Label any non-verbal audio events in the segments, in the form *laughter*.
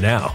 now.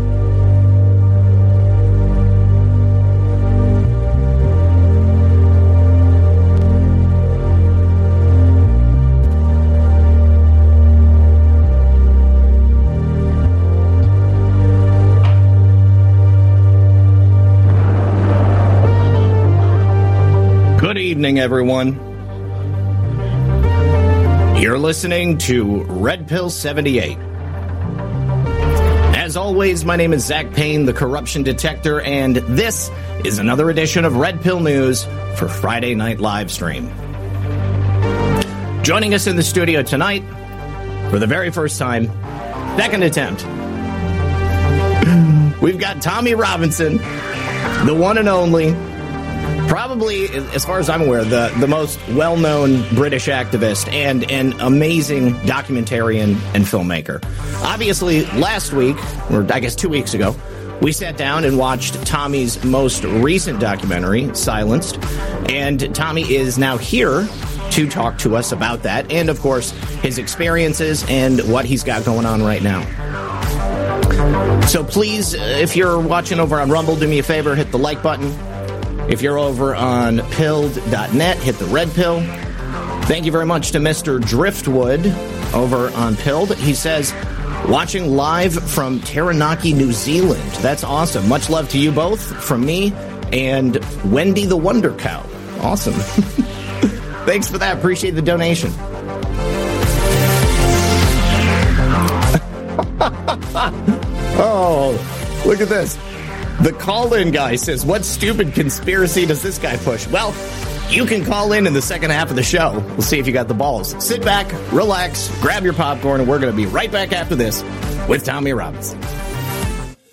Everyone. You're listening to Red Pill 78. As always, my name is Zak Paine, the corruption detector, and this is another edition of Red Pill News for Friday Night Live Stream. Joining us in the studio tonight, for the very first time, second attempt, *clears throat* we've got Tommy Robinson, the one and only, probably, as far as I'm aware, the, the most well known British activist and an amazing documentarian and filmmaker. Obviously, last week, or I guess two weeks ago, we sat down and watched Tommy's most recent documentary, Silenced, and Tommy is now here to talk to us about that and, of course, his experiences and what he's got going on right now. So please, uh, if you're watching over on Rumble, do me a favor, hit the like button. If you're over on pilled.net, hit the red pill. Thank you very much to Mr. Driftwood over on Pilled. He says, watching live from Taranaki, New Zealand. That's awesome. Much love to you both from me and Wendy the Wonder Cow. Awesome. *laughs* Thanks for that. Appreciate the donation. *laughs* oh, look at this. The call in guy says, What stupid conspiracy does this guy push? Well, you can call in in the second half of the show. We'll see if you got the balls. Sit back, relax, grab your popcorn, and we're going to be right back after this with Tommy Robinson.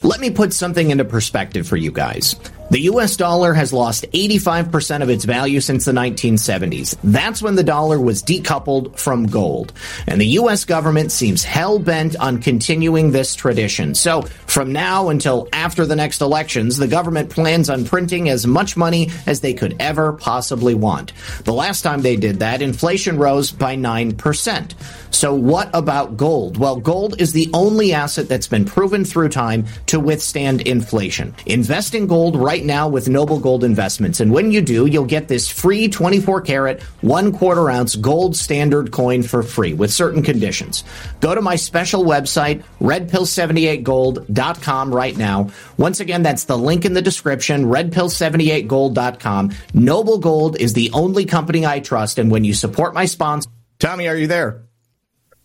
Let me put something into perspective for you guys. The US dollar has lost 85% of its value since the 1970s. That's when the dollar was decoupled from gold. And the US government seems hell bent on continuing this tradition. So from now until after the next elections, the government plans on printing as much money as they could ever possibly want. The last time they did that, inflation rose by 9%. So what about gold? Well, gold is the only asset that's been proven through time to withstand inflation. Invest in gold right now with Noble Gold Investments. And when you do, you'll get this free 24 karat, one quarter ounce gold standard coin for free with certain conditions. Go to my special website, redpill78gold.com right now. Once again, that's the link in the description, redpill78gold.com. Noble Gold is the only company I trust. And when you support my sponsor, Tommy, are you there?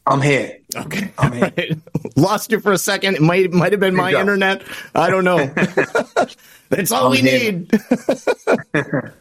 I'm here. Okay. I'm here. *laughs* Right. Lost you for a second. It might might have been my internet. I don't know. *laughs* That's all I'm we here. need. *laughs*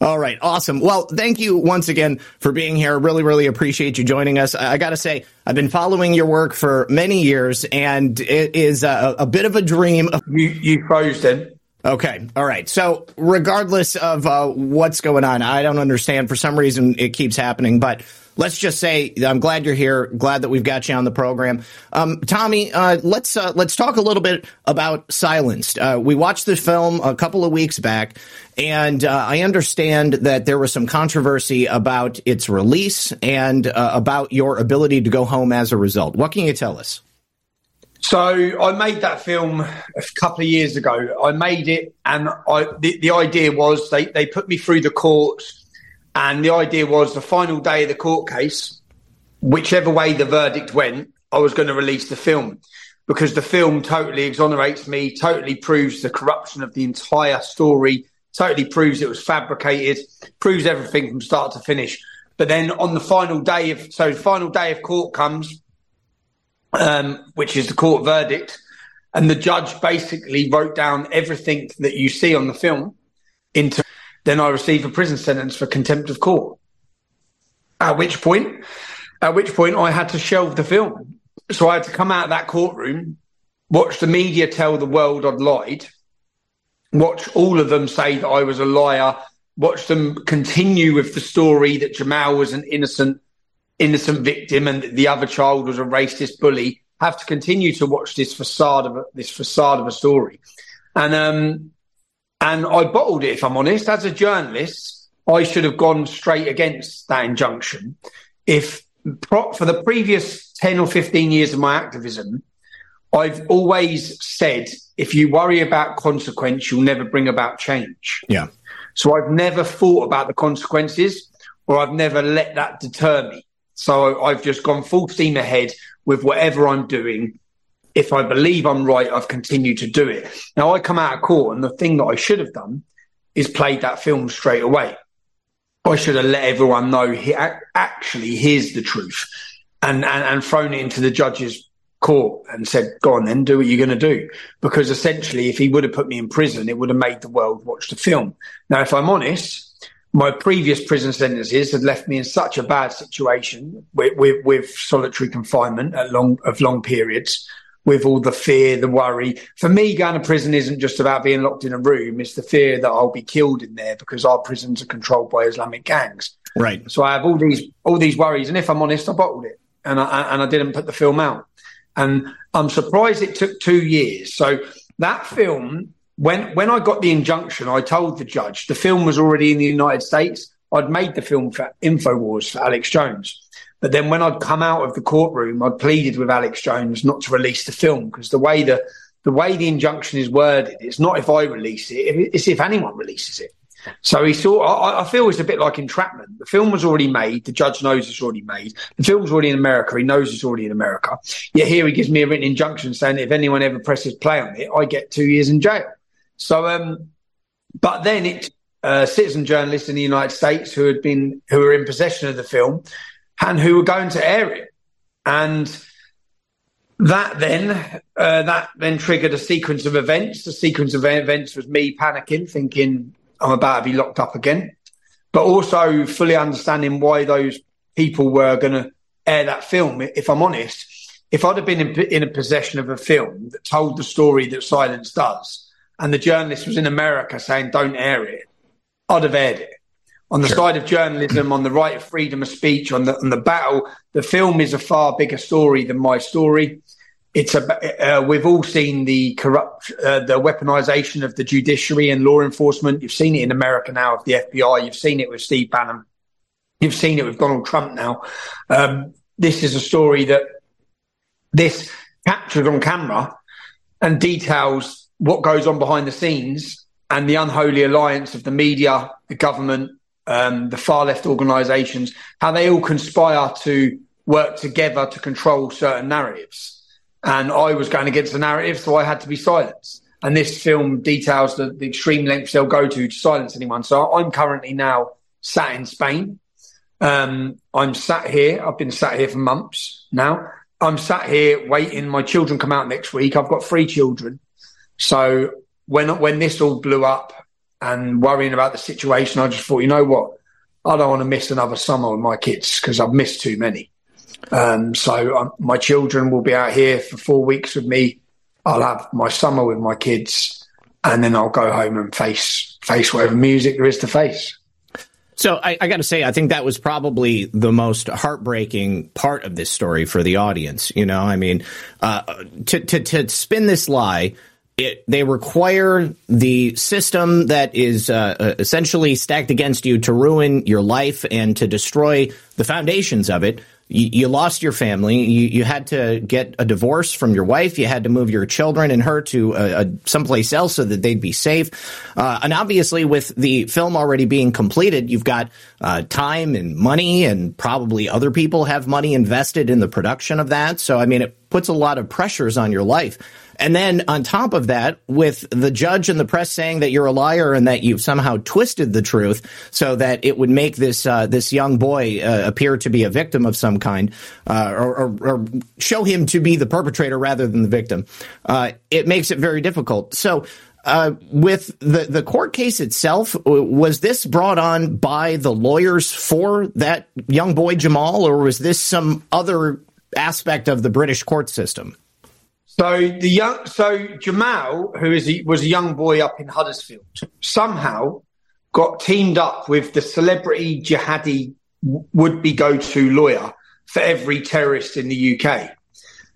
All right, awesome. Well, thank you once again for being here. Really, really appreciate you joining us. I, got to say, I've been following your work for many years, and it is a, a bit of a dream. You, you froze then. Okay. All right. So, regardless of uh, what's going on, I don't understand. For some reason, it keeps happening. But let's just say I'm glad you're here. Glad that we've got you on the program. Um, Tommy, uh, let's uh, let's talk a little bit about Silenced. Uh, we watched the film a couple of weeks back, and uh, I understand that there was some controversy about its release and uh, about your ability to go home as a result. What can you tell us? So I made that film a couple of years ago. I made it, and I the, the idea was they they put me through the courts And the idea was the final day of the court case, whichever way the verdict went, I was going to release the film because the film totally exonerates me, totally proves the corruption of the entire story, totally proves it was fabricated, proves everything from start to finish. But then on the final day of so final day of court comes, um, which is the court verdict, and the judge basically wrote down everything that you see on the film into. Then I receive a prison sentence for contempt of court. At which point, at which point I had to shelve the film. So I had to come out of that courtroom, watch the media tell the world I'd lied, watch all of them say that I was a liar, watch them continue with the story that Jamal was an innocent, innocent victim and the other child was a racist bully. Have to continue to watch this facade of a, this facade of a story, and um, and I bottled it. If I'm honest, as a journalist, I should have gone straight against that injunction. If for the previous 10 or 15 years of my activism, I've always said if you worry about consequence, you'll never bring about change. Yeah. So I've never thought about the consequences or I've never let that deter me. So I've just gone full steam ahead with whatever I'm doing. If I believe I'm right, I've continued to do it. Now I come out of court and the thing that I should have done is played that film straight away. I should have let everyone know he, actually here's the truth and, and, and thrown it into the judge's court and said, go on then, do what you're going to do. Because essentially, if he would have put me in prison, it would have made the world watch the film. Now, if I'm honest, my previous prison sentences had left me in such a bad situation with, with, with solitary confinement at long, of long periods with all the fear, the worry. For me, going to prison isn't just about being locked in a room. It's the fear that I'll be killed in there because our prisons are controlled by Islamic gangs. Right. So I have all these all these worries, and if I'm honest, I bottled it, and I and I didn't put the film out. And I'm surprised it took two years. So that film, when when I got the injunction, I told the judge the film was already in the United States. I'd made the film for Infowars for Alex Jones. But then when I'd come out of the courtroom, I'd pleaded with Alex Jones not to release the film because the way the the way the injunction is worded, it's not if I release it, it's if anyone releases it. So he saw. I, I, feel it's a bit like entrapment. The film was already made. The judge knows it's already made. The film's already in America. He knows it's already in America. Yet here he gives me a written injunction saying that if anyone ever presses play on it, I get two years in jail. So, um, but then it, uh, citizen journalists in the United States who had been who were in possession of the film and who were going to air it. And that then uh, that then triggered a sequence of events. The sequence of events was me panicking, thinking I'm about to be locked up again, but also fully understanding why those people were going to air that film. If I'm honest, if I'd have been in, in a possession of a film that told the story that Silence does, and the journalist was in America saying don't air it, I'd have aired it on the sure. side of journalism, on the right of freedom of speech, on the on the battle. The film is a far bigger story than my story. It's a uh, we've all seen the corrupt, uh, the weaponization of the judiciary and law enforcement. You've seen it in America now with the FBI. You've seen it with Steve Bannon. You've seen it with Donald Trump now. Um, this is a story that this captured on camera and details what goes on behind the scenes and the unholy alliance of the media, the government, um, the far left organisations, how they all conspire to work together to control certain narratives. And I was going against the narrative, so I had to be silenced. And this film details the, the extreme lengths they'll go to to silence anyone. So I'm currently now sat in Spain. Um, I'm sat here. I've been sat here for months now. I'm sat here waiting. My children come out next week. I've got three children. So when when this all blew up, and worrying about the situation, I just thought, you know what? I don't want to miss another summer with my kids because I've missed too many. Um, so um, my children will be out here for four weeks with me. I'll have my summer with my kids, and then I'll go home and face face whatever music there is to face. So I, I got to say, I think that was probably the most heartbreaking part of this story for the audience. You know, I mean, uh, to, to to spin this lie it, they require the system that is uh, uh, essentially stacked against you to ruin your life and to destroy the foundations of it. you, you lost your family. You, you had to get a divorce from your wife. You had to move your children and her to uh, someplace else so that they'd be safe. Uh, and obviously, with the film already being completed, you've got uh, time and money, and probably other people have money invested in the production of that. So, I mean, it puts a lot of pressures on your life. And then on top of that, with the judge and the press saying that you're a liar and that you've somehow twisted the truth so that it would make this uh, this young boy uh, appear to be a victim of some kind, uh, or, or, or, show him to be the perpetrator rather than the victim, uh, it makes it very difficult. So. Uh, with the, the court case itself, was this brought on by the lawyers for that young boy Jamal, or was this some other aspect of the British court system? So the young, so Jamal, who is a, was a young boy up in Huddersfield, somehow got teamed up with the celebrity jihadi would-be go-to lawyer for every terrorist in the UK.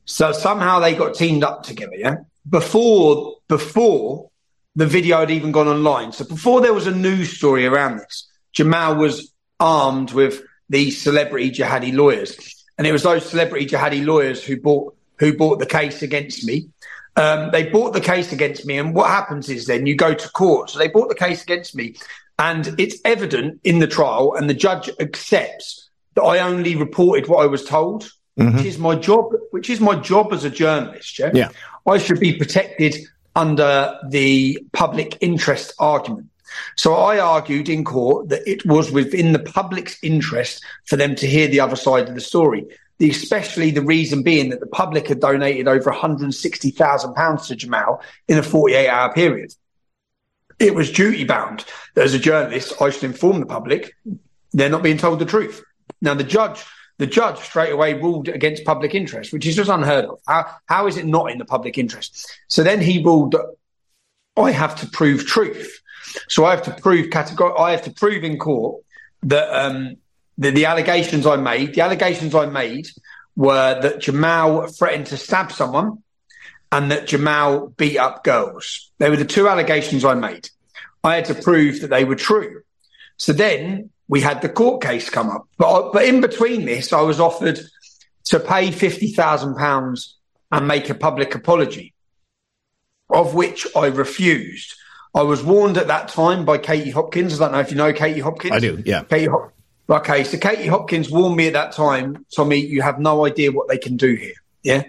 So somehow they got teamed up together. Yeah, before before the video had even gone online. So before there was a news story around this, Jamal was armed with these celebrity jihadi lawyers, and it was those celebrity jihadi lawyers who bought who brought the case against me. Um, they brought the case against me, and what happens is then you go to court. So they brought the case against me, and it's evident in the trial, and the judge accepts that I only reported what I was told, mm-hmm. which is my job. Which is my job as a journalist. Yeah? yeah, I should be protected under the public interest argument. So I argued in court that it was within the public's interest for them to hear the other side of the story especially the reason being that the public had donated over £160,000 to Jamal in a 48 hour period. It was duty bound that as a journalist, I should inform the public they're not being told the truth. Now, the judge, the judge straight away ruled against public interest, which is just unheard of. How, how is it not in the public interest? So then he ruled that I have to prove truth. So I have to prove categor- I have to prove in court that um, the, the allegations I made, the allegations I made were that Jamal threatened to stab someone and that Jamal beat up girls. They were the two allegations I made. I had to prove that they were true. So then we had the court case come up. But, uh, but in between this, I was offered to pay £50,000 and make a public apology, of which I refused. I was warned at that time by Katie Hopkins. I don't know if you know Katie Hopkins. I do, yeah. Katie, Okay, so Katie Hopkins warned me at that time, Tommy, you have no idea what they can do here. Yeah.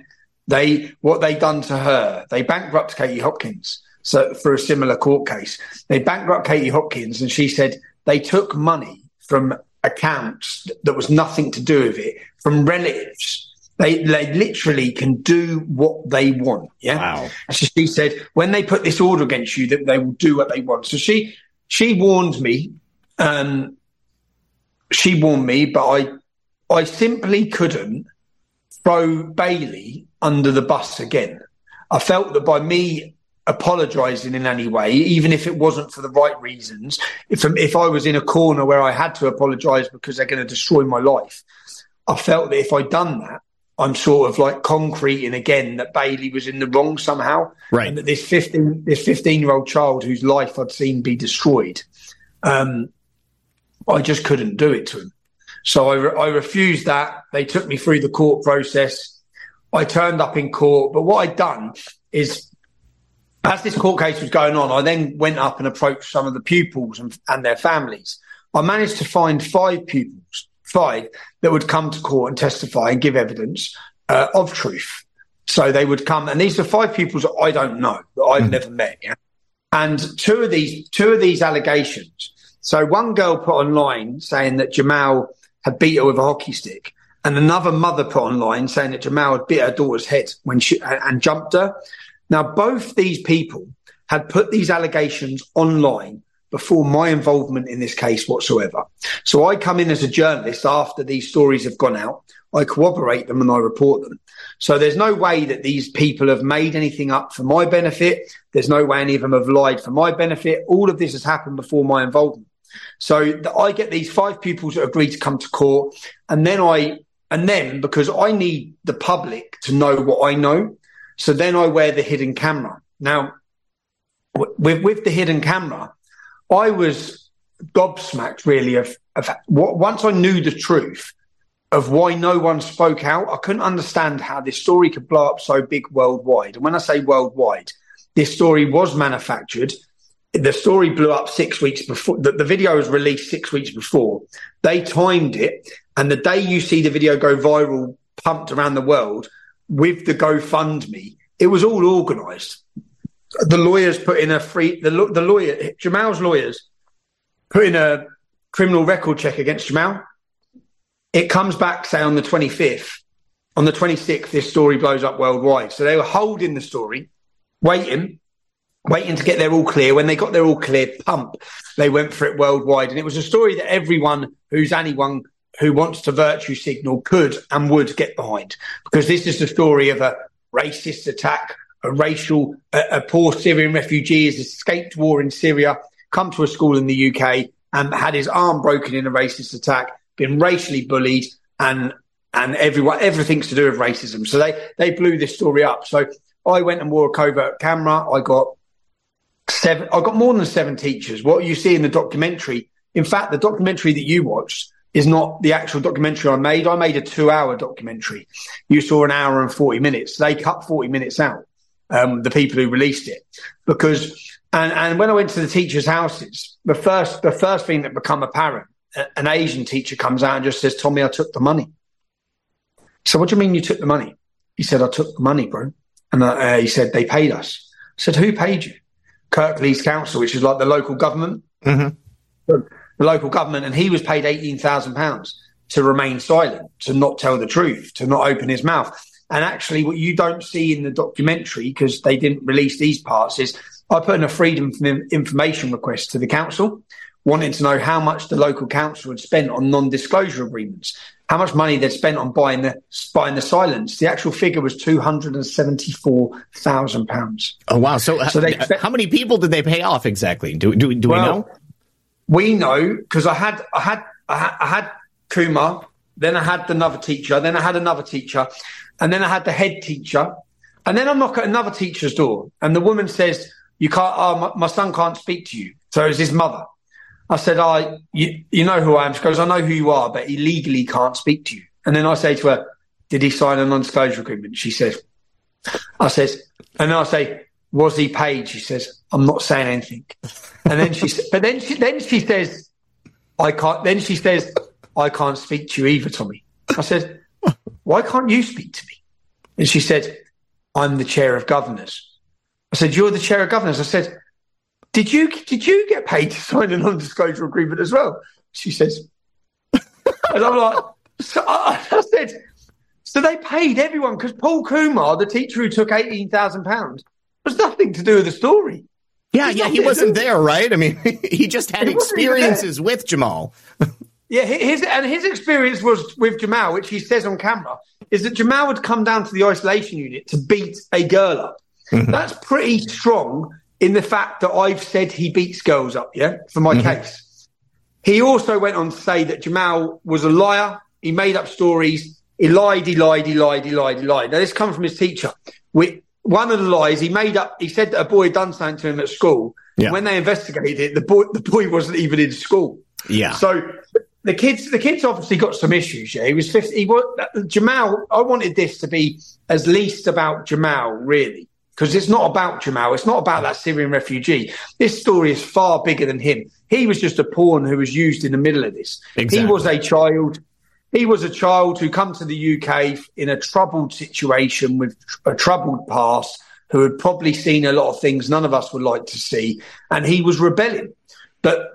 They, what they done to her, they bankrupt Katie Hopkins. So for a similar court case, they bankrupt Katie Hopkins and she said they took money from accounts that was nothing to do with it from relatives. They, they literally can do what they want. Yeah. Wow. So she said, when they put this order against you, that they will do what they want. So she, she warned me, um, she warned me, but I I simply couldn't throw Bailey under the bus again. I felt that by me apologising in any way, even if it wasn't for the right reasons, if if I was in a corner where I had to apologise because they're going to destroy my life, I felt that if I'd done that, I'm sort of like concreting again that Bailey was in the wrong somehow, right? And that this fifteen this fifteen year old child whose life I'd seen be destroyed, um, I just couldn't do it to him. So I, re- I refused that. They took me through the court process. I turned up in court, but what I'd done is, as this court case was going on, I then went up and approached some of the pupils and, and their families. I managed to find five pupils, five that would come to court and testify and give evidence uh, of truth. So they would come, and these are five pupils that I don't know that I've mm. never met. Yeah? And two of these, two of these allegations so one girl put online saying that Jamal had beat her with a hockey stick, and another mother put online saying that Jamal had bit her daughter's head when she and jumped her. Now both these people had put these allegations online before my involvement in this case whatsoever. So I come in as a journalist after these stories have gone out. I corroborate them and I report them. So there's no way that these people have made anything up for my benefit. There's no way any of them have lied for my benefit. All of this has happened before my involvement. So I get these five pupils that agree to come to court, and then I and then because I need the public to know what I know, so then I wear the hidden camera. Now, with with the hidden camera, I was gobsmacked really of, of what once I knew the truth. of why no one spoke out. I couldn't understand how this story could blow up so big worldwide. And when I say worldwide, this story was manufactured. The story blew up six weeks before. The, the video was released six weeks before. They timed it, and the day you see the video go viral, pumped around the world with the GoFundMe, it was all organised. The lawyers put in a free. The the lawyer Jamal's lawyers put in a criminal record check against Jamal it comes back, say, on the 25th. On the 26th, this story blows up worldwide. So they were holding the story, waiting, waiting to get their all clear. When they got their all clear pump, they went for it worldwide. And it was a story that everyone who's anyone who wants to virtue signal could and would get behind. Because this is the story of a racist attack, a racial, a, a poor Syrian refugee has escaped war in Syria, come to a school in the UK and had his arm broken in a racist attack been racially bullied, and and everyone everything's to do with racism. So they they blew this story up. So I went and wore a covert camera. I got seven. I've got more than seven teachers. What you see in the documentary, in fact, the documentary that you watched is not the actual documentary I made. I made a two-hour documentary. You saw an hour and forty minutes. They cut forty minutes out. Um, the people who released it because and and when I went to the teachers' houses, the first the first thing that become apparent an Asian teacher comes out and just says, Tommy, I took the money. So what do you mean you took the money? He said, I took the money, bro. And uh, he said, they paid us. I said, who paid you? Kirklees Council, which is like the local government. Mm-hmm. The local government. And he was paid £18,000 to remain silent, to not tell the truth, to not open his mouth. And actually, what you don't see in the documentary, because they didn't release these parts, is I put in a freedom of information request to the council wanting to know how much the local council had spent on non-disclosure agreements, how much money they'd spent on buying the buying the silence. The actual figure was two hundred and seventy-four thousand pounds. Oh wow! So, uh, so they, how many people did they pay off exactly? Do do, do well, we know? We know because I had I had I had, I had Kumar, then I had another teacher, then I had another teacher, and then I had the head teacher, and then I knock at another teacher's door, and the woman says, "You can't. Oh, my, my son can't speak to you." So it's his mother. I said, I, you, you know who I am? She goes, I know who you are, but he legally can't speak to you. And then I say to her, did he sign a non-disclosure agreement? She says, I says, and I say, was he paid? She says, I'm not saying anything. And then she, but then she, then she says, I can't, then she says, I can't speak to you either, Tommy. I said, why can't you speak to me? And she said, I'm the chair of governors. I said, you're the chair of governors. I said, did you did you get paid to sign a non-disclosure agreement as well? She says, *laughs* and I'm like, so I, I said, so they paid everyone because Paul Kumar, the teacher who took eighteen thousand pounds, was nothing to do with the story. Yeah, yeah, he wasn't there, right? I mean, *laughs* he just had he experiences with Jamal. *laughs* yeah, his and his experience was with Jamal, which he says on camera, is that Jamal would come down to the isolation unit to beat a girl up. Mm-hmm. That's pretty strong in the fact that I've said he beats girls up, yeah, for my mm-hmm. case. He also went on to say that Jamal was a liar. He made up stories. He lied, he lied, he lied, he lied, he lied. Now, this comes from his teacher. With one of the lies, he made up, he said that a boy had done something to him at school. Yeah. When they investigated it, the boy, the boy wasn't even in school. Yeah. So the kids, the kids obviously got some issues. Yeah. He was 50, he was, Jamal, I wanted this to be as least about Jamal, really because it's not about Jamal. It's not about that Syrian refugee. This story is far bigger than him. He was just a pawn who was used in the middle of this. Exactly. He was a child. He was a child who come to the UK in a troubled situation with a troubled past, who had probably seen a lot of things none of us would like to see, and he was rebelling. But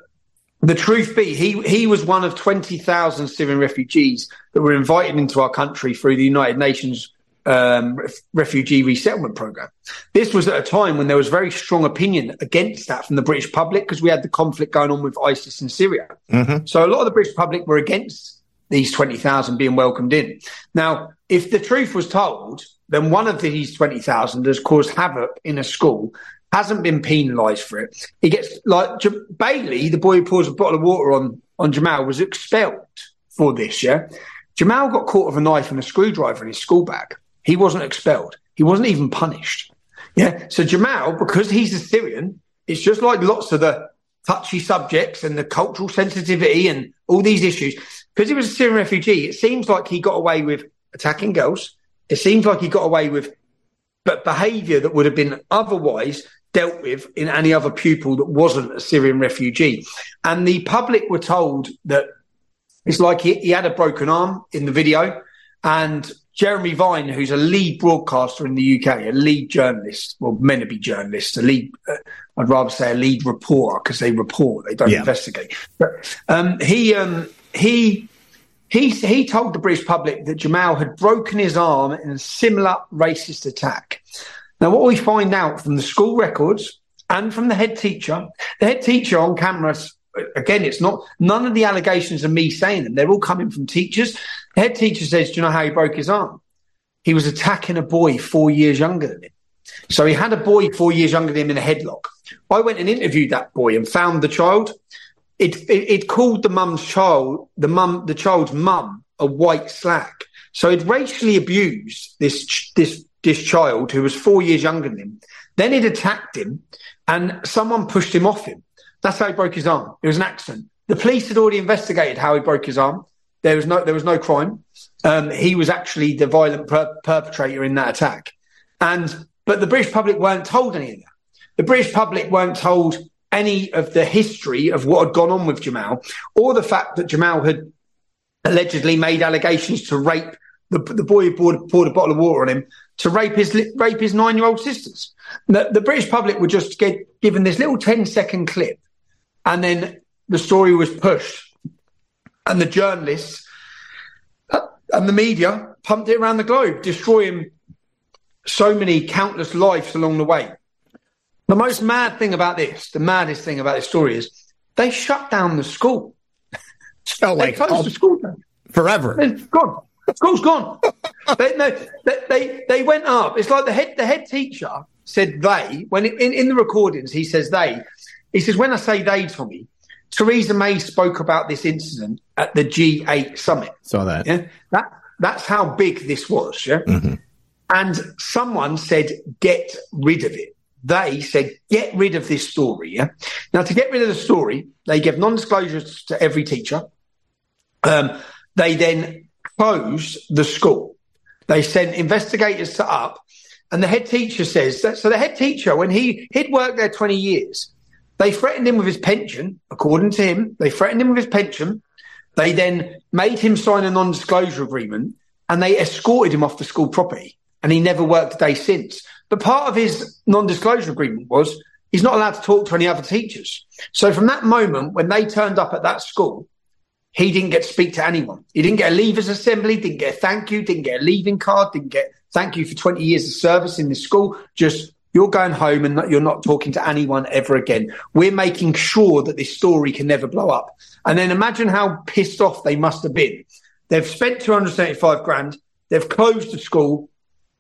the truth be, he he was one of twenty thousand Syrian refugees that were invited into our country through the United Nations um, refugee resettlement program. This was at a time when there was very strong opinion against that from the British public because we had the conflict going on with ISIS in Syria. Mm-hmm. So a lot of the British public were against these 20,000 being welcomed in. Now, if the truth was told, then one of these 20,000 has caused havoc in a school, hasn't been penalised for it. He gets like J- Bailey, the boy who pours a bottle of water on, on Jamal, was expelled for this, yeah? Jamal got caught with a knife and a screwdriver in his school bag. He wasn't expelled. He wasn't even punished. Yeah. So Jamal, because he's a Syrian, it's just like lots of the touchy subjects and the cultural sensitivity and all these issues. Because he was a Syrian refugee, it seems like he got away with attacking girls. It seems like he got away with but behaviour that would have been otherwise dealt with in any other pupil that wasn't a Syrian refugee. And the public were told that it's like he, he had a broken arm in the video. And Jeremy Vine, who's a lead broadcaster in the UK, a lead journalist, well, meant to be journalists, a lead, uh, I'd rather say a lead reporter because they report, they don't yeah. investigate. But um, he, um, he, he, he told the British public that Jamal had broken his arm in a similar racist attack. Now, what we find out from the school records and from the head teacher, the head teacher on cameras, again, it's not, none of the allegations are me saying them. They're all coming from teachers. The head teacher says, Do you know how he broke his arm? He was attacking a boy four years younger than him. So he had a boy four years younger than him in a headlock. I went and interviewed that boy and found the child. It, it, it called the mum's child, the mum, the child's mum, a white slack. So it racially abused this this this child who was four years younger than him. Then he'd attacked him and someone pushed him off him. That's how he broke his arm. It was an accident. The police had already investigated how he broke his arm. There was no, there was no crime. Um, he was actually the violent per- perpetrator in that attack. And, but the British public weren't told any of that. The British public weren't told any of the history of what had gone on with Jamal or the fact that Jamal had allegedly made allegations to rape the, the boy who poured, poured a bottle of water on him to rape his rape his nine year old sisters. The, the, British public were just get, given this little 10 second clip, and then the story was pushed, and the journalists uh, and the media pumped it around the globe, destroying so many countless lives along the way. The most mad thing about this, the maddest thing about this story is they shut down the school. *laughs* Oh, like they closed the school down. forever. It's gone. School's gone. *laughs* they, no, they, they, they went up. It's like the head the head teacher said they when in, in the recordings he says they. He says when I say they, Tommy, Theresa May spoke about this incident at the G8 summit. Saw that. Yeah, that that's how big this was. Yeah, mm-hmm. and someone said get rid of it. They said get rid of this story. Yeah. Now to get rid of the story, they give non-disclosures to every teacher. Um, they then closed the school. They sent investigators to up, and the head teacher says that. So the head teacher, when he he'd worked there twenty years, they threatened him with his pension. According to him, they threatened him with his pension. They then made him sign a non-disclosure agreement, and they escorted him off the school property. And he never worked a day since. But part of his non-disclosure agreement was he's not allowed to talk to any other teachers. So from that moment, when they turned up at that school, he didn't get to speak to anyone. He didn't get a leavers assembly, didn't get a thank you, didn't get a leaving card, didn't get thank you for 20 years of service in the school. Just you're going home and you're not talking to anyone ever again. We're making sure that this story can never blow up. And then imagine how pissed off they must have been. They've spent 275 grand. They've closed the school.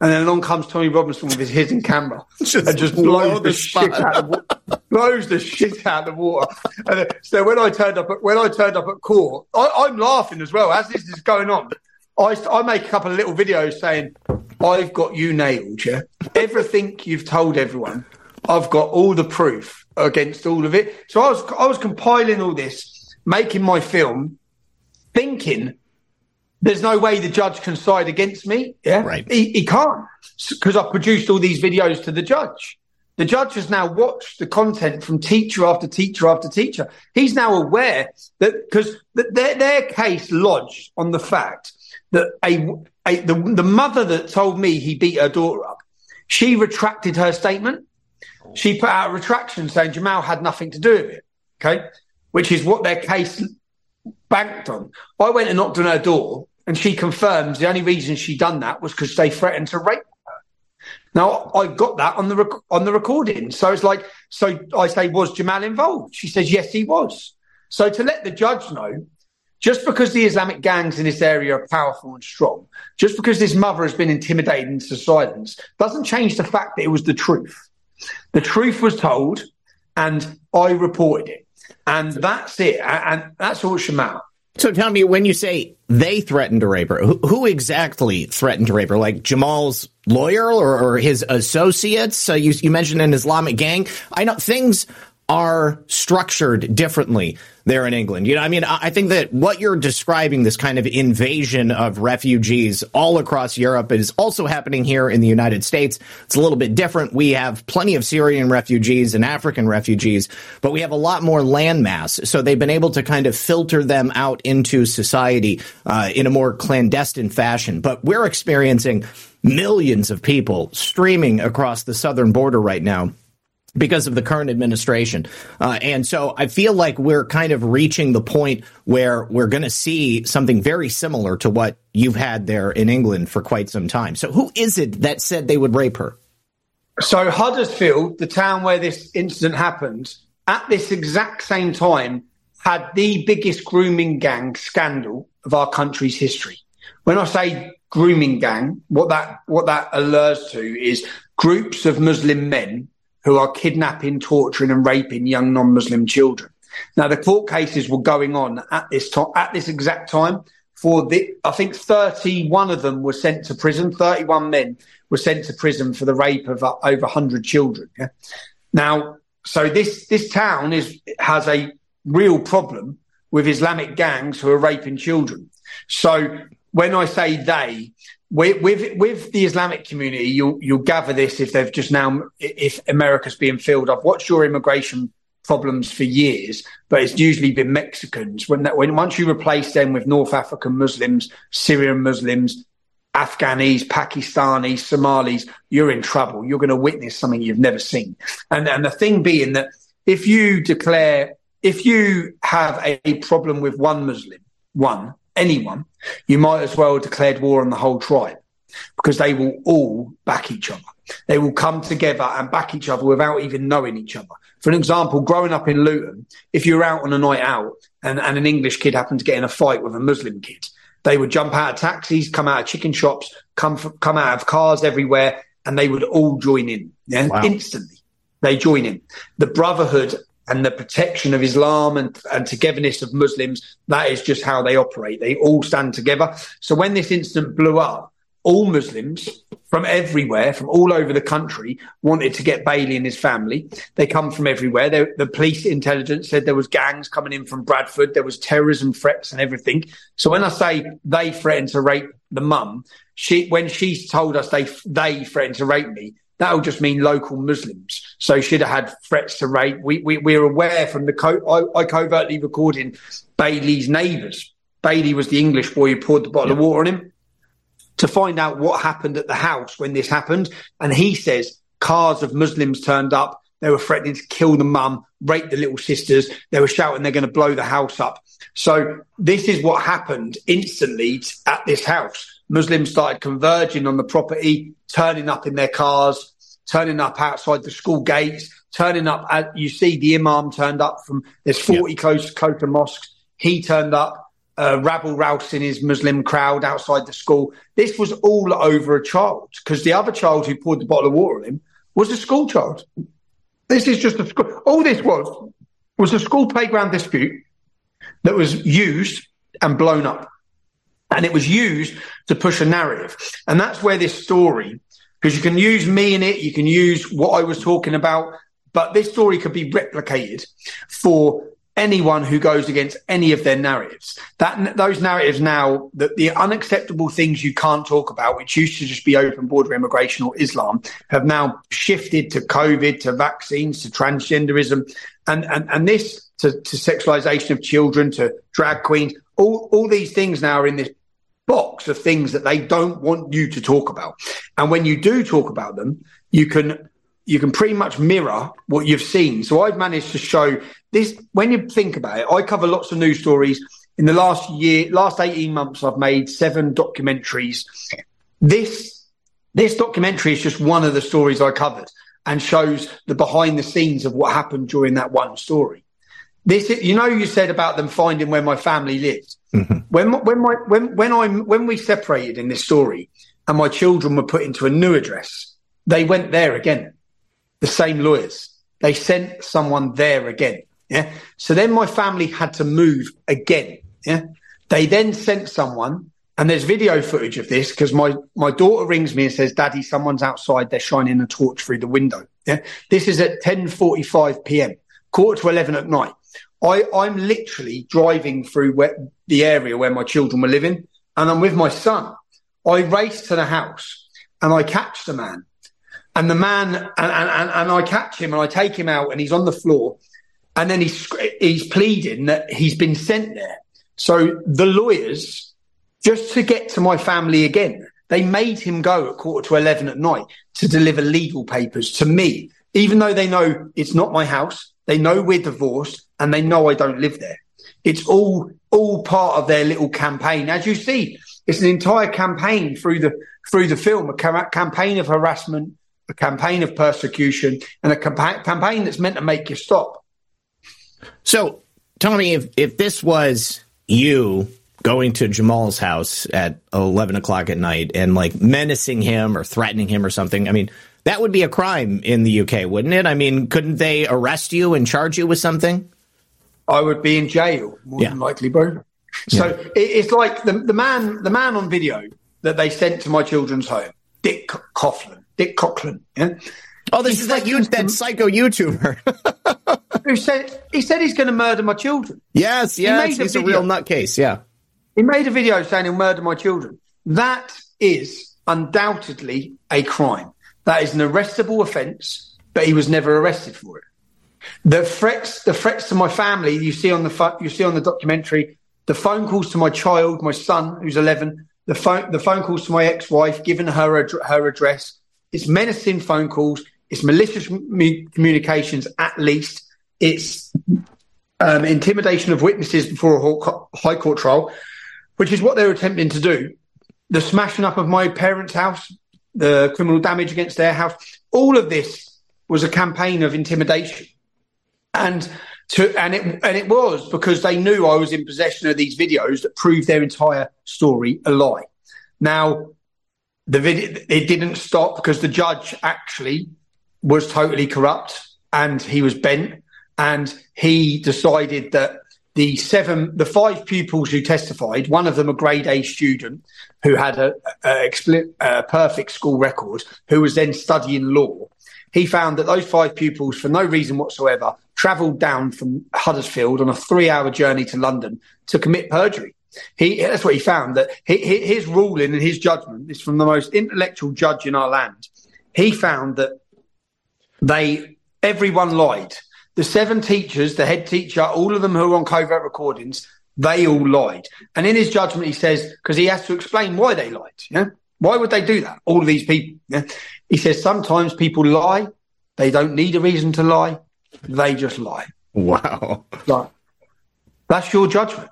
And then along comes Tommy Robinson with his hidden camera *laughs* just and just blows the, shit out of the, blows the shit out of the water. And so when I turned up at, when I turned up at court, I, am laughing as well as this is going on. I, I make a couple of little videos saying, "I've got you nailed, yeah. Everything you've told everyone, I've got all the proof against all of it." So I was I was compiling all this, making my film, thinking there's no way the judge can side against me. Yeah, right. He, he can't because I've produced all these videos to the judge. The judge has now watched the content from teacher after teacher after teacher. He's now aware that because their, their case lodged on the fact that a, a the, the mother that told me he beat her daughter up, she retracted her statement. She put out a retraction saying Jamal had nothing to do with it. Okay, which is what their case banked on. I went and knocked on her door and she confirms the only reason she done that was because they threatened to rape her. Now I got that on the rec- on the recording, so it's like, so I say, was Jamal involved? She says, yes, he was. So to let the judge know, just because the Islamic gangs in this area are powerful and strong, just because this mother has been intimidated into silence, doesn't change the fact that it was the truth. The truth was told, and I reported it, and that's it, and that's all Jamal. So tell me, when you say they threatened to rape her, who, who exactly threatened to rape her? Like Jamal's lawyer or, or his associates? So you, you mentioned an Islamic gang. I know things are structured differently there in England. You know, I mean, I think that what you're describing, this kind of invasion of refugees all across Europe, is also happening here in the United States. It's a little bit different. We have plenty of Syrian refugees and African refugees, but we have a lot more landmass. So they've been able to kind of filter them out into society uh, in a more clandestine fashion. But we're experiencing millions of people streaming across the southern border right now because of the current administration. Uh, and so I feel like we're kind of reaching the point where we're going to see something very similar to what you've had there in England for quite some time. So who is it that said they would rape her? So Huddersfield, the town where this incident happened, at this exact same time had the biggest grooming gang scandal of our country's history. When I say grooming gang, what that what that allures to is groups of Muslim men who are kidnapping, torturing, and raping young non-Muslim children. Now, the court cases were going on at this time, at this exact time. For the, I think 31 of them were sent to prison. 31 men were sent to prison for the rape of uh, over 100 children. Yeah? Now, so this this town is has a real problem with Islamic gangs who are raping children. So when I say they, with, with, with the Islamic community, you'll you'll gather this if they've just now if America's being filled up. What's your immigration problems for years? But it's usually been Mexicans. When that, when once you replace them with North African Muslims, Syrian Muslims, Afghanis, Pakistanis, Somalis, you're in trouble. You're going to witness something you've never seen. And and the thing being that if you declare if you have a problem with one Muslim, one anyone, you might as well have declared war on the whole tribe because they will all back each other. They will come together and back each other without even knowing each other. For an example, growing up in Luton, if you're out on a night out and, and an English kid happened to get in a fight with a Muslim kid, they would jump out of taxis, come out of chicken shops, come come out of cars everywhere, and they would all join in. Yeah, wow. instantly they join in. The brotherhood and the protection of Islam and, and togetherness of Muslims, that is just how they operate. They all stand together. So when this incident blew up, all Muslims from everywhere, from all over the country, wanted to get Bailey and his family. They come from everywhere. They, the police intelligence said there was gangs coming in from Bradford. There was terrorism threats and everything. So when I say they threatened to rape the mum, she when she told us they they threatened to rape me, that would just mean local Muslims. So she'd have had threats to rape. We, we, we're aware from the, co- I, I covertly recording Bailey's neighbours. Bailey was the English boy who poured the bottle yeah. of water on him to find out what happened at the house when this happened. And he says cars of Muslims turned up. They were threatening to kill the mum, rape the little sisters. They were shouting they're going to blow the house up. So this is what happened instantly at this house. Muslims started converging on the property, turning up in their cars, turning up outside the school gates, turning up. At, you see the imam turned up from, there's 40 close, close to mosques. He turned up, uh, rabble rousing his Muslim crowd outside the school. This was all over a child because the other child who poured the bottle of water on him was a school child. This is just a school. All this was was a school playground dispute that was used and blown up. And it was used to push a narrative. And that's where this story because you can use me in it, you can use what I was talking about, but this story could be replicated for anyone who goes against any of their narratives. That those narratives now, that the unacceptable things you can't talk about, which used to just be open border immigration or Islam, have now shifted to COVID, to vaccines, to transgenderism, and and and this to, to sexualization of children, to drag queens. All all these things now are in this box of things that they don't want you to talk about. And when you do talk about them, you can you can pretty much mirror what you've seen. So I've managed to show this when you think about it, I cover lots of news stories. In the last year, last 18 months, I've made seven documentaries. This this documentary is just one of the stories I covered and shows the behind the scenes of what happened during that one story. This, you know, you said about them finding where my family lived. Mm-hmm. When when my when when I when we separated in this story, and my children were put into a new address, they went there again. The same lawyers. They sent someone there again. Yeah. So then my family had to move again. Yeah. They then sent someone, and there's video footage of this because my my daughter rings me and says, "Daddy, someone's outside. They're shining a torch through the window." Yeah. This is at 10:45 p.m. quarter to 11 at night. I, I'm literally driving through where, the area where my children were living, and I'm with my son. I race to the house and I catch the man. And the man, and, and, and I catch him and I take him out, and he's on the floor. And then he's, he's pleading that he's been sent there. So the lawyers, just to get to my family again, they made him go at quarter to 11 at night to deliver legal papers to me, even though they know it's not my house. They know we're divorced and they know I don't live there. It's all, all part of their little campaign. As you see, it's an entire campaign through the, through the film, a ca- campaign of harassment, a campaign of persecution and a campa- campaign that's meant to make you stop. So, Tommy, if, if this was you going to Jamal's house at 11 o'clock at night and like menacing him or threatening him or something, I mean, that would be a crime in the UK, wouldn't it? I mean, couldn't they arrest you and charge you with something? I would be in jail, more yeah. than likely, bro. So yeah. it, it's like the, the man, the man on video that they sent to my children's home, Dick Coughlin, Dick Coughlin. Yeah? Oh, this he is that you, that psycho YouTuber *laughs* who said he said he's going to murder my children. Yes, yes, he he's a, a real nutcase. Yeah, he made a video saying he'll murder my children. That is undoubtedly a crime. That is an arrestable offence, but he was never arrested for it. The threats, the threats to my family, you see on the you see on the documentary, the phone calls to my child, my son, who's eleven, the phone, the phone calls to my ex-wife, giving her her address. It's menacing phone calls. It's malicious communications, at least. It's um, intimidation of witnesses before a high court trial, which is what they're attempting to do. The smashing up of my parents' house, the criminal damage against their house, all of this was a campaign of intimidation. And to, and it and it was because they knew I was in possession of these videos that proved their entire story a lie. Now, the video it didn't stop because the judge actually was totally corrupt and he was bent and he decided that the seven, the five pupils who testified, one of them a grade A student who had a, a, a perfect school record, who was then studying law. He found that those five pupils, for no reason whatsoever, travelled down from Huddersfield on a three-hour journey to London to commit perjury. He, that's what he found. That he, his ruling and his judgment is from the most intellectual judge in our land. He found that they everyone lied the seven teachers, the head teacher, all of them who were on covert recordings, they all lied. And in his judgment, he says, because he has to explain why they lied. Yeah? Why would they do that? All of these people. Yeah? He says sometimes people lie. They don't need a reason to lie. They just lie. Wow. Like, that's your judgment.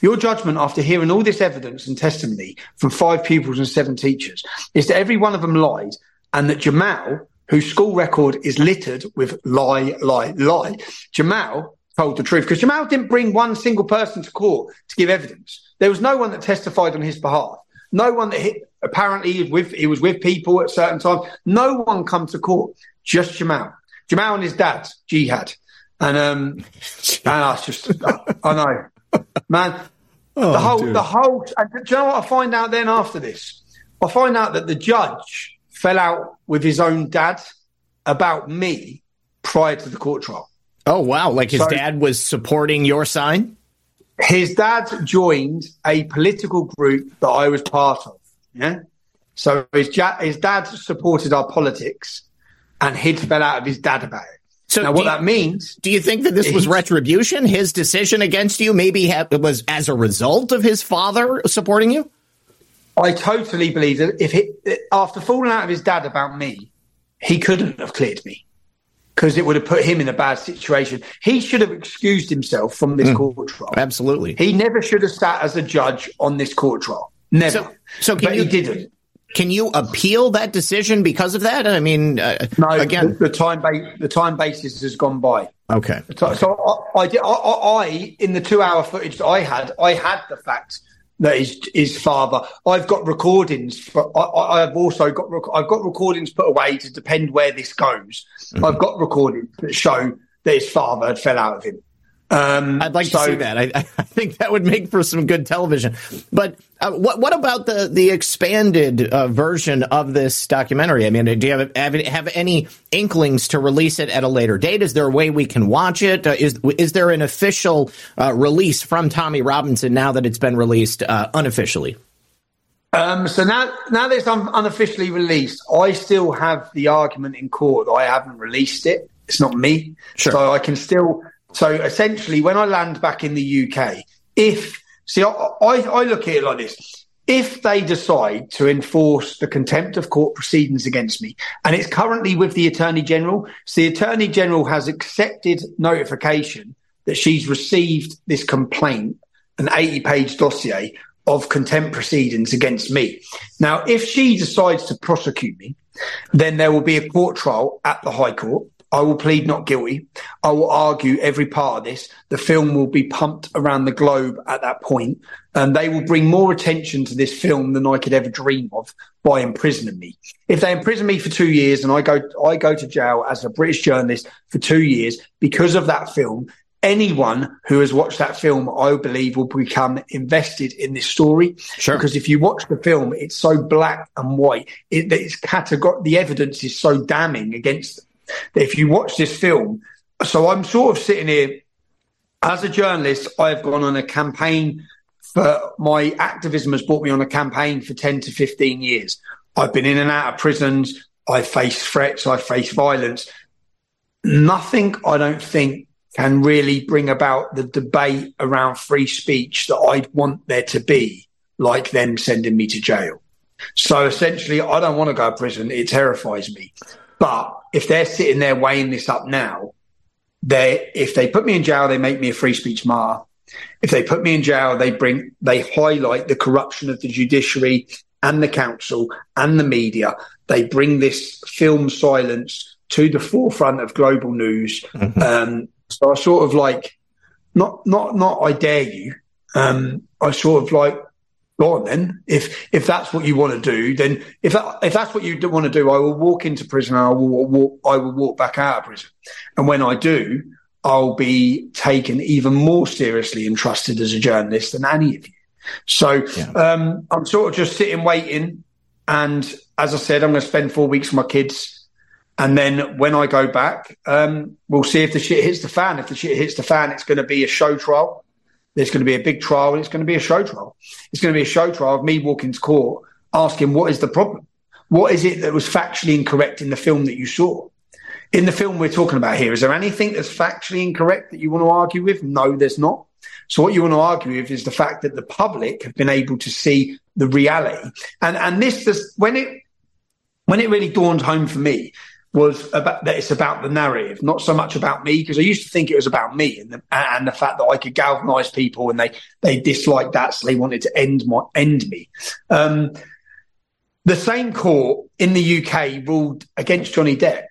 Your judgment after hearing all this evidence and testimony from five pupils and seven teachers is that every one of them lied and that Jamal whose school record is littered with lie, lie, lie. Jamal told the truth because Jamal didn't bring one single person to court to give evidence. There was no one that testified on his behalf. No one that hit, apparently he was with he was with people at certain times. No one come to court. Just Jamal. Jamal and his dad, Jihad. And um *laughs* and that's just I know. Man, oh, the whole dude. the whole do you know what I find out then after this? I find out that the judge fell out with his own dad about me prior to the court trial. Oh wow! Like his so, dad was supporting your sign. His dad joined a political group that I was part of. Yeah. So his, ja- his dad supported our politics, and he'd fell out of his dad about it. So now, what you, that means? Do you think that this was retribution? His decision against you maybe ha- was as a result of his father supporting you. I totally believe that if he, after falling out of his dad about me, he couldn't have cleared me because it would have put him in a bad situation. He should have excused himself from this mm, court trial. Absolutely. He never should have sat as a judge on this court trial. Never. So, so can but you, he didn't. Can you appeal that decision because of that? I mean, uh, no. Again, the, the time ba- the time basis has gone by. Okay. So, so I, I, I, I, in the two hour footage that I had, I had the fact that his father. I've got recordings. For, I, have also got I've got recordings put away to depend where this goes. Mm-hmm. I've got recordings that show that his father had fell out of him. Um, I'd like so, to see that. I, I, think that would make for some good television. But uh, what what about the the expanded uh, version of this documentary? I mean, do you have, have, have any inklings to release it at a later date? Is there a way we can watch it? Uh, is is there an official uh, release from Tommy Robinson now that it's been released uh, unofficially? Um, so now, now that it's un- unofficially released, I still have the argument in court that I haven't released it. It's not me, sure. so I can still so essentially, when I land back in the UK, if see, I, I, look at it like this: if they decide to enforce the contempt of court proceedings against me, and it's currently with the Attorney General, so the Attorney General has accepted notification that she's received this complaint, an 80 page dossier of contempt proceedings against me. Now, if she decides to prosecute me, then there will be a court trial at the High Court. I will plead not guilty. I will argue every part of this. The film will be pumped around the globe at that point, and they will bring more attention to this film than I could ever dream of by imprisoning me. If they imprison me for two years and I go, I go to jail as a British journalist for two years because of that film, anyone who has watched that film, I believe, will become invested in this story. Sure. Because if you watch the film, it's so black and white. It, it's categor- The evidence is so damning against if you watch this film, so I'm sort of sitting here as a journalist, I've gone on a campaign for my activism has brought me on a campaign for 10 to 15 years. I've been in and out of prisons. I've faced threats. I've faced violence. Nothing, I don't think, can really bring about the debate around free speech that I'd want there to be, like them sending me to jail. So essentially, I don't want to go to prison. It terrifies me. But if they're sitting there weighing this up now, they if they put me in jail, they make me a free speech martyr. If they put me in jail, they bring they highlight the corruption of the judiciary and the council and the media. They bring this film silence to the forefront of global news. Mm-hmm. Um, so I sort of like not not not I dare you. Um, I sort of like go on then. If if that's what you want to do, then if that, if that's what you want to do, I will walk into prison. I will walk. I will walk back out of prison, and when I do, I'll be taken even more seriously and trusted as a journalist than any of you. So yeah. um, I'm sort of just sitting waiting, and as I said, I'm going to spend four weeks with my kids. And then when I go back, um, we'll see if the shit hits the fan. If the shit hits the fan, it's going to be a show trial there's going to be a big trial and it's going to be a show trial. It's going to be a show trial of me walking to court asking, what is the problem? What is it that was factually incorrect in the film that you saw? In the film we're talking about here, is there anything that's factually incorrect that you want to argue with? No, there's not. So what you want to argue with is the fact that the public have been able to see the reality. And and this, this when it when it really dawned home for me was about that it's about the narrative, not so much about me, because I used to think it was about me and the, and the fact that I could galvanize people and they, they disliked that. So they wanted to end my, end me. Um, the same court in the UK ruled against Johnny Depp.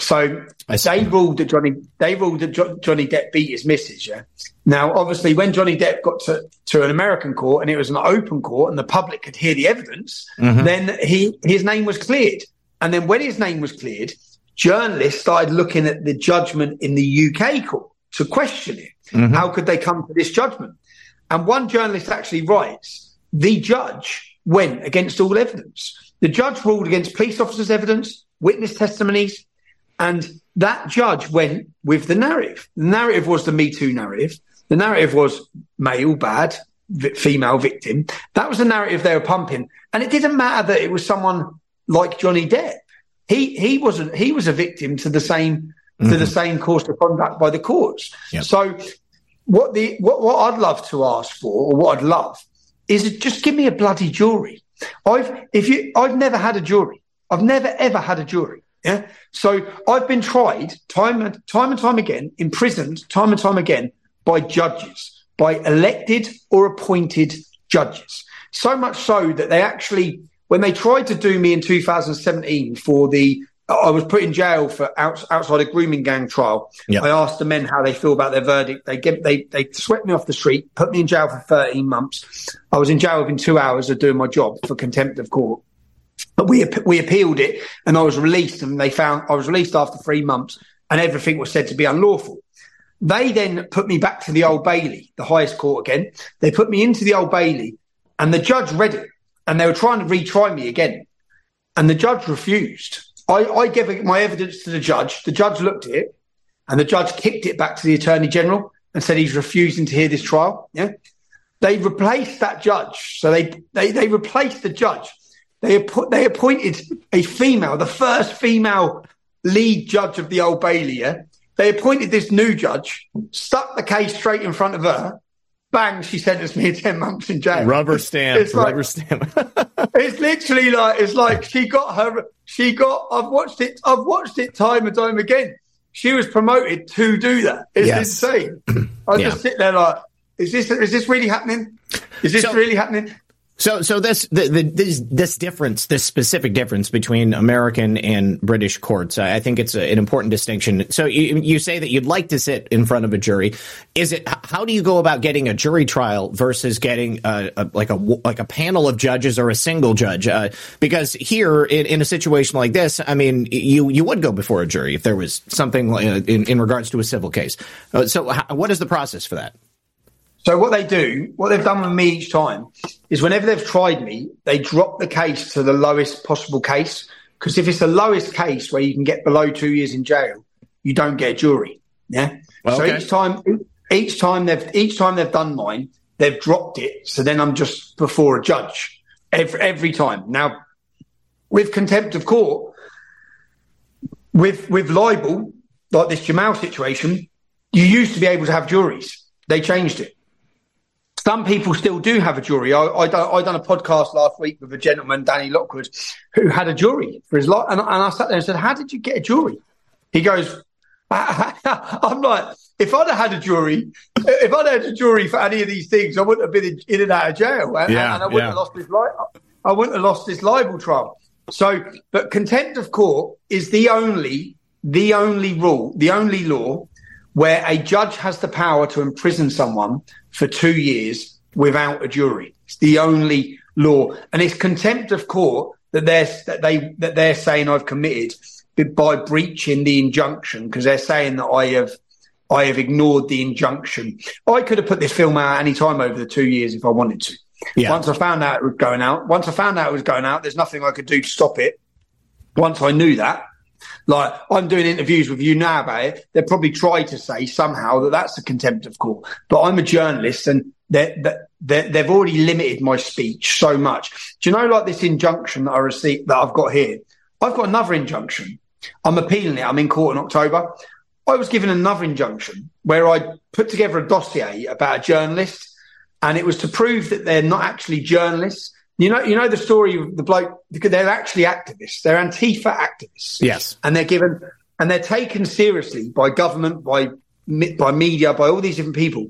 So they ruled that Johnny, they ruled that jo- Johnny Depp beat his missus. Yeah. Now, obviously, when Johnny Depp got to, to an American court and it was an open court and the public could hear the evidence, mm-hmm. then he, his name was cleared. And then when his name was cleared, journalists started looking at the judgment in the UK court to question it. Mm-hmm. How could they come to this judgment? And one journalist actually writes, the judge went against all evidence. The judge ruled against police officers' evidence, witness testimonies, and that judge went with the narrative. The narrative was the Me Too narrative. The narrative was male bad, female victim. That was the narrative they were pumping. And it didn't matter that it was someone like Johnny Depp. He he wasn't he was a victim to the same mm-hmm. to the mm-hmm. same course of conduct by the courts. Yep. So what the what, what I'd love to ask for, or what I'd love, is just give me a bloody jury. I've if you I've never had a jury. I've never ever had a jury. Yeah. So I've been tried time and time and time again, imprisoned time and time again by judges, by elected or appointed judges. So much so that they actually when they tried to do me in 2017 for the I was put in jail for out, outside a grooming gang trial. Yep. I asked the men how they feel about their verdict. They get, they they swept me off the street, put me in jail for 13 months. I was in jail within two hours of doing my job for contempt of court. But we we appealed it, and I was released. And they found I was released after three months, and everything was said to be unlawful. they then put me back to the Old Bailey, the highest court again. They put me into the Old Bailey, and the judge read it, and they were trying to retry me again, and the judge refused. I, I gave my evidence to the judge. The judge looked at it, and the judge kicked it back to the attorney general and said he's refusing to hear this trial. Yeah, they replaced that judge. So they they they replaced the judge. They they appointed a female, the first female lead judge of the Old Bailey. Yeah? They appointed this new judge, stuck the case straight in front of her. Bang! She sentenced me to ten months in jail. Rubber stamp. It's like- rubber stamp. *laughs* It's literally like it's like she got her. She got. I've watched it. I've watched it time and time again. She was promoted to do that. It's Yes. insane. *clears throat* I Yeah. just sit there like, is this is this really happening? Is this So- really happening? So, so this the, the, this this difference, this specific difference between American and British courts, I think it's a, an important distinction. So, you, you say that you'd like to sit in front of a jury. Is it how do you go about getting a jury trial versus getting a, a like a like a panel of judges or a single judge? Uh, because here, in, in a situation like this, I mean, you you would go before a jury if there was something uh, in in regards to a civil case. Uh, so, h- what is the process for that? So what they do, what they've done with me each time, is whenever they've tried me, they drop the case to the lowest possible case. Because if it's the lowest case where you can get below two years in jail, you don't get a jury. Yeah. Well, so okay. each time, each time they've each time they've done mine, they've dropped it. So then I'm just before a judge every every time. Now, with contempt of court, with with libel, like this Jamal situation, you used to be able to have juries. They changed it. Some people still do have a jury. I, I, done, I done a podcast last week with a gentleman, Danny Lockwood, who had a jury for his life. And, and I sat there and said, How did you get a jury? He goes, *laughs* I'm like, if I'd have had a jury, if I'd had a jury for any of these things, I wouldn't have been in, in and out of jail. And, Yeah, and I wouldn't yeah. have lost this li- I wouldn't have lost this libel trial. So, but contempt of court is the only, the only rule, the only law where a judge has the power to imprison someone for two years without a jury. It's the only law, and it's contempt of court that they're that they that they're saying I've committed by breaching the injunction because they're saying that I have I have ignored the injunction. I could have put this film out any time over the two years if I wanted to. Yeah. Once I found out it was going out, once I found out it was going out, there's nothing I could do to stop it. Once I knew that, like I'm doing interviews with you now about it, they'll probably try to say somehow that that's a contempt of court. But I'm a journalist, and they they've already limited my speech so much. Do you know, like this injunction that I received that I've got here? I've got another injunction. I'm appealing it. I'm in court in October. I was given another injunction where I put together a dossier about a journalist, and it was to prove that they're not actually journalists. You know, you know the story of the bloke because they're actually activists. They're Antifa activists. Yes. and they're given and they're taken seriously by government, by by media, by all these different people.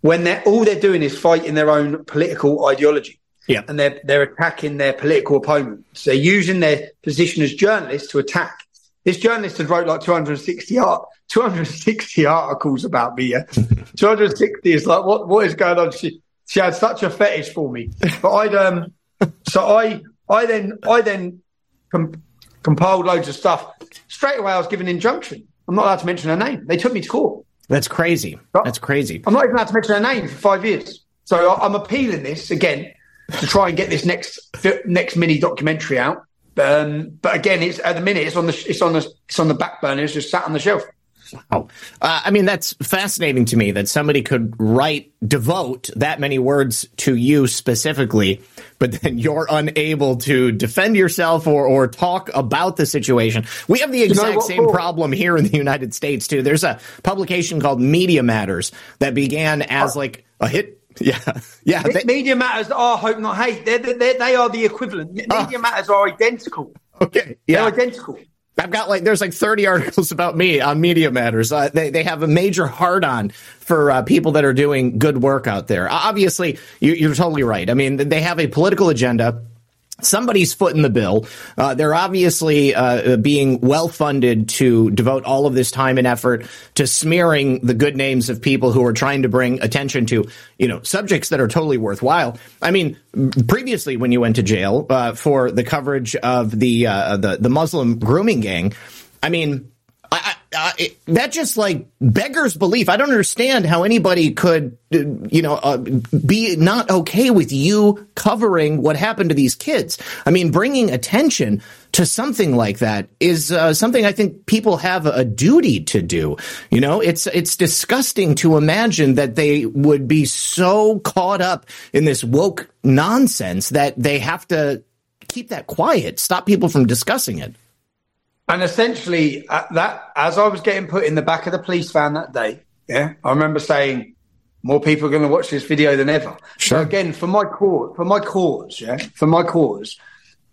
When they're all they're doing is fighting their own political ideology Yeah. and they're they're attacking their political opponents. They're using their position as journalists to attack. This journalist had wrote like 260 art, 260 articles about me. Yeah? *laughs* 260 is like what what is going on? She she had such a fetish for me. But I'd um so I I then I then com- compiled loads of stuff. Straight away I was given an injunction. I'm not allowed to mention her name. They took me to court. That's crazy. That's crazy. I'm not even allowed to mention her name for five years. So I- I'm appealing this again to try and get this next next mini documentary out. Um, but again, it's at the minute it's on the it's on the it's on the back burner. It's just sat on the shelf. Oh, uh, I mean, that's fascinating to me that somebody could write, devote that many words to you specifically, but then you're unable to defend yourself or, or talk about the situation. We have the exact same problem here in the United States, too. There's a publication called Media Matters that began as like a hit. *laughs* Yeah. Yeah. They- Media matters are hope not hate. They're, they're, they are the equivalent. Me- Media matters are identical. okay. They're Yeah. identical. I've got like there's like 30 *laughs* articles about me on Media Matters. Uh, they they have a major hard on for uh, people that are doing good work out there. Obviously, you, you're totally right. I mean, they have a political agenda. Somebody's foot in the bill. Uh, they're obviously uh, being well funded to devote all of this time and effort to smearing the good names of people who are trying to bring attention to, you know, subjects that are totally worthwhile. I mean, previously when you went to jail uh, for the coverage of the uh, the the Muslim grooming gang, I mean, uh, it, that just like beggars belief. I don't understand how anybody could, you know, uh, be not okay with you covering what happened to these kids. I mean, bringing attention to something like that is uh, something I think people have a duty to do. You know, it's it's disgusting to imagine that they would be so caught up in this woke nonsense that they have to keep that quiet, stop people from discussing it. And essentially, uh, that as I was getting put in the back of the police van that day, yeah, I remember saying, "More people are going to watch this video than ever." Sure. So again, for my cause, for my cause, yeah, for my cause,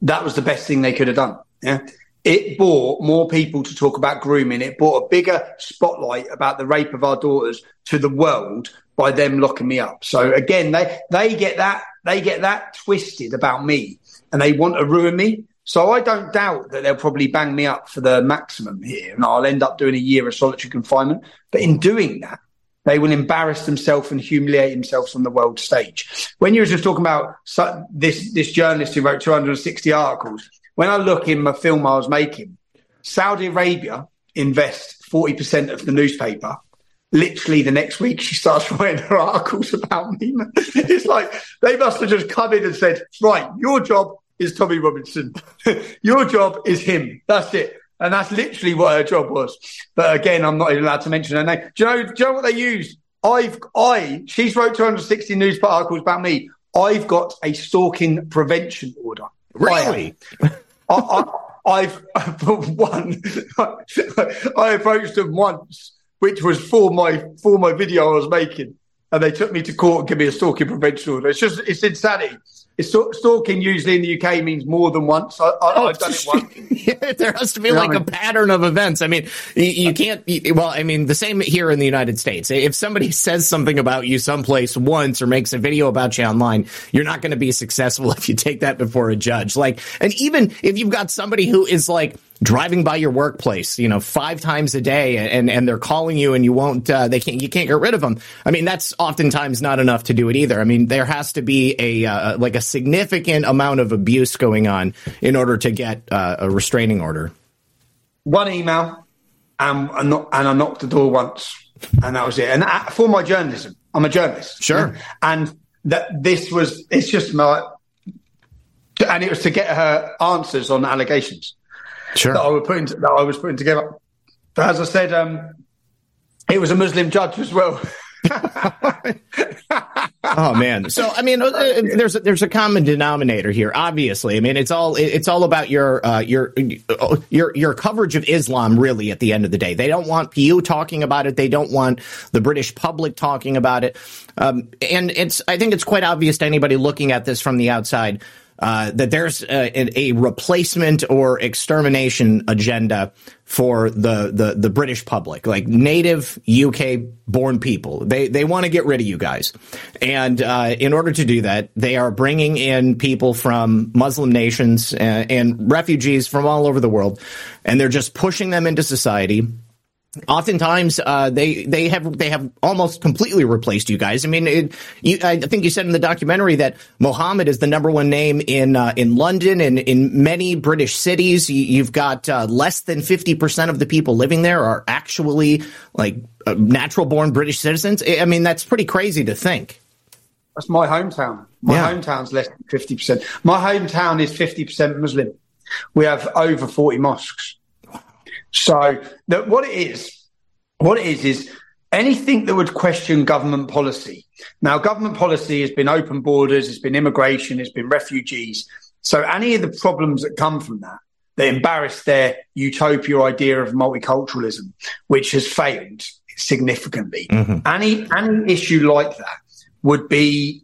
that was the best thing they could have done. Yeah, it brought more people to talk about grooming. It brought a bigger spotlight about the rape of our daughters to the world by them locking me up. So again, they they get that they get that twisted about me, and they want to ruin me. So I don't doubt that they'll probably bang me up for the maximum here, and I'll end up doing a year of solitary confinement. But in doing that, they will embarrass themselves and humiliate themselves on the world stage. When you were just talking about this this journalist who wrote 260 articles, when I look in my film I was making, Saudi Arabia invest 40% of the newspaper. Literally the next week, she starts *laughs* writing her articles about me. *laughs* It's like they must have just come in and said, right, your job is Tommy Robinson. *laughs* Your job is him. That's it. And that's literally what her job was. But again, I'm not even allowed to mention her name. Do you know, do you know what they use? I've, I, she's wrote 260 news articles about me. I've got a stalking prevention order. Really? I, I, have *laughs* one, *laughs* I approached them once, which was for my, for my video I was making. And they took me to court and gave me a stalking prevention order. It's just, it's insanity stalking usually in the UK means more than once. I, I, have done it once. *laughs* yeah, there has to be you like a pattern of events. I mean, you, you can't. Well, I mean, the same here in the United States. If somebody *laughs* says something about you someplace once or makes a video about you online, you're not going to be successful *laughs* if you take that before a judge. Like, and even if you've got somebody who is like driving by your workplace, you know, five times a day and, and they're calling you and you won't, uh, they can't, you can't get rid of them. I mean, that's oftentimes not enough to do it either. I mean, there has to be a, uh, like a significant amount of abuse going on in order to get uh, a restraining order. One email and, and I knocked the door once and that was it. And for my journalism, I'm a journalist. Sure. And that this was, it's just my, and it was to get her answers on allegations sure. that I was putting that I was putting together. But as I said, um, it was a Muslim judge as well. *laughs* *laughs* oh man! So I mean, uh, uh, there's a, there's a common denominator here. Obviously, I mean, it's all it's all about your uh, your your your coverage of Islam. Really, at the end of the day, they don't want you talking about it. They don't want the British public talking about it. Um, and it's I think it's quite obvious to anybody looking at this from the outside uh, that there's a, a, replacement or extermination agenda for the, the, the British public, like native UK born people. They, they want to get rid of you guys. And, uh, in order to do that, they are bringing in people from Muslim nations and, and refugees from all over the world. And they're just pushing them into society oftentimes uh, they they have they have almost completely replaced you guys. I mean, it, you, I think you said in the documentary that Mohammed is the number one name in uh, in London and in many British cities. You, have got uh, less than fifty percent of the people living there are actually like uh, natural born British citizens. I mean, that's pretty crazy to think. That's my hometown. My yeah. hometown's less than fifty percent. My hometown is fifty percent Muslim. We have over forty mosques. So that what it is, what it is is anything that would question government policy. Now, government policy has been open borders, it's been immigration, it's been refugees. So any of the problems that come from that, they embarrass their utopia idea of multiculturalism, which has failed significantly. Mm-hmm. Any any issue like that would be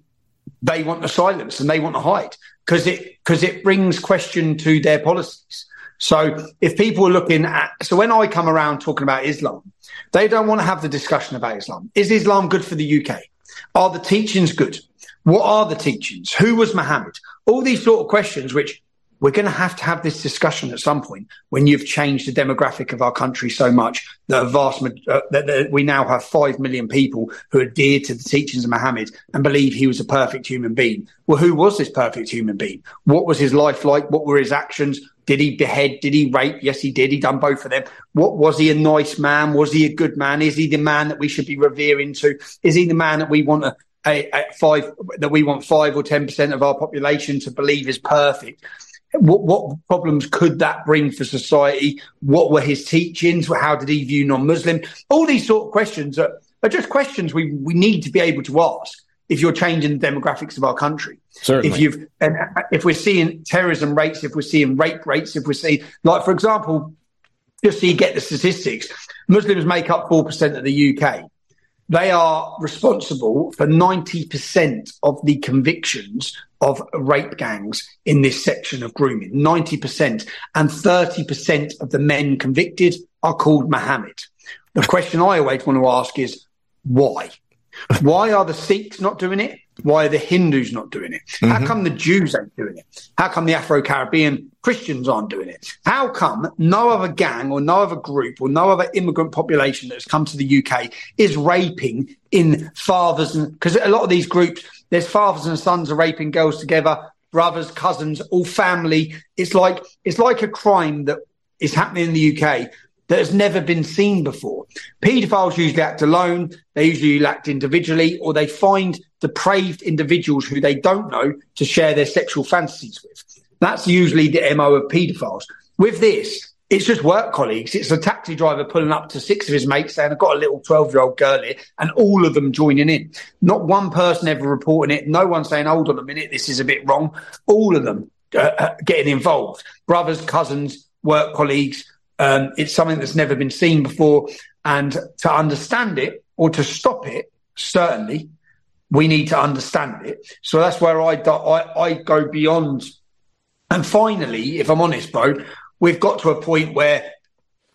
they want the silence and they want to hide because it because it brings question to their policies. So if people are looking at, so when I come around talking about Islam, they don't want to have the discussion about Islam. Is Islam good for the UK? Are the teachings good? What are the teachings? Who was Muhammad? All these sort of questions, which we're going to have to have this discussion at some point when you've changed the demographic of our country so much that a vast uh, that, that, we now have five million people who adhere to the teachings of Muhammad and believe he was a perfect human being. Well, who was this perfect human being? What was his life like? What were his actions? Did he behead? Did he rape? Yes, he did. He done both of them. What was he a nice man? Was he a good man? Is he the man that we should be revering to? Is he the man that we want to a, a five that we want five or ten percent of our population to believe is perfect? What, what, problems could that bring for society? What were his teachings? How did he view non-Muslim? All these sort of questions are, are just questions we, we need to be able to ask if you're changing the demographics of our country. Certainly. If you've and uh, if we're seeing terrorism rates, if we're seeing rape rates, if we're seeing like for example, just so you get the statistics, Muslims make up four percent of the UK. They are responsible for 90% of the convictions of rape gangs in this section of grooming. 90%. And 30% of the men convicted are called Mohammed. The question I always want to ask is why? Why are the Sikhs not doing it? Why are the Hindus not doing it? Mm-hmm. How come the Jews ain't doing it? How come the Afro Caribbean Christians aren't doing it? How come no other gang or no other group or no other immigrant population that has come to the UK is raping in fathers and because a lot of these groups, there's fathers and sons are raping girls together, brothers, cousins, all family. It's like it's like a crime that is happening in the UK that has never been seen before. Paedophiles usually act alone, they usually act individually, or they find depraved individuals who they don't know to share their sexual fantasies with. That's usually the MO of paedophiles. With this, it's just work colleagues. It's a taxi driver pulling up to six of his mates saying, I've got a little 12 year old girl here, and all of them joining in. Not one person ever reporting it. No one saying, hold on a minute, this is a bit wrong. All of them uh, uh getting involved. Brothers, cousins, work colleagues, um, it's something that's never been seen before. And to understand it or to stop it, certainly, we need to understand it. So that's where I, I, I go beyond. And finally, if I'm honest, bro, we've got to a point where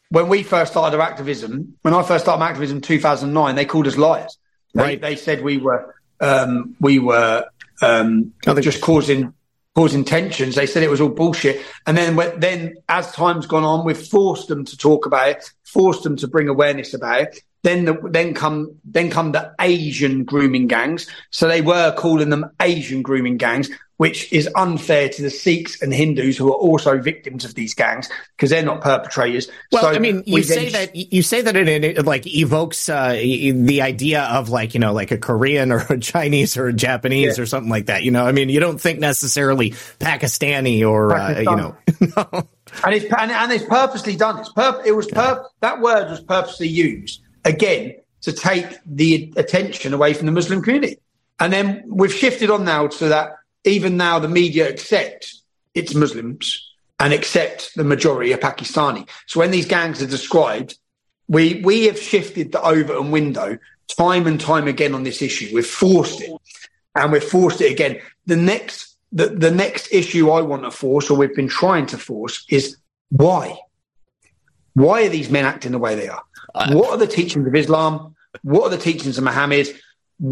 when we first started our activism, when I first started my activism in 2009, they called us liars. They, right. they said we were um, we were um, just causing causing tensions. They said it was all bullshit. And then, then as time's gone on, we've forced them to talk about it, forced them to bring awareness about it. Then, the, then come, then come the Asian grooming gangs. So they were calling them Asian grooming gangs which is unfair to the Sikhs and Hindus who are also victims of these gangs because they're not perpetrators. Well, so I mean, you say then... that you say that it, it like evokes uh, the idea of like you know like a Korean or a Chinese or a Japanese yeah. or something like that. You know, I mean, you don't think necessarily Pakistani or uh, you know. *laughs* no. And it's and, and, it's purposely done. It's pur- It was pur- that word was purposely used again to take the attention away from the Muslim community. And then we've shifted on now to that even now the media accept it's Muslims and accept the majority are Pakistani. So when these gangs are described, we we have shifted the Overton window time and time again on this issue. We've forced it, and we've forced it again. The next the, the next issue I want to force, or we've been trying to force, is why? Why are these men acting the way they are? Uh, what are the teachings of Islam? What are the teachings of Muhammad?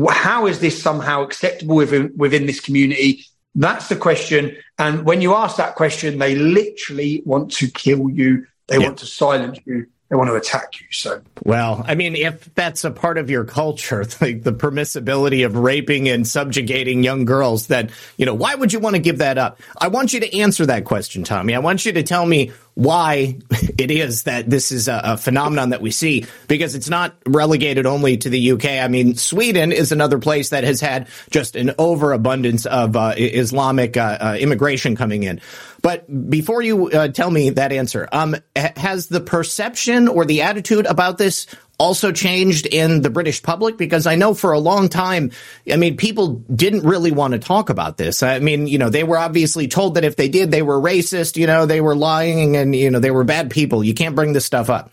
how is this somehow acceptable within, within this community? That's the question. And when you ask that question, they literally want to kill you. They yeah. want to silence you they want to attack you. So, well, I mean, if that's a part of your culture, *laughs* like the permissibility of raping and subjugating young girls, then, you know, why would you want to give that up? I want you to answer that question, Tommy. I want you to tell me why it is that this is a, a, phenomenon that we see because it's not relegated only to the UK. I mean, Sweden is another place that has had just an overabundance of uh, Islamic uh, uh, immigration coming in. But before you uh, tell me that answer, um, has the perception or the attitude about this also changed in the British public? Because I know for a long time, I mean, people didn't really want to talk about this. I mean, you know, they were obviously told that if they did, they were racist, you know, they were lying and, you know, they were bad people. You can't bring this stuff up.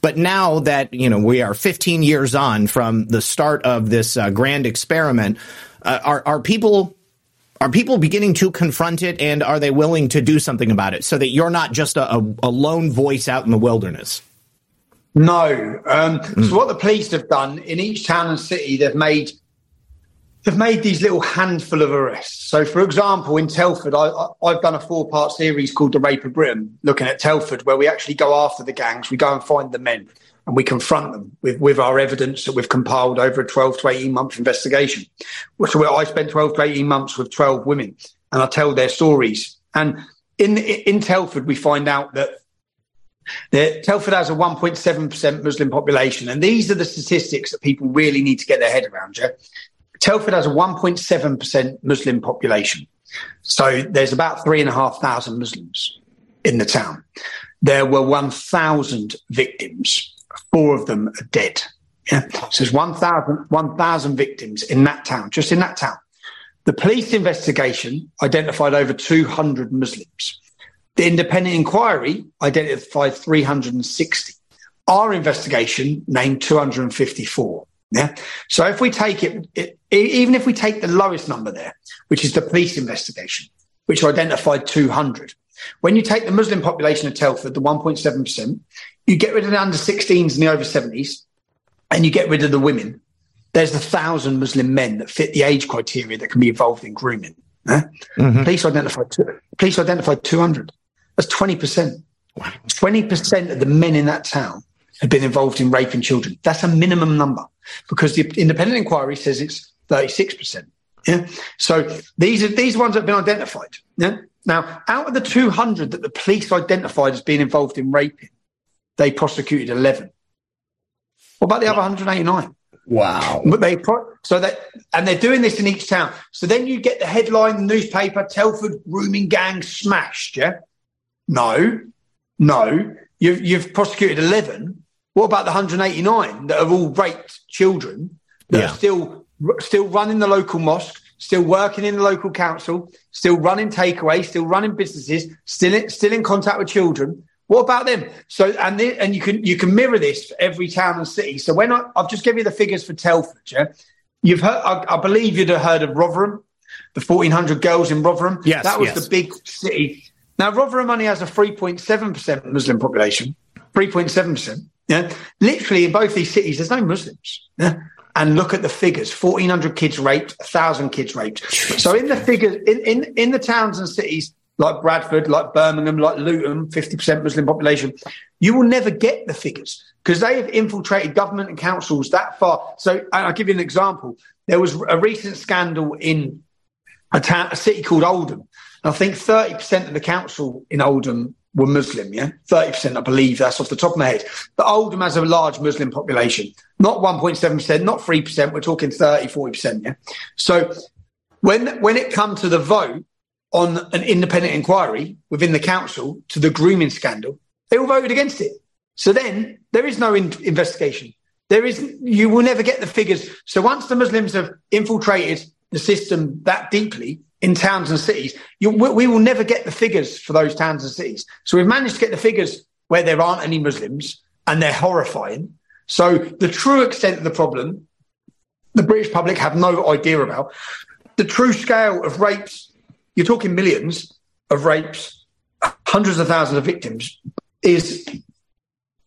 But now that, you know, we are 15 years on from the start of this uh, grand experiment, uh, are, are people are people beginning to confront it and are they willing to do something about it so that you're not just a, a, a lone voice out in the wilderness? No. Um, mm. So, what the police have done in each town and city, they've made they've made these little handful of arrests. So, for example, in Telford, I, have done a four part series called The Rape of Britain, looking at Telford, where we actually go after the gangs, we go and find the men, and we confront them with, with our evidence that we've compiled over a 12 to 18 month investigation. So, I spent 12 to 18 months with 12 women, and I tell their stories. And in, in Telford, we find out that Telford has a 1.7% Muslim population, and these are the statistics that people really need to get their head around. Yeah? Telford has a 1.7% Muslim population. So there's about three and a half thousand Muslims in the town. There were 1,000 victims. Four of them are dead. Yeah. So there's 1,000 1, victims in that town, just in that town. The police investigation identified over 200 Muslims. The independent inquiry identified 360. Our investigation named 254. Yeah. So if we take it, it, even if we take the lowest number there, which is the police investigation, which identified 200, when you take the Muslim population of Telford, the 1.7%, you get rid of the under 16s and the over 70s, and you get rid of the women. There's a thousand Muslim men that fit the age criteria that can be involved in grooming. Yeah? Mm-hmm. Police identified police identified 200. That's 20%. Wow. 20% of the men in that town had been involved in raping children. That's a minimum number because the independent inquiry says it's 36%. Yeah. So these are these ones that have been identified. Yeah. Now, out of the 200 that the police identified as being involved in raping, they prosecuted 11. What about the other 189? Wow. But they so that and they're doing this in each town. So then you get the headline in the newspaper: Telford grooming gang smashed. Yeah. No, no. You've you've prosecuted 11 what about the 189 that are all raped children that yeah. are still still running the local mosque, still working in the local council, still running takeaway, still running businesses, still in, still in contact with children? What about them? So and the, and you can you can mirror this for every town and city. So when I, I've just given you the figures for Telford, yeah, you've heard I, I believe you'd have heard of Rotherham, the 1400 girls in Rotherham. Yes, that was yes. the big city. Now Rotherham only has a 3.7 percent Muslim population, 3.7 percent. Yeah, literally in both these cities, there's no Muslims. Yeah? And look at the figures: fourteen hundred kids raped, thousand kids raped. So in the figures, in, in in the towns and cities like Bradford, like Birmingham, like Luton, fifty percent Muslim population, you will never get the figures because they have infiltrated government and councils that far. So I'll give you an example. There was a recent scandal in a, town, a city called Oldham. I think 30% of the council in Oldham were Muslim, yeah? 30%, I believe. That's off the top of my head. But Oldham has a large Muslim population. Not 1.7%, not 3%. We're talking 30, 40%, yeah? So when, when it comes to the vote on an independent inquiry within the council to the grooming scandal, they all voted against it. So then there is no in- investigation. There is, you will never get the figures. So once the Muslims have infiltrated the system that deeply, in towns and cities, you, we will never get the figures for those towns and cities. So we've managed to get the figures where there aren't any Muslims and they're horrifying. So the true extent of the problem, the British public have no idea about. The true scale of rapes, you're talking millions of rapes, hundreds of thousands of victims, is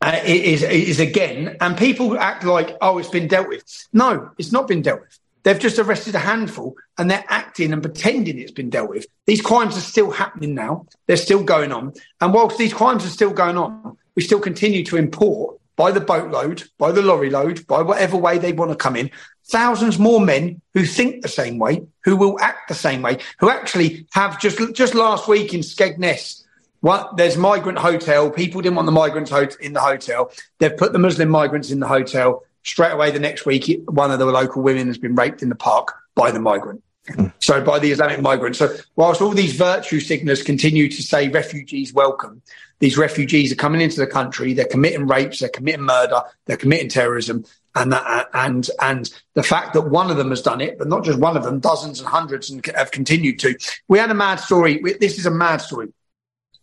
uh, is is again, and people act like, oh, it's been dealt with. No, it's not been dealt with. They've just arrested a handful and they're acting and pretending it's been dealt with. These crimes are still happening now. They're still going on. And whilst these crimes are still going on, we still continue to import by the boatload, by the lorry load, by whatever way they want to come in, thousands more men who think the same way, who will act the same way, who actually have just just last week in Skegness, what there's migrant hotel. People didn't want the migrants in the hotel. They've put the Muslim migrants in the hotel straight away the next week, one of the local women has been raped in the park by the migrant. Hmm. So by the Islamic migrant. So whilst all these virtue signals continue to say refugees welcome, these refugees are coming into the country. They're committing rapes. They're committing murder. They're committing terrorism. And that, and and the fact that one of them has done it, but not just one of them, dozens and hundreds and have continued to. We had a mad story. This is a mad story.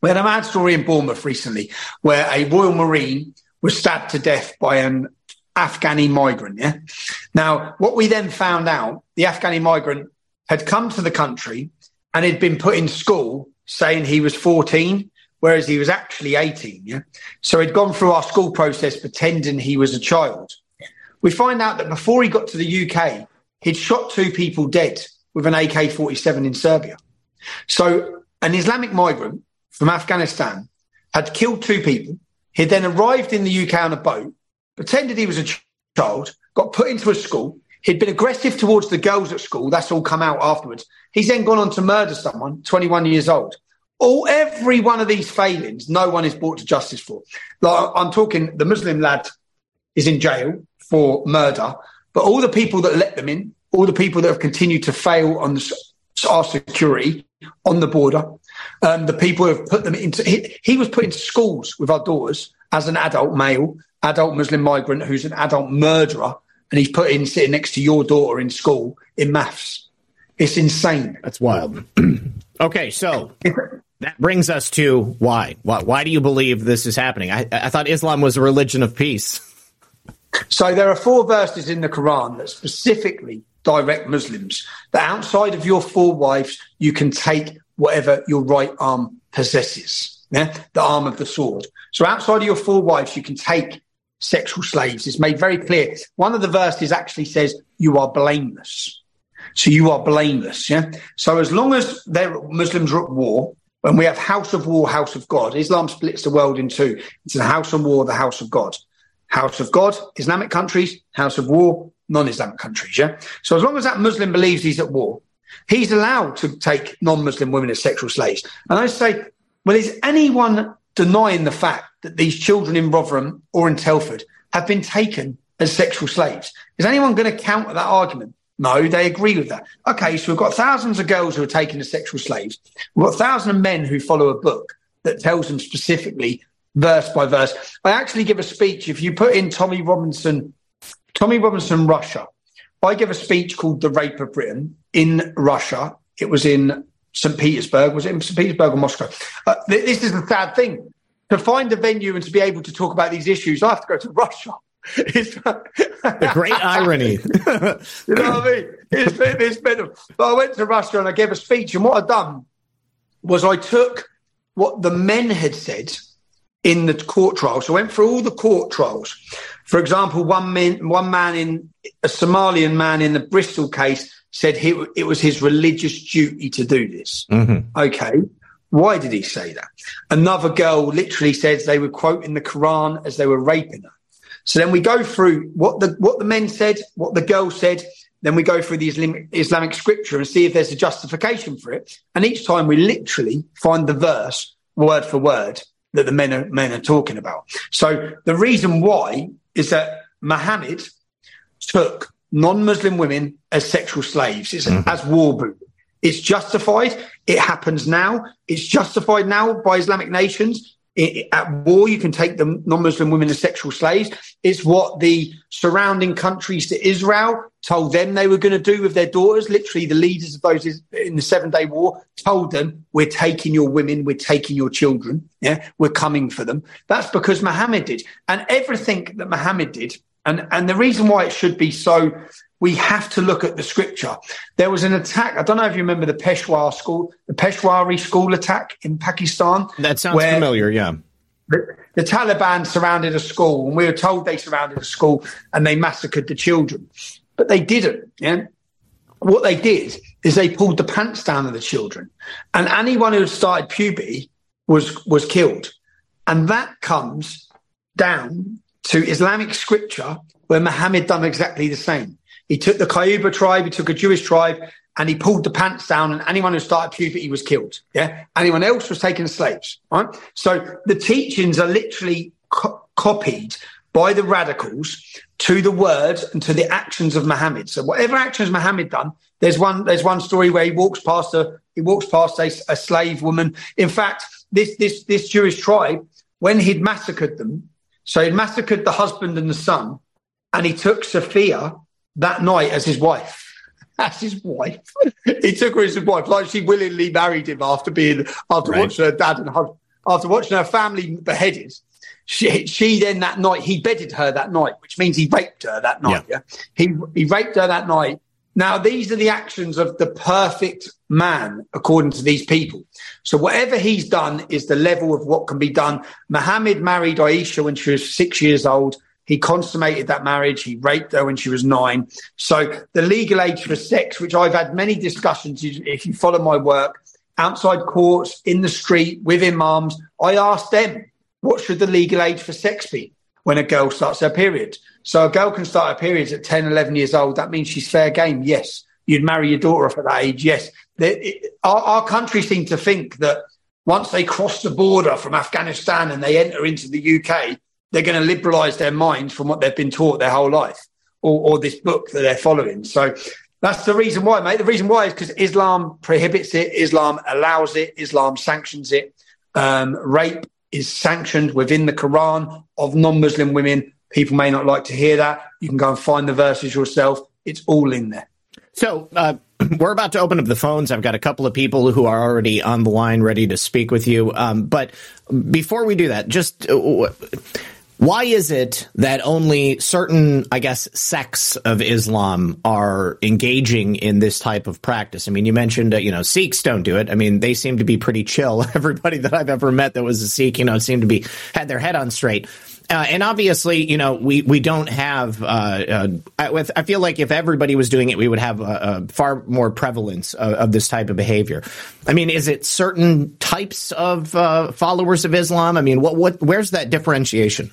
We had a mad story in Bournemouth recently where a Royal Marine was stabbed to death by an Afghani migrant. Yeah. Now, what we then found out, the Afghani migrant had come to the country and had been put in school saying he was 14, whereas he was actually 18. Yeah. So he'd gone through our school process pretending he was a child. We find out that before he got to the UK, he'd shot two people dead with an AK 47 in Serbia. So an Islamic migrant from Afghanistan had killed two people. He then arrived in the UK on a boat, pretended he was a child, got put into a school. He'd been aggressive towards the girls at school. That's all come out afterwards. He's then gone on to murder someone, 21 years old. All every one of these failings, no one is brought to justice for. Like I'm talking, the Muslim lad is in jail for murder, but all the people that let them in, all the people that have continued to fail on the, our security on the border, um, the people who have put them into, he, he was put into schools with our daughters as an adult male, adult Muslim migrant who's an adult murderer, and he's put in sitting next to your daughter in school in maths. It's insane. That's wild. *clears throat* okay, so that brings us to why. Why, why do you believe this is happening? I, I thought Islam was a religion of peace. So there are four verses in the Quran that specifically direct Muslims that outside of your four wives, you can take whatever your right arm possesses. Yeah? The arm of the sword. So outside of your four wives, you can take sexual slaves. It's made very clear. One of the verses actually says, you are blameless. So you are blameless. Yeah. So as long as Muslims are at war, when we have house of war, house of God, Islam splits the world in two. It's the house of war, the house of God. House of God, Islamic countries, house of war, non-Islamic countries. Yeah. So as long as that Muslim believes he's at war, he's allowed to take non-Muslim women as sexual slaves. And I say, well, is anyone denying the fact that these children in Rotherham or in Telford have been taken as sexual slaves? Is anyone going to counter that argument? No, they agree with that. Okay, so we've got thousands of girls who are taken as sexual slaves. We've got thousands of men who follow a book that tells them specifically, verse by verse. I actually give a speech. If you put in Tommy Robinson, Tommy Robinson, Russia, I give a speech called The Rape of Britain in Russia. It was in St. Petersburg. Was it in St. Petersburg or Moscow? Uh, this is the sad thing. To find a venue and to be able to talk about these issues, I have to go to *laughs* Russia. the great *laughs* irony. you know what I mean? It's been, it's been, but I went to Russia and I gave a speech, and what I'd done was I took what the men had said in the court trial. So I went through all the court trials. For example, one man, one man in a Somalian man in the Bristol case said he, it was his religious duty to do this. Mm-hmm. Okay. Why did he say that? Another girl literally says they were quoting the Quran as they were raping her. So then we go through what the what the men said, what the girl said. Then we go through the Islamic, Islamic scripture and see if there's a justification for it. And each time we literally find the verse word for word that the men are, men are talking about. So the reason why is that Muhammad took non-Muslim women as sexual slaves, mm-hmm. as war booty. It's justified. It happens now. It's justified now by Islamic nations at war, you can take the non-Muslim women as sexual slaves. It's what the surrounding countries to Israel told them they were going to do with their daughters. Literally, the leaders of those in the Seven Day War told them, "We're taking your women, we're taking your children. Yeah, we're coming for them." That's because Muhammad did, and everything that Muhammad did, and and the reason why it should be so we have to look at the scripture. There was an attack. I don't know if you remember the Peshawar school, the Peshawari school attack in Pakistan. That sounds familiar. Yeah. The, the, Taliban surrounded a school, and we were told they surrounded a school and they massacred the children, but they didn't. Yeah. What they did is they pulled the pants down of the children, and anyone who had started puberty was was killed, and that comes down to Islamic scripture where Muhammad done exactly the same. He took the Qayuba tribe, he took a Jewish tribe, and he pulled the pants down, and anyone who started puberty was killed. Yeah. Anyone else was taken as slaves. Right. So the teachings are literally co- copied by the radicals to the words and to the actions of Muhammad. So whatever actions Muhammad done, there's one there's one story where he walks past a he walks past a, a slave woman. In fact, this this this Jewish tribe, when he'd massacred them, so he'd massacred the husband and the son, and he took Sophia that night as his wife. *laughs* As his wife, *laughs* he took her as his wife, like she willingly married him after being after right. watching her dad and husband, after watching her family beheaded. She, she then that night he bedded her that night, which means he raped her that night. Yeah. yeah, he he raped her that night. Now these are the actions of the perfect man, according to these people. So whatever he's done is the level of what can be done. Muhammad married Aisha when she was six years old He consummated that marriage. He raped her when she was nine. So the legal age for sex, which I've had many discussions, if you follow my work, outside courts, in the street, with imams, I asked them, what should the legal age for sex be when a girl starts her period? So a girl can start her periods at 10, 11 years old. That means she's fair game. Yes. You'd marry your daughter off at that age. Yes. It, our, our country seem to think that once they cross the border from Afghanistan and they enter into the UK, they're going to liberalize their minds from what they've been taught their whole life or, or this book that they're following. So that's the reason why, mate. The reason why is because Islam prohibits it, Islam allows it, Islam sanctions it. Um, rape is sanctioned within the Quran of non Muslim women. People may not like to hear that. You can go and find the verses yourself. It's all in there. So, uh, *clears throat* we're about to open up the phones. I've got a couple of people who are already on the line ready to speak with you. Um, but before we do that, just uh, why is it that only certain, I guess, sects of Islam are engaging in this type of practice? I mean, you mentioned, uh, you know, Sikhs don't do it. I mean, they seem to be pretty chill. *laughs* Everybody that I've ever met that was a Sikh, you know, seemed to be had their head on straight. Uh, and obviously, you know, we, we don't have. Uh, uh, I, I, feel like if everybody was doing it, we would have a, a far more prevalence of, of, this type of behavior. I mean, is it certain types of uh, followers of Islam? I mean, what what where's that differentiation?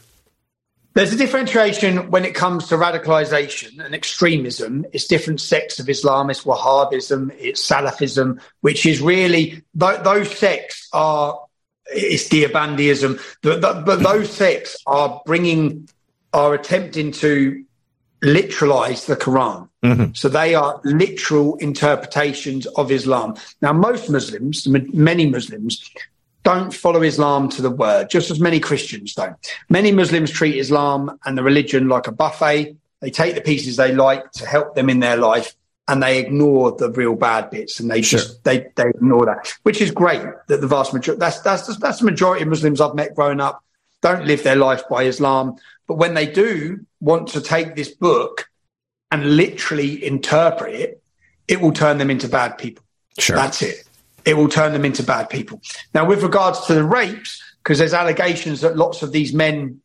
There's a differentiation when it comes to radicalization and extremism. It's different sects of Islam. It's Wahhabism, it's Salafism, which is really th- those sects are it's Deobandism. But, but those sects are bringing, are attempting to literalize the Quran. Mm-hmm. So they are literal interpretations of Islam. Now, most Muslims, many Muslims, don't follow Islam to the word, just as many Christians don't. Many Muslims treat Islam and the religion like a buffet. They take the pieces they like to help them in their life and they ignore the real bad bits and they sure. just they they ignore that, which is great. That the vast majority that's that's that's the majority of Muslims I've met growing up don't live their life by Islam, but when they do want to take this book and literally interpret it, it will turn them into bad people. Sure, that's it. It will turn them into bad people. Now, with regards to the rapes, because there's allegations that lots of these men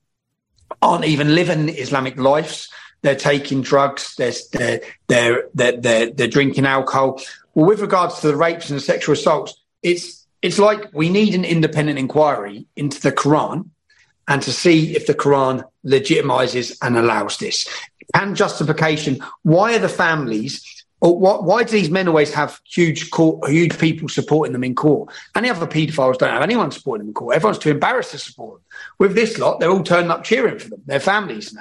aren't even living Islamic lives they're taking drugs, they're, they're, they're, they're, they're, they're drinking alcohol. Well, with regards to the rapes and the sexual assaults, it's, it's like we need an independent inquiry into the Quran and to see if the Quran legitimizes and allows this. And justification, why are the families or what, why do these men always have huge court, huge people supporting them in court? Any other paedophiles don't have anyone supporting them in court. Everyone's too embarrassed to support them. With this lot, they're all turning up cheering for them, their families,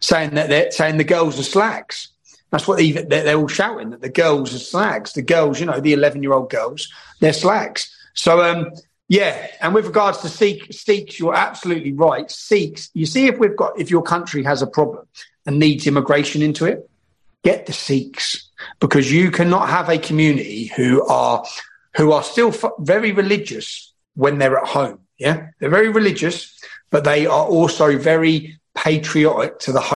saying that they're saying the girls are slags. That's what they're, they're all shouting that the girls are slags. The girls, you know, the 11 year old girls, they're slags. So, um, yeah, and with regards to Sikh, Sikhs, you're absolutely right. Sikhs, you see, if we've got, if your country has a problem and needs immigration into it, get the Sikhs because you cannot have a community who are who are still f- very religious when they're at home. Yeah, they're very religious, but they are also very patriotic to the home.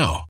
now.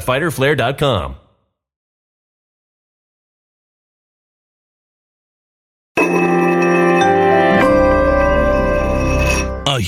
www.fighterflare.com.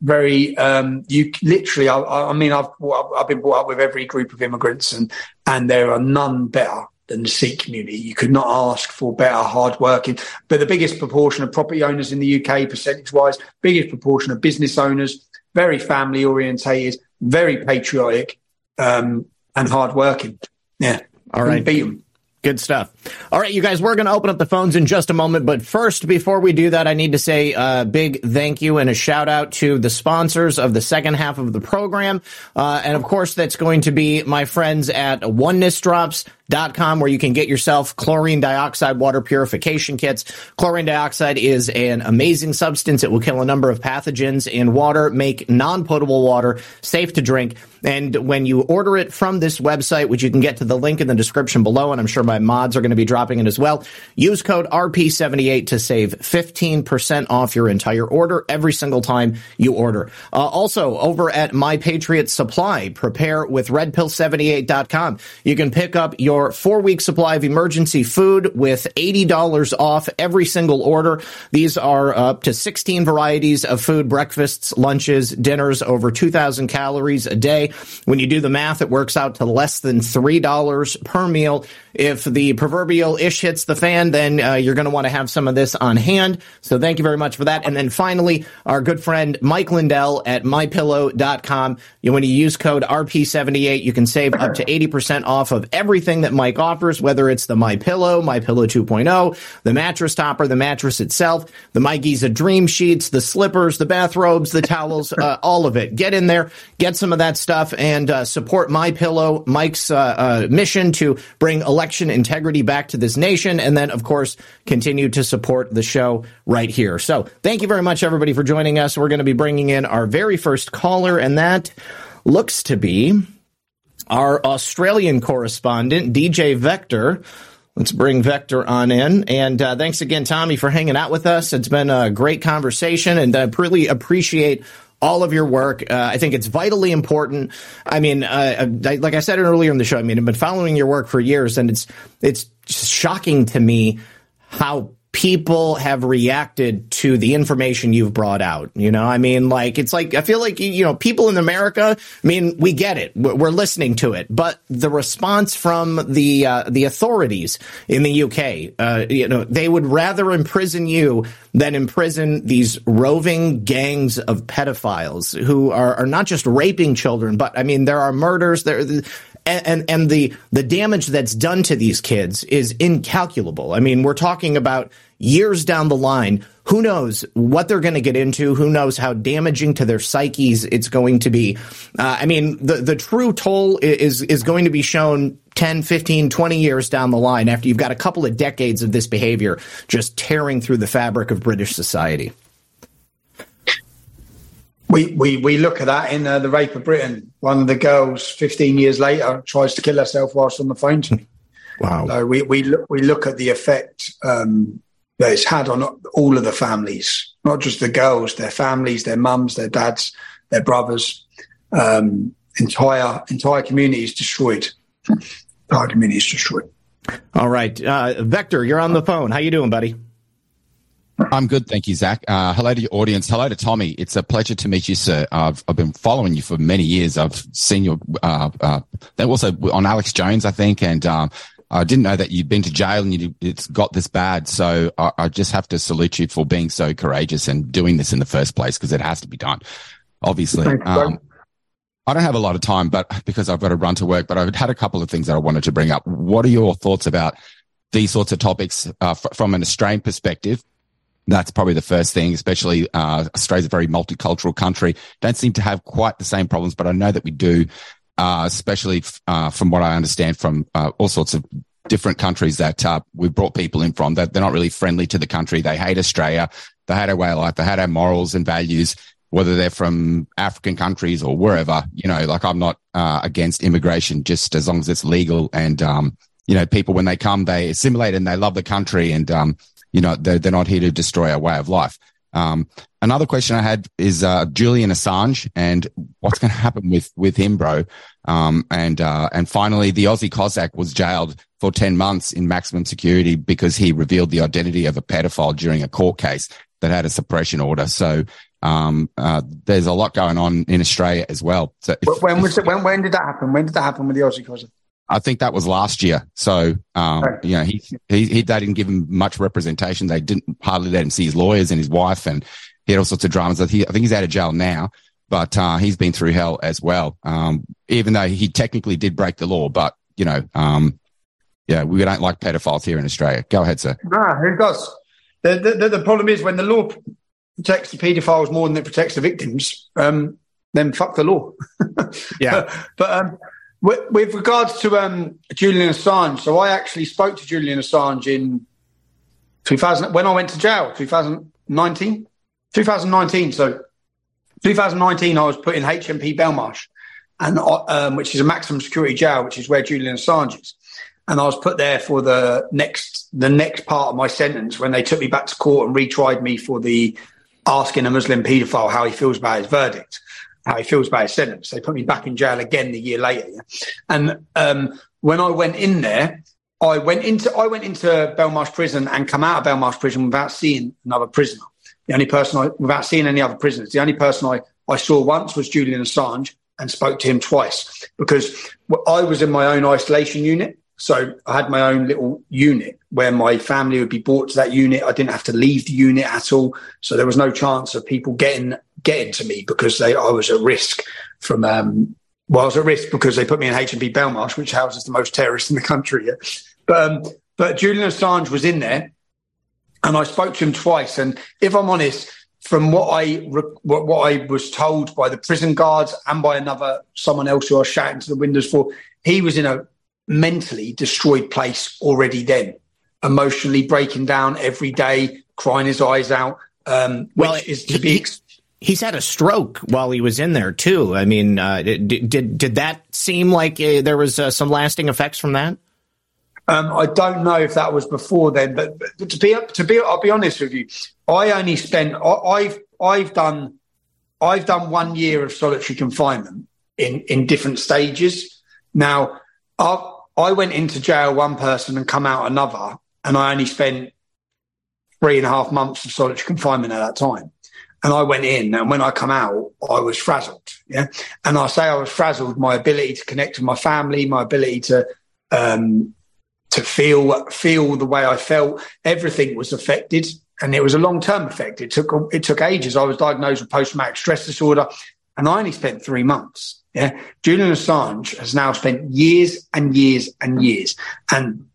very um, you literally. I, I mean, I've I've been brought up with every group of immigrants, and and there are none better than the Sikh community. You could not ask for better, hardworking. But the biggest proportion of property owners in the UK, percentage wise, biggest proportion of business owners, very family orientated, very patriotic, um, and hardworking. Yeah, all right, beat 'em. Good stuff. All right, you guys, we're going to open up the phones in just a moment. But first, before we do that, I need to say a big thank you and a shout out to the sponsors of the second half of the program. Uh, and of course, that's going to be my friends at Oneness Drops. Dot com where you can get yourself chlorine dioxide water purification kits. Chlorine dioxide is an amazing substance. It will kill a number of pathogens in water, make non-potable water safe to drink. And when you order it from this website, which you can get to the link in the description below, and I'm sure my mods are going to be dropping it as well, use code RP78 to save 15% off your entire order every single time you order. Uh, also, over at My Patriot Supply, prepare with redpill78.com. You can pick up your four week supply of emergency food with $80 off every single order. These are up to 16 varieties of food, breakfasts, lunches, dinners, over 2,000 calories a day. When you do the math, it works out to less than $3 per meal. If the proverbial ish hits the fan, then uh, you're going to want to have some of this on hand. So thank you very much for that. And then finally, our good friend Mike Lindell at mypillow.com. When you use code RP78, you can save up to 80% off of everything that Mike offers, whether it's the My Pillow, My Pillow 2.0, the mattress topper, the mattress itself, the My Giza Dream Sheets, the slippers, the bathrobes, the towels, *laughs* uh, all of it. Get in there, get some of that stuff, and uh, support My Pillow, Mike's uh, uh, mission to bring election integrity back to this nation, and then, of course, continue to support the show right here. So, thank you very much, everybody, for joining us. We're going to be bringing in our very first caller, and that looks to be our Australian correspondent, DJ Vector. Let's bring Vector on in. And uh, thanks again, Tommy, for hanging out with us. It's been a great conversation, and I really appreciate all of your work. Uh, I think it's vitally important. I mean, uh, I, like I said earlier in the show, I mean, I've been following your work for years, and it's it's shocking to me how people have reacted to the information you've brought out. You know, I mean, like, it's like, I feel like, you know, people in America, I mean, we get it. We're listening to it, but the response from the, uh, the authorities in the UK, uh, you know, they would rather imprison you than imprison these roving gangs of pedophiles who are, are not just raping children, but I mean, there are murders, there, and, and, and the the damage that's done to these kids is incalculable. I mean, we're talking about years down the line. Who knows what they're going to get into? Who knows how damaging to their psyches it's going to be? Uh, I mean, the the true toll is is going to be shown 10, 15, 20 years down the line after you've got a couple of decades of this behavior just tearing through the fabric of British society. We, we, we look at that in uh, the rape of Britain. One of the girls, 15 years later, tries to kill herself whilst on the phone to me. Wow. So we, we, look, we look at the effect um, that it's had on all of the families, not just the girls, their families, their mums, their dads, their brothers. Um, entire entire communities destroyed. Entire communities destroyed. All right, uh, Vector, you're on the phone. How you doing, buddy? I'm good, thank you, Zak. Uh, hello to your audience. Hello to Tommy. It's a pleasure to meet you, sir. I've I've been following you for many years. I've seen you uh, uh, also on Alex Jones, I think, and um, I didn't know that you'd been to jail and you, it's got this bad. So I, I, just have to salute you for being so courageous and doing this in the first place because it has to be done. Obviously, um, I don't have a lot of time, but because I've got to run to work. But I've had a couple of things that I wanted to bring up. What are your thoughts about these sorts of topics uh, f- from an Australian perspective? That's probably the first thing, especially uh, Australia's a very multicultural country. Don't seem to have quite the same problems, but I know that we do, uh, especially uh, from what I understand from uh, all sorts of different countries that uh, we've brought people in from. That they're not really friendly to the country. They hate Australia. They hate our way of life. They hate our morals and values, whether they're from African countries or wherever. You know, like I'm not uh, against immigration, just as long as it's legal and um, you know, people when they come, they assimilate and they love the country and um, you know, they're, they're not here to destroy our way of life. Um, another question I had is uh, Julian Assange and what's going to happen with with him, bro. Um, and uh, and finally, the Aussie Cossack was jailed for ten months in maximum security because he revealed the identity of a pedophile during a court case that had a suppression order. So um, uh, there's a lot going on in Australia as well. So if, when was it? When when did that happen? When did that happen with the Aussie Cossack? I think that was last year. So, um, right. you know, he, he, he, they didn't give him much representation. They didn't hardly let him see his lawyers and his wife and he had all sorts of dramas. I think, I think he's out of jail now, but, uh, he's been through hell as well. Um, even though he technically did break the law, but, you know, um, yeah, we don't like pedophiles here in Australia. Go ahead, sir. No, who does? The, the, the problem is when the law protects the paedophiles more than it protects the victims, um, then fuck the law. yeah. but, *laughs* but um, with, with regards to um, Julian Assange, so I actually spoke to Julian Assange in 2000 when I went to jail, 2019, 2019. So 2019, I was put in HMP Belmarsh, and um, which is a maximum security jail, which is where Julian Assange is. And I was put there for the next the next part of my sentence when they took me back to court and retried me for the asking a Muslim paedophile how he feels about his verdict how he feels about his sentence. They put me back in jail again the year later. Yeah? And um, when I went in there, I went into I went into Belmarsh prison and come out of Belmarsh prison without seeing another prisoner. The only person I without seeing any other prisoners. The only person I, I saw once was Julian Assange and spoke to him twice because I was in my own isolation unit. So I had my own little unit where my family would be brought to that unit. I didn't have to leave the unit at all. So there was no chance of people getting getting to me because they I was at risk from um, well, I was at risk because they put me in HMP Belmarsh, which houses the most terrorists in the country. Yeah? But um, but Julian Assange was in there, and I spoke to him twice. And if I'm honest, from what I what, what I was told by the prison guards and by another someone else who I was shouting to the windows for, he was in a mentally destroyed place already. Then, emotionally breaking down every day, crying his eyes out. Um, well, is to be. He's had a stroke while he was in there too. I mean, uh, did, did did that seem like uh, there was uh, some lasting effects from that? Um, I don't know if that was before then, but, but, to be to be, I'll be honest with you. I only spent I, have I've done I've done one year of solitary confinement in in different stages. Now, I, I went into jail one person and come out another, and I only spent three and a half months of solitary confinement at that time. And I went in, and when I come out, I was frazzled. Yeah, and I say I was frazzled. My ability to connect with my family, my ability to um, to feel feel the way I felt, everything was affected, and it was a long term effect. It took it took ages. I was diagnosed with post traumatic stress disorder, and I only spent three months. Yeah. Julian Assange has now spent years and years and years. And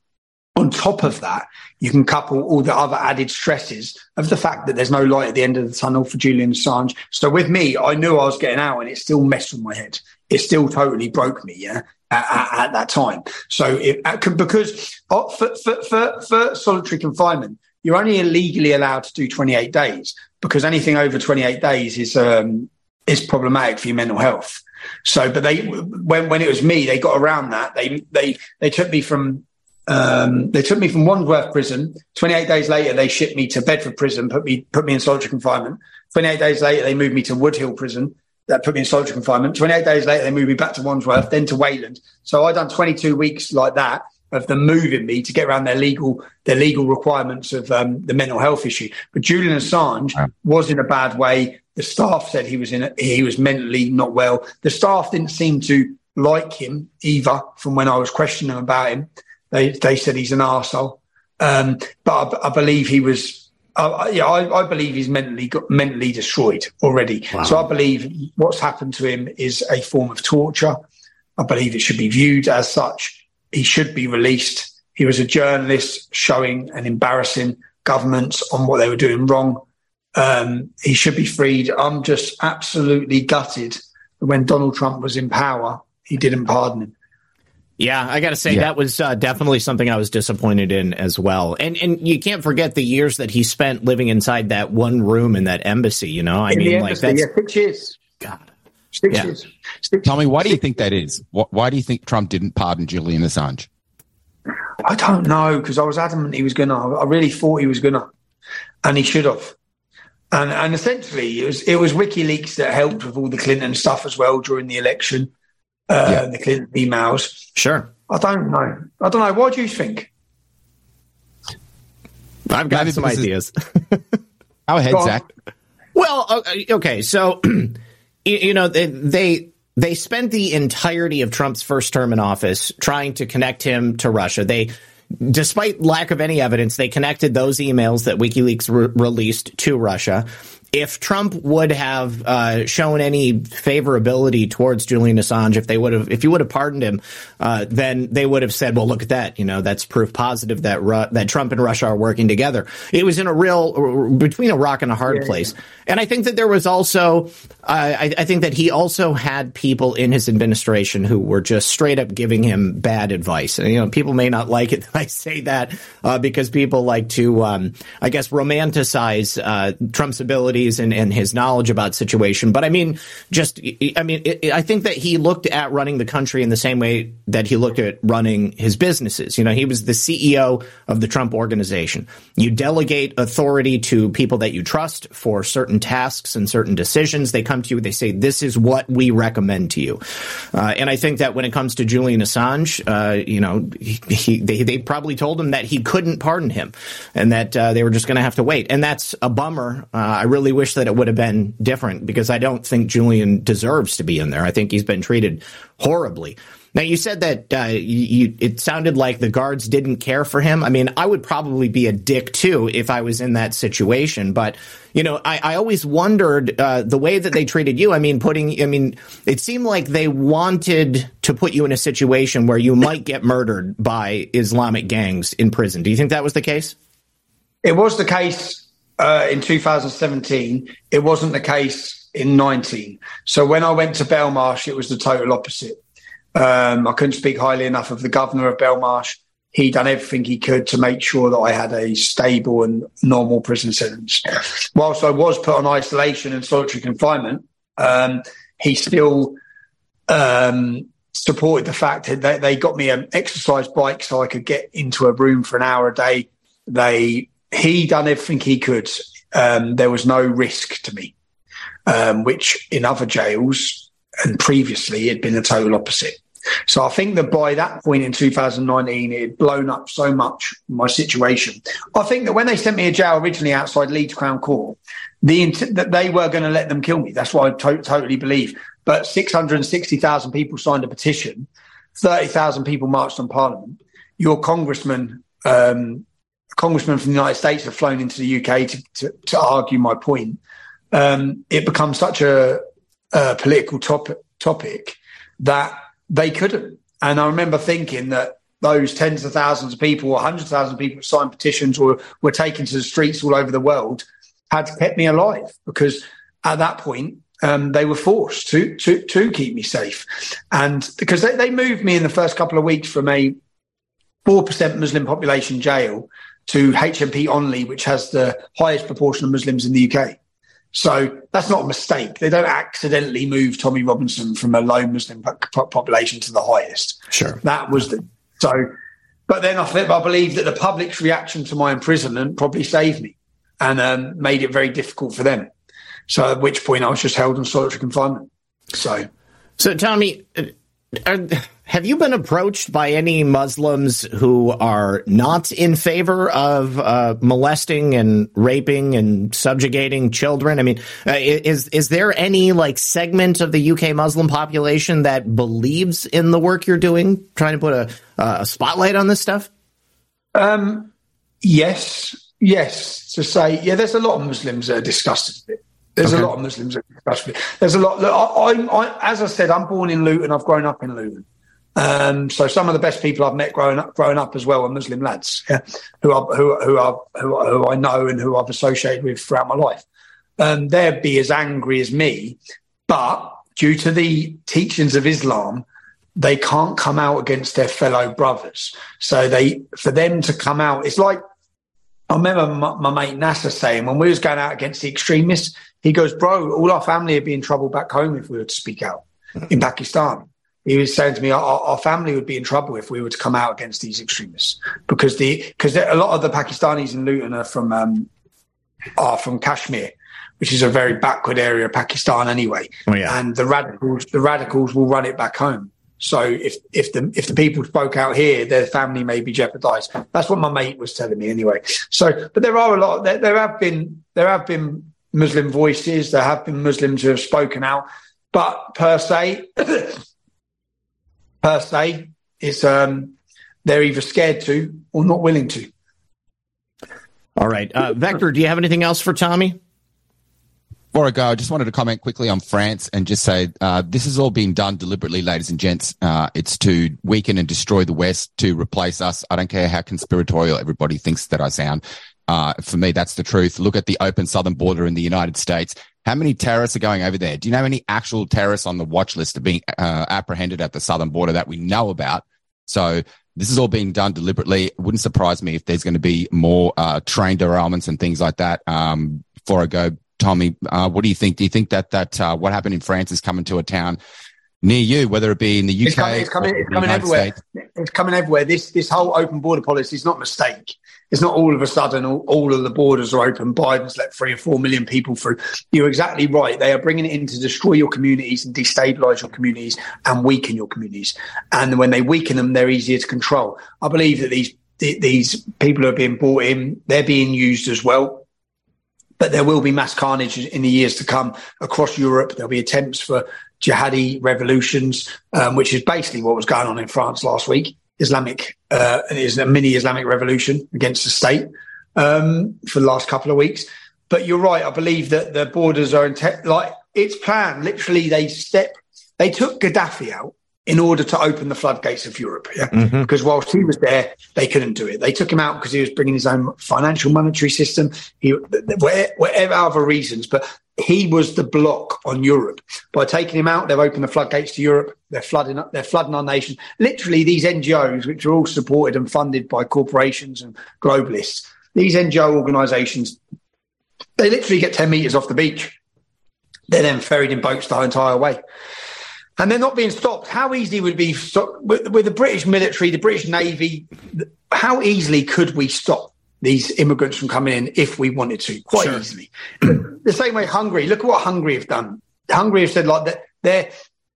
on top of that, you can couple all the other added stresses of the fact that there's no light at the end of the tunnel for Julian Assange. So with me, I knew I was getting out and it still messed with my head. It still totally broke me. Yeah. At, at, at that time. So it, because uh, for, for, for, for solitary confinement, you're only illegally allowed to do 28 days because anything over 28 days is um, is problematic for your mental health. So, but they when when it was me, they got around that. They they they took me from um, they took me from Wandsworth prison. 28 days later, they shipped me to Bedford prison, put me put me in solitary confinement. 28 days later, they moved me to Woodhill prison. That put me in solitary confinement. 28 days later, they moved me back to Wandsworth, then to Wayland. So I done 22 weeks like that of them moving me to get around their legal their legal requirements of um, the mental health issue. But Julian Assange was in a bad way. The staff said he was in a, he was mentally not well. The staff didn't seem to like him either. From when I was questioning about him, they they said he's an arsehole. Um, but I, I, believe he was. Uh, yeah, I, I, believe he's mentally got, mentally destroyed already. Wow. So I believe what's happened to him is a form of torture. I believe it should be viewed as such he should be released. He was a journalist showing and embarrassing governments on what they were doing wrong. Um, he should be freed. I'm just absolutely gutted that when Donald Trump was in power, he didn't pardon him. Yeah, I got to say yeah. that was uh, definitely something I was disappointed in as well. And and you can't forget the years that he spent living inside that one room in that embassy. You know, I in mean, like that's yeah, six years. God, Six Yeah. years. Six, Tell me, why do you think that is? Wh- Why do you think Trump didn't pardon Julian Assange? I don't know because I was adamant he was gonna. I really thought he was gonna, and he should have. And and essentially, it was it was WikiLeaks that helped with all the Clinton stuff as well during the election, uh, Yeah. the Clinton emails. sure. I don't know. I don't know. What do you think? I've got Maybe some because it- ideas. *laughs* Go ahead, Go. Zak. Well, okay, so *clears throat* you, you know they, they they spent the entirety of Trump's first term in office trying to connect him to Russia. They despite lack of any evidence, they connected those emails that WikiLeaks re- released to Russia. If Trump would have uh, shown any favorability towards Julian Assange, if they would have, if he would have pardoned him, uh, then they would have said, "Well, look at that. You know, that's proof positive that Ru- that Trump and Russia are working together." It was in a real between a rock and a hard place, and I think that there was also, uh, I, I think that he also had people in his administration who were just straight up giving him bad advice. And you know, people may not like it *laughs* that I say that uh, because people like to, um, I guess, romanticize uh, Trump's and, and his knowledge about situation. But I mean, just I mean, it- I think that he looked at running the country in the same way that he looked at running his businesses. You know, he was the CEO of the Trump organization. You delegate authority to people that you trust for certain tasks and certain decisions. They come to you, they say, "This is what we recommend to you." Uh, and I think that when it comes to Julian Assange, uh, you know, he, he, they they probably told him that he couldn't pardon him, and that uh, they were just going to have to wait. And that's a bummer. Uh, I really wish that it would have been different because I don't think Julian deserves to be in there. I think he's been treated horribly. Now you said that uh, you, it sounded like the guards didn't care for him. I mean, I would probably be a dick too if I was in that situation. But you know, I, I always wondered uh, the way that they treated you. I mean, putting. I mean, it seemed like they wanted to put you in a situation where you might get murdered by Islamic gangs in prison. Do you think that was the case? It was the case uh, in 2017. It wasn't the case in 19. So when I went to Belmarsh, it was the total opposite. Um, I couldn't speak highly enough of the governor of Belmarsh. He done everything he could to make sure that I had a stable and normal prison sentence. Whilst I was put on isolation and solitary confinement, um, he still um, supported the fact that they, they got me an exercise bike so I could get into a room for an hour a day. They he done everything he could. Um, there was no risk to me, um, which in other jails and previously had been the total opposite. So I think that by that point in 2019, it had blown up so much my situation. I think that when they sent me to jail originally outside Leeds Crown Court, the that they were going to let them kill me. That's what I to- totally believe. But 660,000 people signed a petition, 30,000 people marched on Parliament. Your congressman, um, congressman from the United States, have flown into the UK to, to, to argue my point. Um, it becomes such a, a political topic, topic that they couldn't. And I remember thinking that those tens of thousands of people or hundreds of thousands of people signed petitions or were taken to the streets all over the world had kept me alive because at that point um, they were forced to, to to keep me safe, and because they, they moved me in the first couple of weeks from a four percent Muslim population jail to HMP Onley, which has the highest proportion of Muslims in the UK. So that's not a mistake. They don't accidentally move Tommy Robinson from a low Muslim population to the highest. Sure. That was the so. But then I, think, I believe that the public's reaction to my imprisonment probably saved me and um, made it very difficult for them. So at which point I was just held in solitary confinement. So, so Tommy, are, have you been approached by any Muslims who are not in favor of uh, molesting and raping and subjugating children? I mean, uh, is is there any like segment of the UK Muslim population that believes in the work you're doing, trying to put a, a spotlight on this stuff? Um, yes, yes. To say, yeah, there's a lot of Muslims that are disgusted there's okay. a lot of Muslims, especially. There's a lot. Look, I, I, as I said, I'm born in Luton. I've grown up in Luton. Um, so some of the best people I've met growing up, growing up as well are Muslim lads, yeah, who are who who are who, who I know and who I've associated with throughout my life. Um, they'd be as angry as me, but due to the teachings of Islam, they can't come out against their fellow brothers. So they, for them to come out, it's like I remember my, my, mate Nasser saying when we was going out against the extremists, he goes, "Bro, all our family would be in trouble back home if we were to speak out in Pakistan." He was saying to me, our, our, family would be in trouble if we were to come out against these extremists because the because a lot of the Pakistanis in Luton are from um, are from Kashmir, which is a very backward area of Pakistan anyway. Oh, yeah. And the radicals the radicals will run it back home. So if if the if the people spoke out here, their family may be jeopardised. That's what my mate was telling me anyway. So, but there are a lot. There, there have been there have been Muslim voices. There have been Muslims who have spoken out, but per se, *coughs* per se, it's um, they're either scared to or not willing to. All right, uh, Vector. Do you have anything else for Tommy? Before I go, I just wanted to comment quickly on France and just say uh, this has all been done deliberately, ladies and gents. Uh, it's to weaken and destroy the West to replace us. I don't care how conspiratorial everybody thinks that I sound. Uh, for me, that's the truth. Look at the open southern border in the United States. How many terrorists are going over there? Do you know any actual terrorists on the watch list are being uh, apprehended at the southern border that we know about? So this is all being done deliberately. It wouldn't surprise me if there's going to be more uh, train derailments and things like that. Um, before I go, Tommy, uh, what do you think? Do you think that that uh, what happened in France is coming to a town near you, whether it be in the UK? It's coming, it's coming, it's coming everywhere. States? It's coming everywhere. This this whole open border policy is not a mistake. It's not all of a sudden all, all, of the borders are open. Biden's let three or four million people through. You're exactly right. They are bringing it in to destroy your communities and destabilize your communities and weaken your communities. And when they weaken them, they're easier to control. I believe that these these people are being brought in. They're being used as well but there will be mass carnage in the years to come across Europe. There'll be attempts for jihadi revolutions, um, which is basically what was going on in France last week. Islamic uh, is a mini Islamic revolution against the state um, for the last couple of weeks. But you're right. I believe that the borders are in te- like it's planned. Literally, they step they took Gaddafi out in order to open the floodgates of Europe. Yeah? Mm-hmm. Because whilst he was there, they couldn't do it. They took him out because he was bringing his own financial monetary system, he, whatever other reasons. But he was the block on Europe. By taking him out, they've opened the floodgates to Europe. They're flooding up, they're flooding our nation. Literally, these NGOs, which are all supported and funded by corporations and globalists, these NGO organisations, they literally get 10 metres off the beach. They're then ferried in boats the entire way and they're not being stopped. How easily would be with, with, the British military, the British Navy? How easily could we stop these immigrants from coming in if we wanted to? Quite sure. easily. *clears throat* the same way Hungary. Look at what Hungary have done. Hungary have said like that. They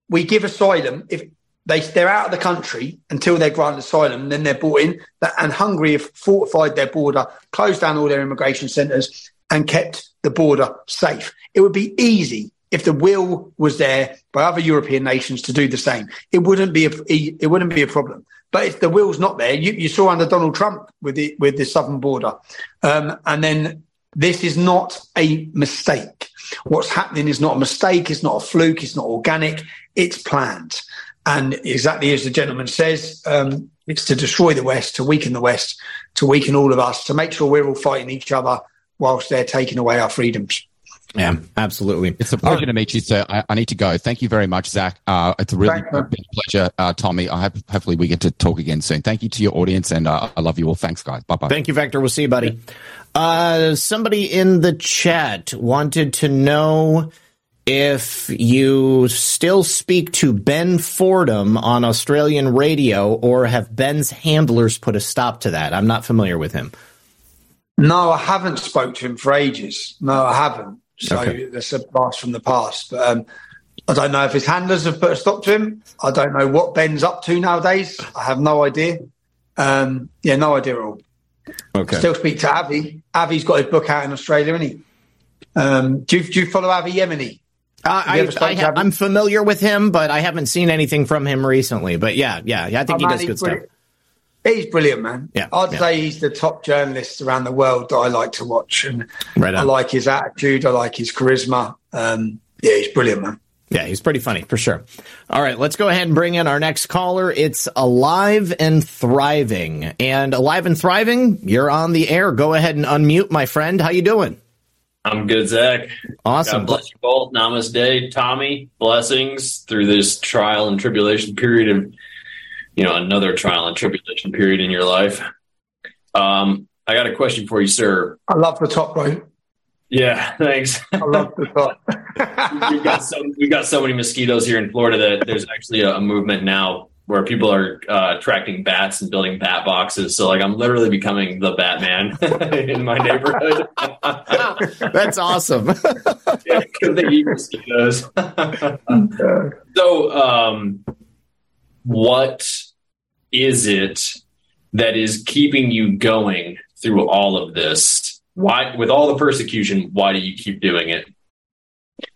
we give asylum if they they're out of the country until they're granted asylum, then they're brought in. And Hungary have fortified their border, closed down all their immigration centres, and kept the border safe. It would be easy if the will was there by other European nations to do the same, it wouldn't be a it wouldn't be a problem. But if the will's not there, you, you saw under Donald Trump with the with the southern border, um, and then this is not a mistake. What's happening is not a mistake. It's not a fluke. It's not organic. It's planned. And exactly as the gentleman says, um, it's to destroy the West, to weaken the West, to weaken all of us, to make sure we're all fighting each other whilst they're taking away our freedoms. Yeah, absolutely. It's a pleasure to meet you, sir. I, I, need to go. Thank you very much, Zak. Uh, it's a really been pleasure, uh, Tommy. I hope hopefully we get to talk again soon. Thank you to your audience, and uh, I love you all. Thanks, guys. Bye bye. Thank you, Vector. We'll see you, buddy. Uh, somebody in the chat wanted to know if you still speak to Ben Fordham on Australian radio, or have Ben's handlers put a stop to that? I'm not familiar with him. No, I haven't spoke to him for ages. No, I haven't. So okay. that's a blast from the past. But um, I don't know if his handlers have put a stop to him. I don't know what Ben's up to nowadays. I have no idea. Um, yeah, no idea at all. Okay. Still speak to Avi. Avi's got his book out in Australia, isn't he? Um, do, you, do you follow Avi Yemini? Uh, I, I am familiar with him, but I haven't seen anything from him recently. But yeah, yeah, I think oh, he man, does good stuff. He's brilliant, man. Yeah, I'd yeah. say he's the top journalist around the world that I like to watch, and right I like his attitude. I like his charisma. Um, yeah, he's brilliant, man. Yeah, he's pretty funny for sure. All right, let's go ahead and bring in our next caller. It's Alive and Thriving. And Alive and Thriving, you're on the air. Go ahead and unmute, my friend. How you doing? I'm good, Zak. Awesome. God bless you both. Namaste, Tommy. Blessings through this trial and tribulation period of you know another trial and tribulation period in your life. Um, I got a question for you, sir. I love the top right. Yeah, thanks. I love the top. *laughs* we've got so we've got so many mosquitoes here in Florida that there's actually a, a movement now where people are uh, attracting bats and building bat boxes. So like I'm literally becoming the Batman *laughs* in my neighborhood. *laughs* That's awesome. yeah, because they eat mosquitoes. so um, what is it that is keeping you going through all of this? Why, with all the persecution, why do you keep doing it?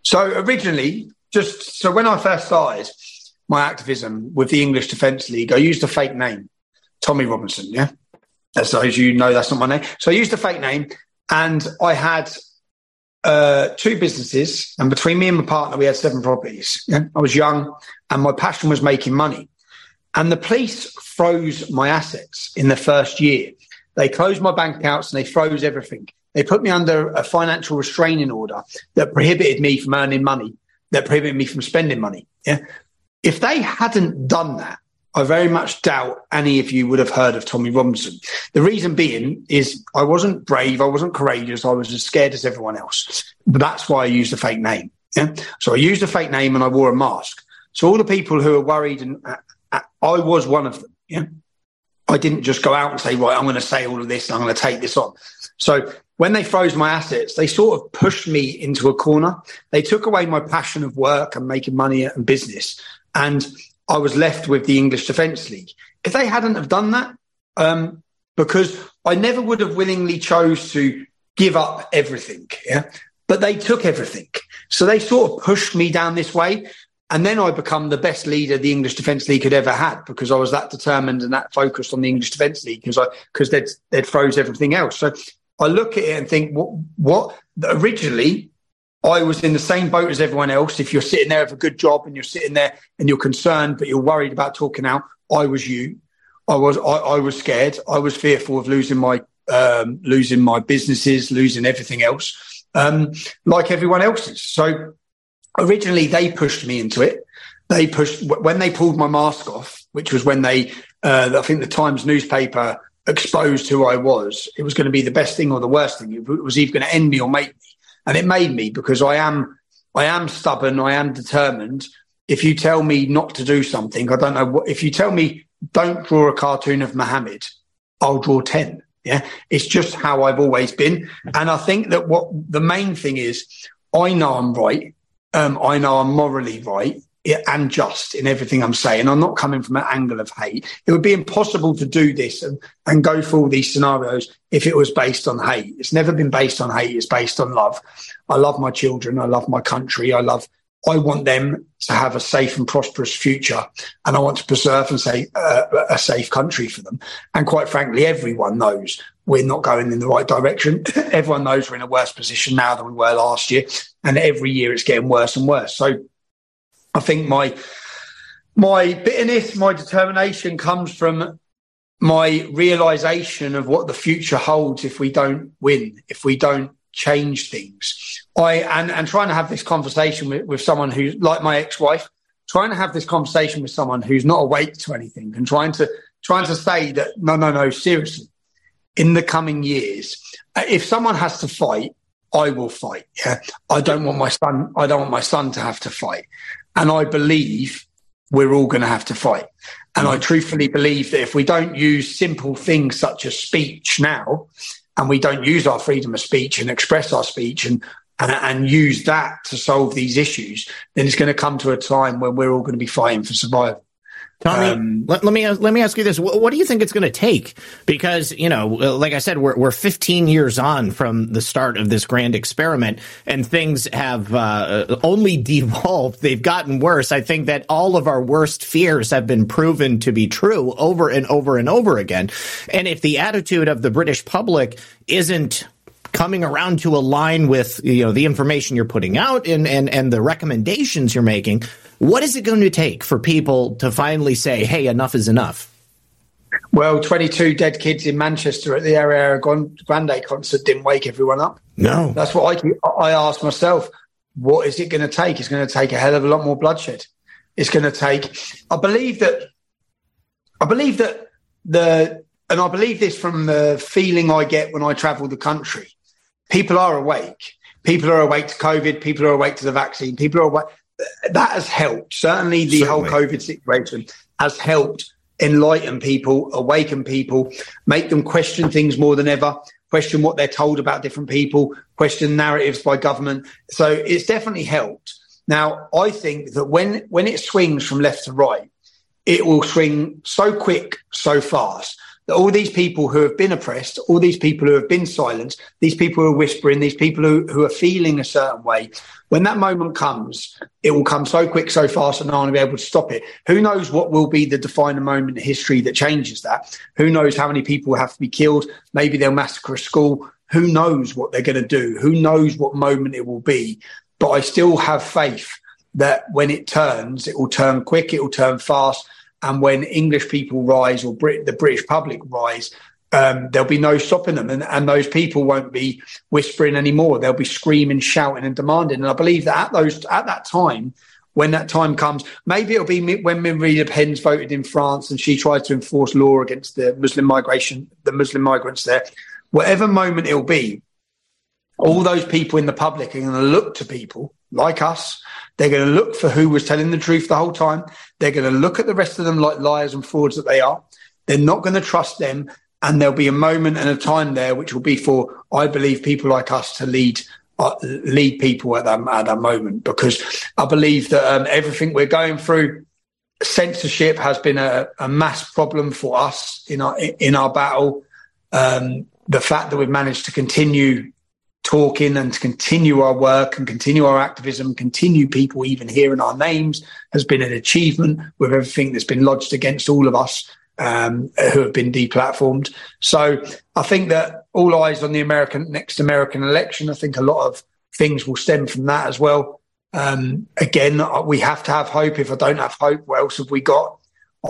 So originally, just so when I first started my activism with the English Defence League, I used a fake name, Tommy Robinson. Yeah, as you know, that's not my name. So I used a fake name, and I had uh, two businesses, and between me and my partner, we had seven properties. Yeah? I was young, and my passion was making money. And the police froze my assets in the first year. They closed my bank accounts and they froze everything. They put me under a financial restraining order that prohibited me from earning money, that prohibited me from spending money. Yeah. If they hadn't done that, I very much doubt any of you would have heard of Tommy Robinson. The reason being is I wasn't brave, I wasn't courageous, I was as scared as everyone else. But that's why I used a fake name. Yeah? So I used a fake name and I wore a mask. So all the people who are worried and I was one of them. Yeah. I didn't just go out and say, right, I'm going to say all of this and I'm going to take this on. So when they froze my assets, they sort of pushed me into a corner. They took away my passion of work and making money and business. And I was left with the English Defence League. If they hadn't have done that, um, because I never would have willingly chose to give up everything. Yeah. But they took everything. So they sort of pushed me down this way. And then I become the best leader the English Defence League had ever had because I was that determined and that focused on the English Defence League because I because they'd they'd froze everything else. So I look at it and think, what what originally I was in the same boat as everyone else. If you're sitting there with a good job and you're sitting there and you're concerned but you're worried about talking out, I was you. I was I, I was scared. I was fearful of losing my um, losing my businesses, losing everything else, um, like everyone else's. So originally they pushed me into it. They pushed when they pulled my mask off, which was when they, uh, I think the Times newspaper exposed who I was. It was going to be the best thing or the worst thing. It was either going to end me or make me, and it made me because I am, I am stubborn. I am determined. If you tell me not to do something, I don't know what. If you tell me don't draw a cartoon of Muhammad, I'll draw ten. Yeah, it's just how I've always been, and I think that what the main thing is, I know I'm right um, I know I'm morally right and just in everything I'm saying. I'm not coming from an angle of hate. It would be impossible to do this and, and go through all these scenarios if it was based on hate. It's never been based on hate. It's based on love. I love my children. I love my country. I love, I want them to have a safe and prosperous future. And I want to preserve and say uh, a safe country for them. And quite frankly, everyone knows we're not going in the right direction. *laughs* everyone knows we're in a worse position now than we were last year and every year it's getting worse and worse. So I think my my bitterness, my determination comes from my realization of what the future holds if we don't win, if we don't change things. I and, and trying to have this conversation with, with someone who's like my ex-wife, trying to have this conversation with someone who's not awake to anything and trying to trying to say that no, no, no, seriously, in the coming years, uh, if someone has to fight, I will fight. Yeah. I don't want my son, I don't want my son to have to fight. And I believe we're all going to have to fight. And I mm. truthfully believe that if we don't use simple things such as speech now, and we don't use our freedom of speech and express our speech and, and, and use that to solve these issues, then it's going to come to a time when we're all going to be fighting for survival. Tommy, um, let, let, me let me ask you this: what, what do you think it's going to take? Because you know, like I said, we're we're 15 years on from the start of this grand experiment, and things have uh, only *laughs* devolved. They've gotten worse. I think that all of our worst fears have been proven to be true over and over and over again. And if the attitude of the British public isn't coming around to align with you know the information you're putting out and and and the recommendations you're making what is it going to take for people to finally say, hey, enough is enough? Well, 22 dead kids in Manchester at the Ariana Grande concert didn't wake everyone up. No. That's what I, I asked myself. What is it going to take? It's going to take a hell of a lot more bloodshed. It's going to take, I believe that, I believe that the, and I believe this from the feeling I get when I travel the country. People are awake. People are awake to COVID. People are awake to the vaccine. People are awake that has helped. Certainly, the Certainly. whole COVID situation has helped enlighten people, awaken people, make them question things more than ever, question what they're told about different people, question narratives by government. So it's definitely helped. Now, I think that when when it swings from left to right, it will swing so quick, so fast that all these people who have been oppressed, all these people who have been silenced, these people who are whispering, these people who, who are feeling a certain way, when that moment comes, it will come so quick, so fast, and no one will be able to stop it. Who knows what will be the defining moment in history that changes that? Who knows how many people have to be killed? Maybe they'll massacre a school. Who knows what they're going to do? Who knows what moment it will be? But I still have faith that when it turns, it will turn quick, it will turn fast, and when English people rise or Brit- the British public rise, um, there'll be no stopping them, and, and those people won't be whispering anymore. They'll be screaming, shouting, and demanding. And I believe that at those at that time, when that time comes, maybe it'll be when Marine Le Pen's voted in France and she tried to enforce law against the Muslim migration, the Muslim migrants there. Whatever moment it'll be, all those people in the public are going to look to people like us they're going to look for who was telling the truth the whole time. They're going to look at the rest of them like liars and frauds that they are. They're not going to trust them. And there'll be a moment and a time there which will be for, I believe, people like us to lead uh, lead people at that at that moment because I believe that um, everything we're going through, censorship has been a, a, mass problem for us in our in our battle. Um, the fact that we've managed to continue talking and to continue our work and continue our activism, continue people even hearing our names has been an achievement with everything that's been lodged against all of us um, who have been deplatformed. So I think that all eyes on the American next American election. I think a lot of things will stem from that as well. Um, again, we have to have hope. If I don't have hope, what else have we got?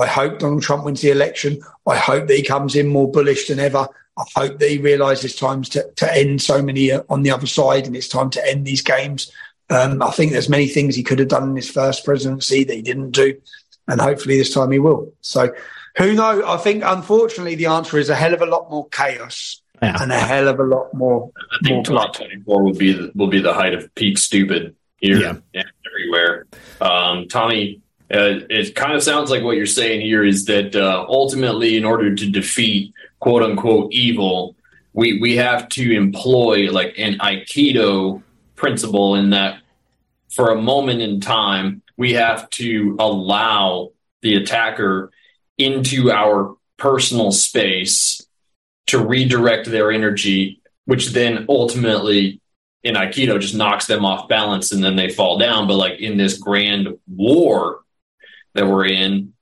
I hope Donald Trump wins the election. I hope that he comes in more bullish than ever. I hope that he realises times to, to end so many uh, on the other side and it's time to end these games. Um, I think there's many things he could have done in his first presidency that he didn't do, and hopefully this time he will. So, who knows? I think unfortunately the answer is a hell of a lot more chaos yeah. and a hell of a lot more. I think 2024 will be the, will be the height of peak stupid here yeah. everywhere. Um, Tommy, uh, it kind of sounds like what you're saying here is that uh, ultimately, in order to defeat quote unquote evil, we we have to employ like an aikido principle in that for a moment in time we have to allow the attacker into our personal space to redirect their energy which then ultimately in aikido just knocks them off balance and then they fall down but like in this grand war that we're in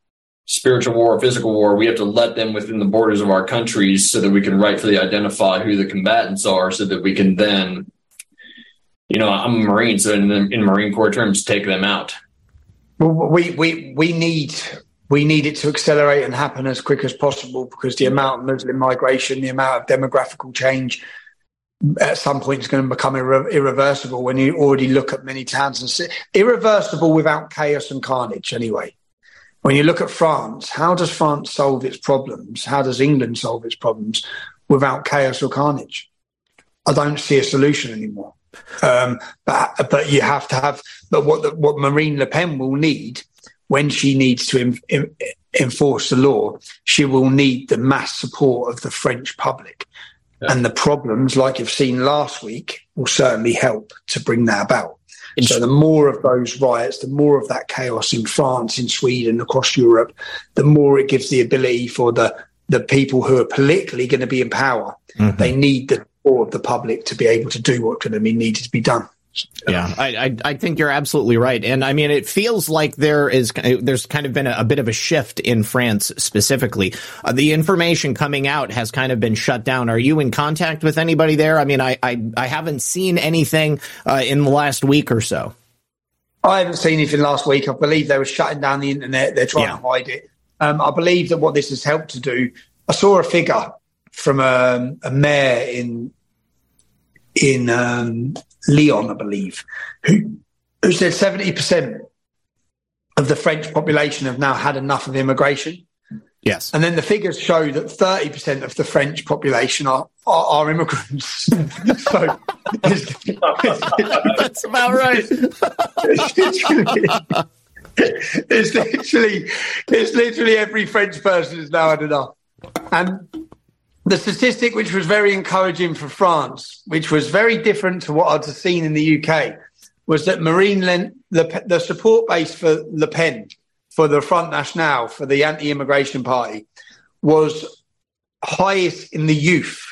spiritual war, or physical war, we have to let them within the borders of our countries so that we can rightfully identify who the combatants are so that we can then, you know, I'm a Marine, so in, in Marine Corps terms, take them out. Well, we we we need we need it to accelerate and happen as quick as possible because the amount of Muslim migration, the amount of demographical change, at some point is going to become irre- irreversible. When you already look at many towns and cities, irreversible without chaos and carnage. Anyway, when you look at France, how does France solve its problems? How does England solve its problems without chaos or carnage? I don't see a solution anymore. Um, but but you have to have. But what the, what Marine Le Pen will need when she needs to in, in, enforce the law, she will need the mass support of the French public. Yeah. And the problems, like you've seen last week, will certainly help to bring that about. So the more of those riots, the more of that chaos in France, in Sweden, across Europe, the more it gives the ability for the the people who are politically going to be in power. Mm-hmm. They need the support of the public to be able to do what's going to be needed to be done. Yeah, I, I, I think you're absolutely right, and I mean it feels like there is there's kind of been a, a bit of a shift in France specifically. Uh, the information coming out has kind of been shut down. Are you in contact with anybody there? I mean, I I, I haven't seen anything uh, in the last week or so. I haven't seen anything last week. I believe they were shutting down the internet. They're trying yeah. to hide it. Um, I believe that what this has helped to do. I saw a figure from a, um, a mayor in in um, Lyon, I believe, who who said seventy percent of the French population have now had enough of immigration. Yes, and then the figures show that thirty percent of the French population are are, are immigrants. *laughs* so that's about right. it's, literally, it's literally it's literally every French person has now had enough, and the statistic which was very encouraging for France, which was very different to what I'd seen in the UK, was that Marine Le, Le, the support base for Le Pen, for the Front National, for the anti-immigration party, was highest in the youth.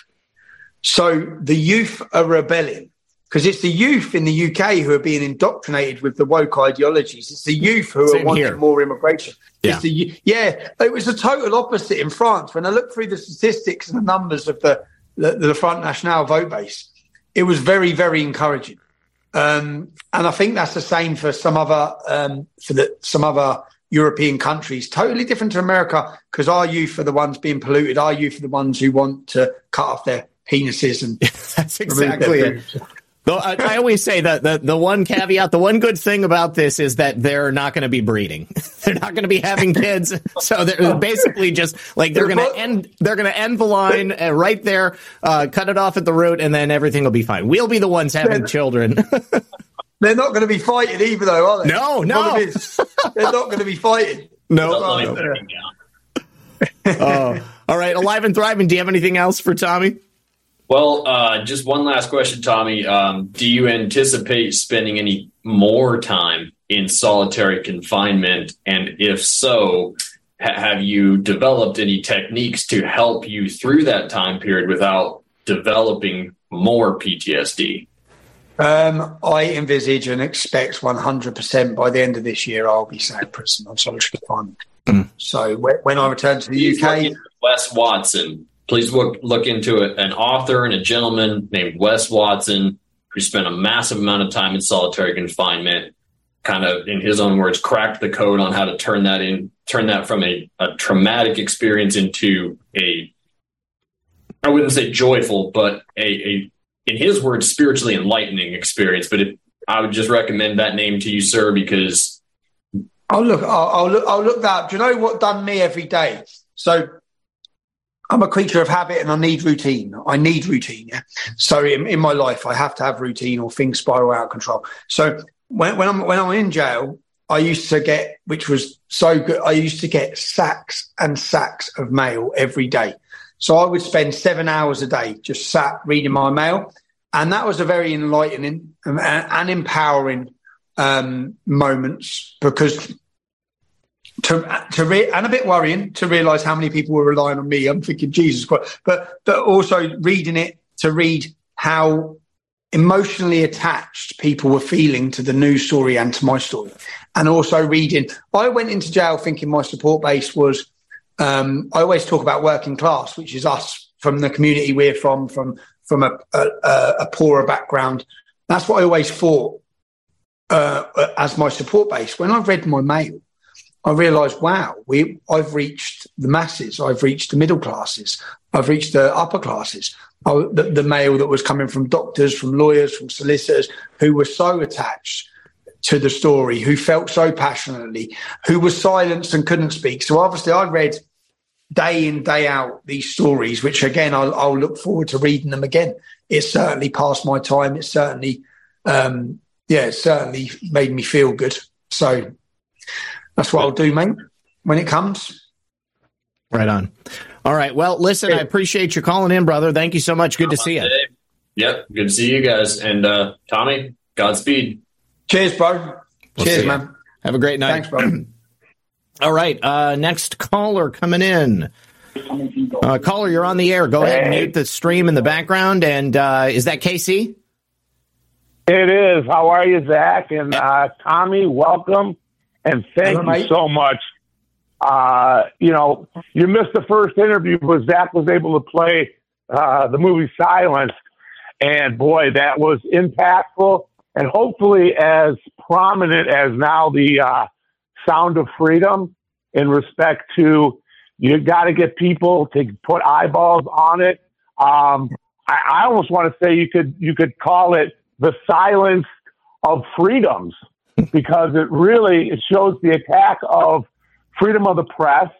So the youth are rebelling because it's the youth in the UK who are being indoctrinated with the woke ideologies. It's the youth who Same are wanting here. more immigration. Yeah. The, yeah, it was the total opposite in France. When I looked through the statistics and the numbers of the, the, the Front National vote base, it was very, very encouraging. Um, and I think that's the same for some other um, for the, some other European countries. Totally different to America because our youth are the ones being polluted. Our youth are the ones who want to cut off their penises and *laughs* that's exactly it. I, I always say that the, the one caveat, the one good thing about this is that they're not going to be breeding. *laughs* they're not going to be having kids. *laughs* So they're basically just like they're going to end. They're going to end the line uh, right there, uh, cut it off at the root, and then everything will be fine. We'll be the ones having children. *laughs* they're not going to be fighting either, though, are they? No, no. they're not going to be fighting. No. no. uh, all right, alive and thriving. Do you have anything else for Tommy? Well, uh, just one last question, Tommy. Um, do you anticipate spending any more time in solitary confinement? And if so, ha- have you developed any techniques to help you through that time period without developing more PTSD? Um, I envisage and expect 100% by the end of this year, I'll be sat in prison on solitary confinement. Mm. So when I return to the UK, Wes Watson, please look look into it. An author and a gentleman named Wes Watson who spent a massive amount of time in solitary confinement. Kind of, in his own words, cracked the code on how to turn that in, turn that from a, a traumatic experience into a, I wouldn't say joyful, but a, a in his words, spiritually enlightening experience. But it, I would just recommend that name to you, sir, because I'll look. I'll, I'll look. I'll look that. Up. Do you know what done me every day? So I'm a creature of habit and I need routine. I need routine. Yeah. So in, in my life, I have to have routine or things spiral out of control. So when, when I'm when I'm in jail, I used to get, which was so good. I used to get sacks and sacks of mail every day. So I would spend seven hours a day just sat reading my mail, and that was a very enlightening and, and empowering um, moments because to to re- and a bit worrying to realise how many people were relying on me. I'm thinking Jesus Christ, but but also reading it to read how emotionally attached people were feeling to the news story and to my story, and also reading. I went into jail thinking my support base was. Um, I always talk about working class, which is us from the community we're from, from from a, a, a poorer background. That's what I always thought uh, as my support base. When I read my mail, I realised, wow, we I've reached the masses. I've reached the middle classes. I've reached the upper classes. Oh, the, the mail that was coming from doctors, from lawyers, from solicitors who were so attached to the story, who felt so passionately, who was silenced and couldn't speak. So obviously, I read day in day out these stories, which again I'll, I'll look forward to reading them again. It certainly passed my time. It certainly, um, yeah, it certainly made me feel good. So that's what I'll do, mate, when it comes. Right on. All right. Well, listen, I appreciate you calling in, brother. Thank you so much. Good to see you. Yep. Good to see you guys. And uh, Tommy, Godspeed. Cheers, bro. We'll Cheers, man. Have a great night. Thanks, bro. *clears throat* All right. Uh, next caller coming in. Uh, caller, you're on the air. Go ahead and mute the stream in the background. And uh, is that Casey? It is. How are you, Zak? And uh, Tommy, welcome. And thank Hello, you so much. Uh, you know, you missed the first interview, but Zak was able to play uh, the movie Silence. And boy, that was impactful and hopefully as prominent as now the uh, Sound of Freedom in respect to you got to get people to put eyeballs on it. Um, I, I almost want to say you could you could call it the silence of freedoms because it really it shows the attack of freedom of the press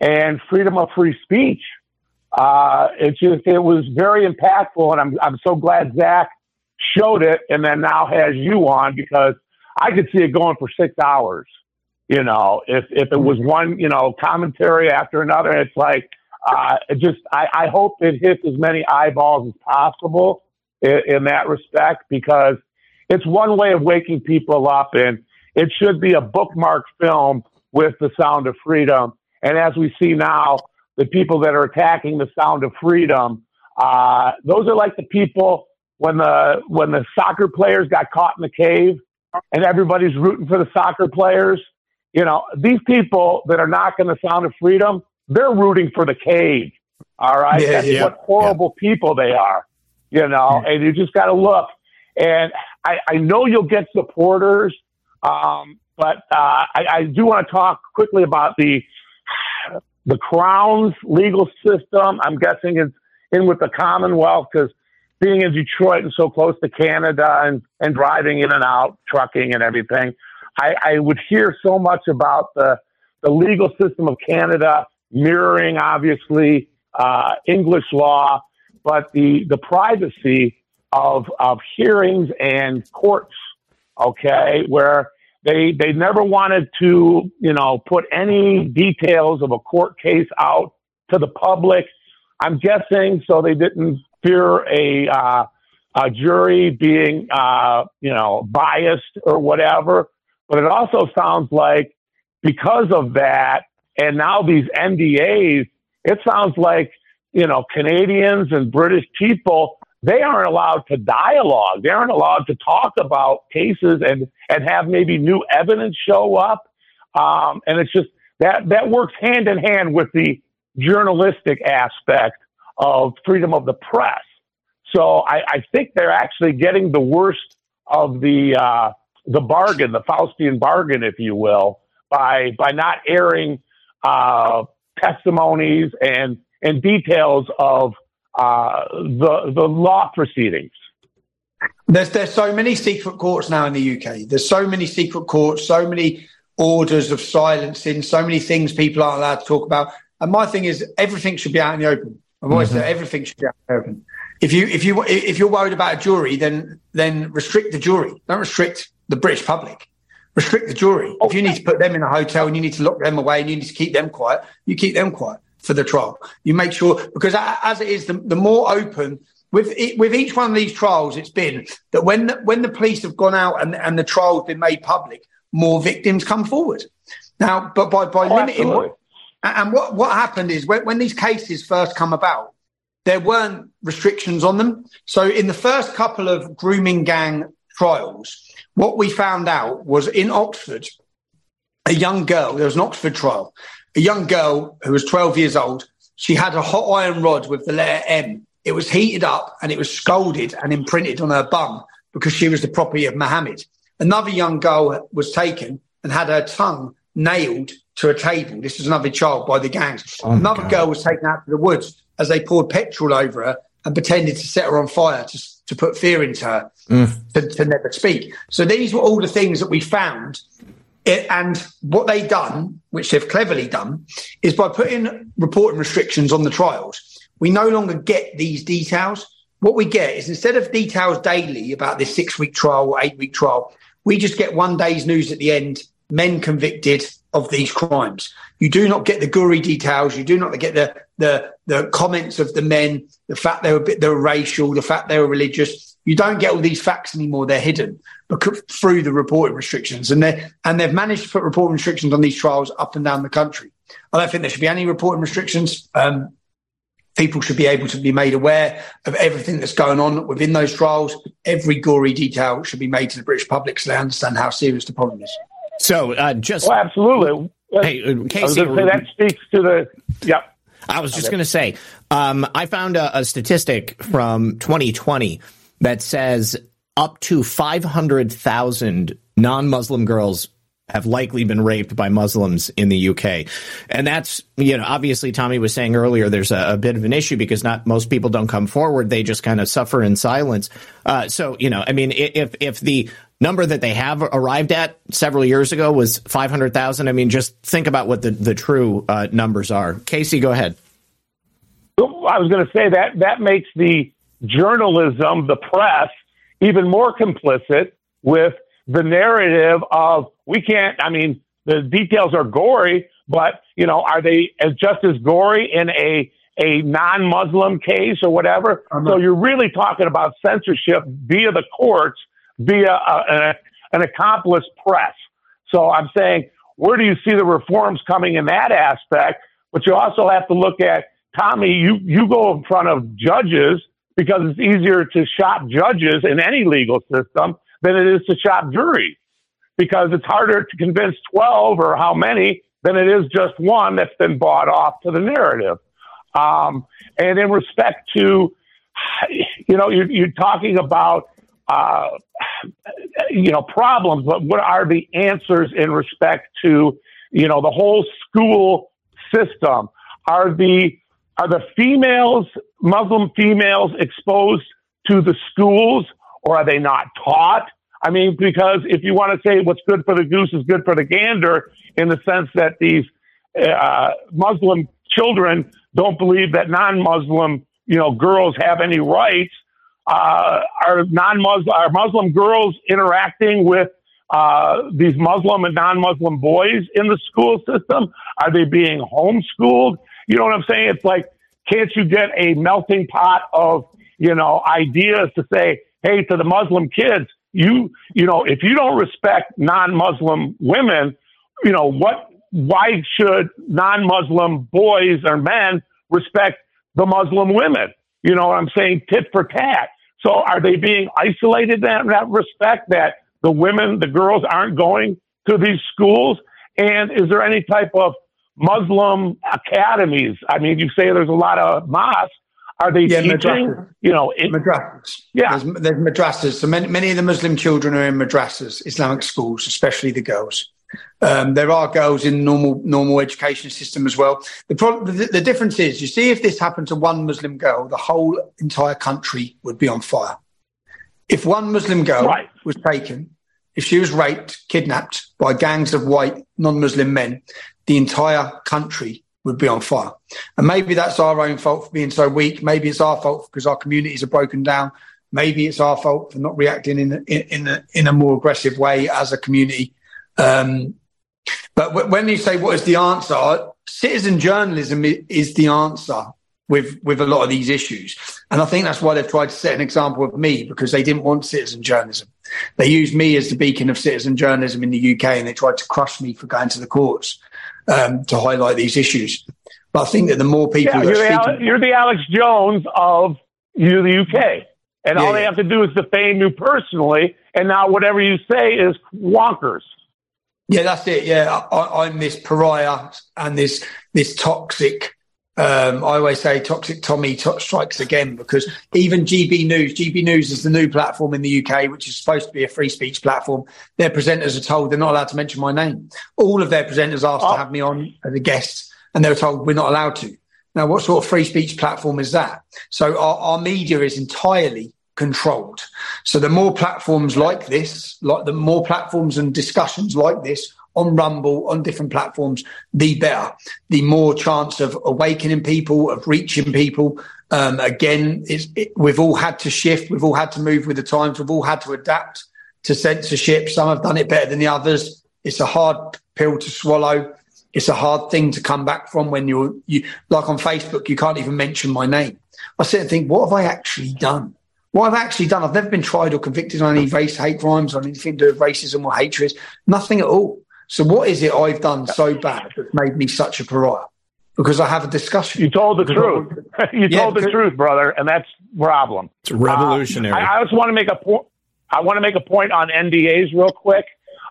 and freedom of free speech. Uh, it just it was very impactful, and I'm I'm so glad Zak showed it, and then now has you on because I could see it going for six hours. You know, if if it was one you know commentary after another, it's like uh, it just I, I hope it hits as many eyeballs as possible in, in that respect because it's one way of waking people up, and it should be a bookmark film with the Sound of Freedom. And as we see now, the people that are attacking the Sound of Freedom, uh, those are like the people when the when the soccer players got caught in the cave, and everybody's rooting for the soccer players. You know, these people that are knocking the Sound of Freedom, they're rooting for the cave. All right, Yeah, that's yeah. what horrible people they are. You know, and you just got to look. And I, I know you'll get supporters, um, but uh, I, I do want to talk quickly about the the Crown's legal system. I'm guessing it's in with the Commonwealth because being in Detroit and so close to Canada and, and driving in and out, trucking and everything, I, I would hear so much about the the legal system of Canada mirroring, obviously, uh, English law, but the the privacy of of hearings and courts. Okay, where they they never wanted to you know put any details of a court case out to the public. I'm guessing so they didn't fear a uh, a jury being uh, you know biased or whatever. But it also sounds like because of that, and now these NDAs, it sounds like you know Canadians and British people they aren't allowed to dialogue. They aren't allowed to talk about cases and and have maybe new evidence show up. Um, and it's just that that works hand in hand with the journalistic aspect of freedom of the press. So I, I think they're actually getting the worst of the uh, the bargain, the Faustian bargain, if you will, by by not airing uh, testimonies and and details of uh, the the law proceedings. There's there's so many secret courts now in the UK. There's so many secret courts, so many orders of silencing, so many things people aren't allowed to talk about. And my thing is, everything should be out in the open. I've always Mm-hmm. said everything should be out in the open. If you if you if you're worried about a jury, then then restrict the jury. Don't restrict the British public. Restrict the jury. If you need to put them in a hotel and you need to lock them away and you need to keep them quiet, you keep them quiet for the trial. You make sure because as it is, the, the more open with with each one of these trials, it's been that when the, when the police have gone out and, and the trial's been made public, more victims come forward. Now, but by by Oh, limiting absolutely. and what what happened is when, when these cases first come about, there weren't restrictions on them. So in the first couple of grooming gang trials, what we found out was in Oxford, a young girl, there was an Oxford trial, a young girl who was 12 years old, she had a hot iron rod with the letter M. It was heated up and it was scalded and imprinted on her bum because she was the property of Mohammed. Another young girl was taken and had her tongue nailed to a table. This was another child by the gangs. Oh another girl was taken out to the woods as they poured petrol over her and pretended to set her on fire to, to put fear into her mm. to, to never speak. So these were all the things that we found. It, and what they've done, which they've cleverly done, is by putting reporting restrictions on the trials, we no longer get these details. What we get is instead of details daily about this six week trial or eight week trial, we just get one day's news at the end, men convicted of these crimes. You do not get the gory details. You do not get the the the comments of the men, the fact they were they were racial, the fact they were religious. You don't get all these facts anymore. They're hidden through the reporting restrictions, and they and they've managed to put reporting restrictions on these trials up and down the country. I don't think there should be any reporting restrictions. Um, people should be able to be made aware of everything that's going on within those trials. Every gory detail should be made to the British public so they understand how serious the problem is. So, uh, just well, absolutely. Hey, uh, I was Casey, say that speaks to the. Yeah. I was just going to say, um, I found a, a statistic from 2020 that says up to 500,000 non-Muslim girls have likely been raped by Muslims in the UK. And that's, you know, obviously Tommy was saying earlier, there's a, a bit of an issue because not most people don't come forward. They just kind of suffer in silence. Uh, so, you know, I mean, if, if the number that they have arrived at several years ago was 500,000, I mean, just think about what the, the true uh, numbers are. Casey, go ahead. I was going to say that that makes the journalism, the press, even more complicit with the narrative of we can't. I mean, the details are gory, but you know, are they as just as gory in a a non-Muslim case or whatever? So you're really talking about censorship via the courts, via a, a, an accomplice press. So I'm saying, where do you see the reforms coming in that aspect? But you also have to look at Tommy. You you go in front of judges because it's easier to shop judges in any legal system than it is to shop juries because it's harder to convince 12 or how many than it is just one that's been bought off to the narrative. Um, and in respect to, you know, you're, you're talking about, uh, you know, problems, but what are the answers in respect to, you know, the whole school system? Are the are the females, Muslim females, exposed to the schools, or are they not taught? I mean, because if you want to say what's good for the goose is good for the gander, in the sense that these uh, Muslim children don't believe that non-Muslim, you know, girls have any rights, uh, are non-Muslim, are Muslim girls interacting with uh, these Muslim and non-Muslim boys in the school system? Are they being homeschooled? You know what I'm saying? It's like, can't you get a melting pot of, you know, ideas to say, hey, to the Muslim kids, you, you know, if you don't respect non-Muslim women, you know, what, why should non-Muslim boys or men respect the Muslim women? You know what I'm saying? Tit for tat. So are they being isolated in that, respect that the women, the girls aren't going to these schools? And is there any type of Muslim academies? I mean, you say there's a lot of mosques. Are they Yeah, teaching? madrasas. You know, in, madrasas. Yeah. There's, there's madrasas. So many, many of the Muslim children are in madrasas, Islamic schools, especially the girls. Um, there are girls in normal normal education system as well. The, pro- the the difference is, you see, if this happened to one Muslim girl, the whole entire country would be on fire. If one Muslim girl Right. was taken, if she was raped, kidnapped by gangs of white non-Muslim men, the entire country would be on fire. And maybe that's our own fault for being so weak. Maybe it's our fault because our communities are broken down. Maybe it's our fault for not reacting in a, in, in a, in a more aggressive way as a community. Um, but w- when you say what is the answer, citizen journalism is the answer with with a lot of these issues, and I think that's why they've tried to set an example of me because they didn't want citizen journalism. They used me as the beacon of citizen journalism in the UK, and they tried to crush me for going to the courts um, to highlight these issues. But I think that the more people yeah, you're, are the, speaking, you're the Alex Jones of you, the UK. And Yeah, all they yeah. have to do is defame you personally. And now whatever you say is wonkers. Yeah, that's it. Yeah, I, I'm this pariah and this this toxic Um, I always say Toxic Tommy t- strikes again because even GB News, GB News is the new platform in the UK, which is supposed to be a free speech platform. Their presenters are told they're not allowed to mention my name. All of their presenters asked oh. to have me on as a guest, and they were told we're not allowed to. Now, what sort of free speech platform is that? So our, our media is entirely controlled. So the more platforms like this, like the more platforms and discussions like this on Rumble, on different platforms, the better. The more chance of awakening people, of reaching people. Um, again, it, we've all had to shift. We've all had to move with the times. We've all had to adapt to censorship. Some have done it better than the others. It's a hard pill to swallow. It's a hard thing to come back from when you're, you, like on Facebook, you can't even mention my name. I sit and think, what have I actually done? What I've actually done, I've never been tried or convicted on any race hate crimes or anything to do with racism or hatred. Nothing at all. So what is it I've done so bad that made me such a pariah? Because I have a discussion. You told the truth. *laughs* you yeah, told the truth, brother, and that's problem. It's revolutionary. Uh, I, I, just want to make a point. I want to make a point on NDAs real quick.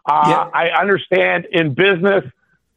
Uh, yeah. I understand in business,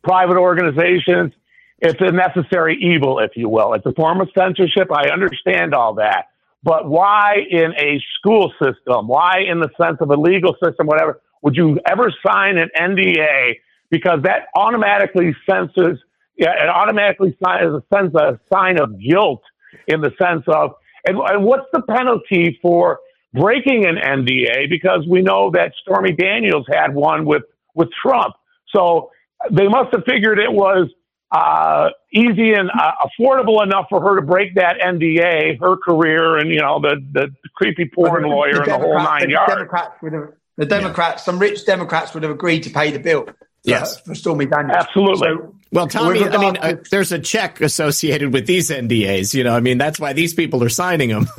private organizations, it's a necessary evil, if you will. It's a form of censorship. I understand all that. But why in a school system? Why in the sense of a legal system, whatever? would you ever sign an NDA? Because that automatically senses, yeah, it automatically signs a sense a sign of guilt in the sense of, and, and what's the penalty for breaking an NDA? Because we know that Stormy Daniels had one with with Trump, so they must have figured it was uh, easy and uh, affordable enough for her to break that NDA, her career, and you know the the creepy porn lawyer and the whole nine yards. Democrats would have the Democrats, yeah. some rich Democrats would have agreed to pay the bill. For, yes, for Stormy Daniels. Absolutely. So, well, Tommy, I mean, uh, there's a check associated with these NDAs. You know, I mean, that's why these people are signing them. *laughs*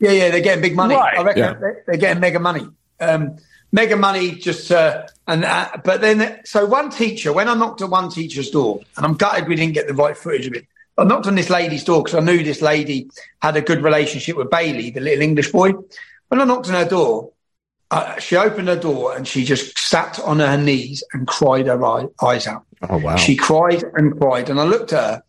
yeah, yeah, they're getting big money. Right. I reckon yeah. they're getting mega money. Um, mega money just uh, and uh, but then so one teacher when I knocked at one teacher's door and I'm gutted we didn't get the right footage of it. I knocked on this lady's door because I knew this lady had a good relationship with Bailey, the little English boy. When I knocked on her door, uh, she opened her door and she just sat on her knees and cried her eyes out. Oh, wow. She cried and cried. And I looked at her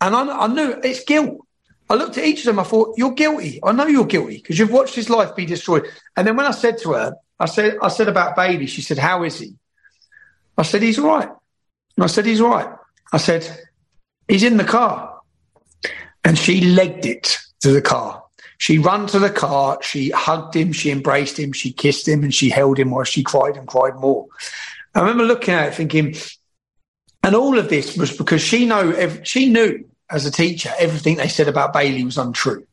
and I, I knew it's guilt. I looked at each of them. I thought, you're guilty. I know you're guilty because you've watched his life be destroyed. And then when I said to her, I said, I said about baby, she said, how is he? I said, he's all right. And I said, he's all right. I said, he's in the car. And she legged it to the car. She ran to the car, she hugged him, she embraced him, she kissed him, and she held him while she cried and cried more. I remember looking at it thinking, and all of this was because she know she knew as a teacher everything they said about Bailey was untrue,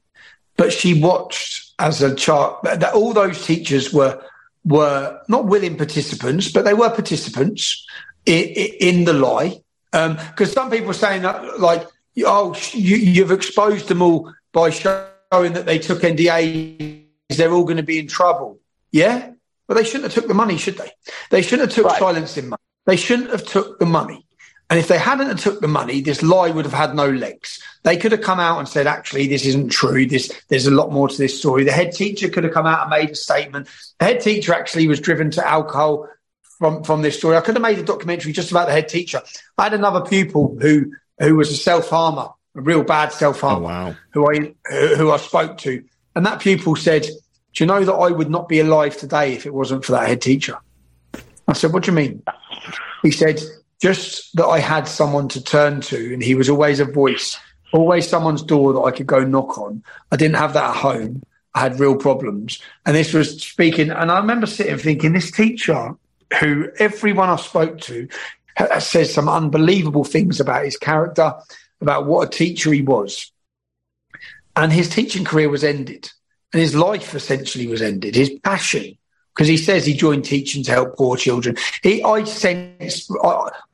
but she watched as a child that all those teachers were were not willing participants, but they were participants in, in the lie. Because um, some people were saying that, like, oh, you, you've exposed them all by showing that they took NDAs, they're all going to be in trouble. Yeah, but they shouldn't have took the money, should they? They shouldn't have took right. silencing money. They shouldn't have took the money. And if they hadn't have took the money, this lie would have had no legs. They could have come out and said, actually, this isn't true. This, there's a lot more to this story. The head teacher could have come out and made a statement. The head teacher actually was driven to alcohol from, from this story. I could have made a documentary just about the head teacher. I had another pupil who, who was a self harmer a real bad self harm. Oh, wow. Who I who I spoke to, and that pupil said, "Do you know that I would not be alive today if it wasn't for that head teacher?" I said, "What do you mean?" He said, "Just that I had someone to turn to, and he was always a voice, always someone's door that I could go knock on. I didn't have that at home." I had real problems. And this was speaking, and I remember sitting thinking, this teacher who everyone I spoke to says some unbelievable things about his character, about what a teacher he was. And his teaching career was ended. And his life essentially was ended. His passion, because he says he joined teaching to help poor children. He, I sense,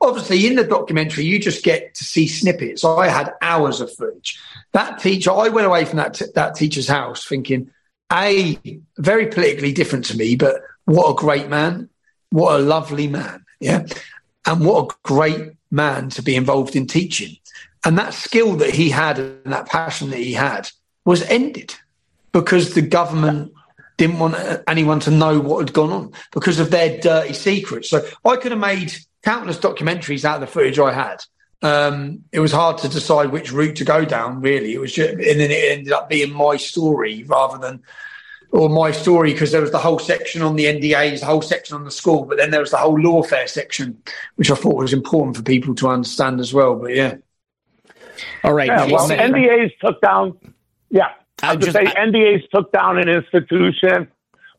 obviously, in the documentary, you just get to see snippets. I had hours of footage. That teacher, I went away from that, t- that teacher's house thinking, A, very politically different to me, but what a great man. What a lovely man. Yeah. And what a great man to be involved in teaching. And that skill that he had and that passion that he had was ended because the government didn't want anyone to know what had gone on because of their dirty secrets. So I could have made countless documentaries out of the footage I had, um, it was hard to decide which route to go down. Really, it was just, and then it ended up being my story rather than or my story because there was the whole section on the NDAs, the whole section on the school, but then there was the whole lawfare section, which I thought was important for people to understand as well. But yeah. All right. Yeah, well, NDAs took down. Yeah, I just say I, NDAs took down an institution,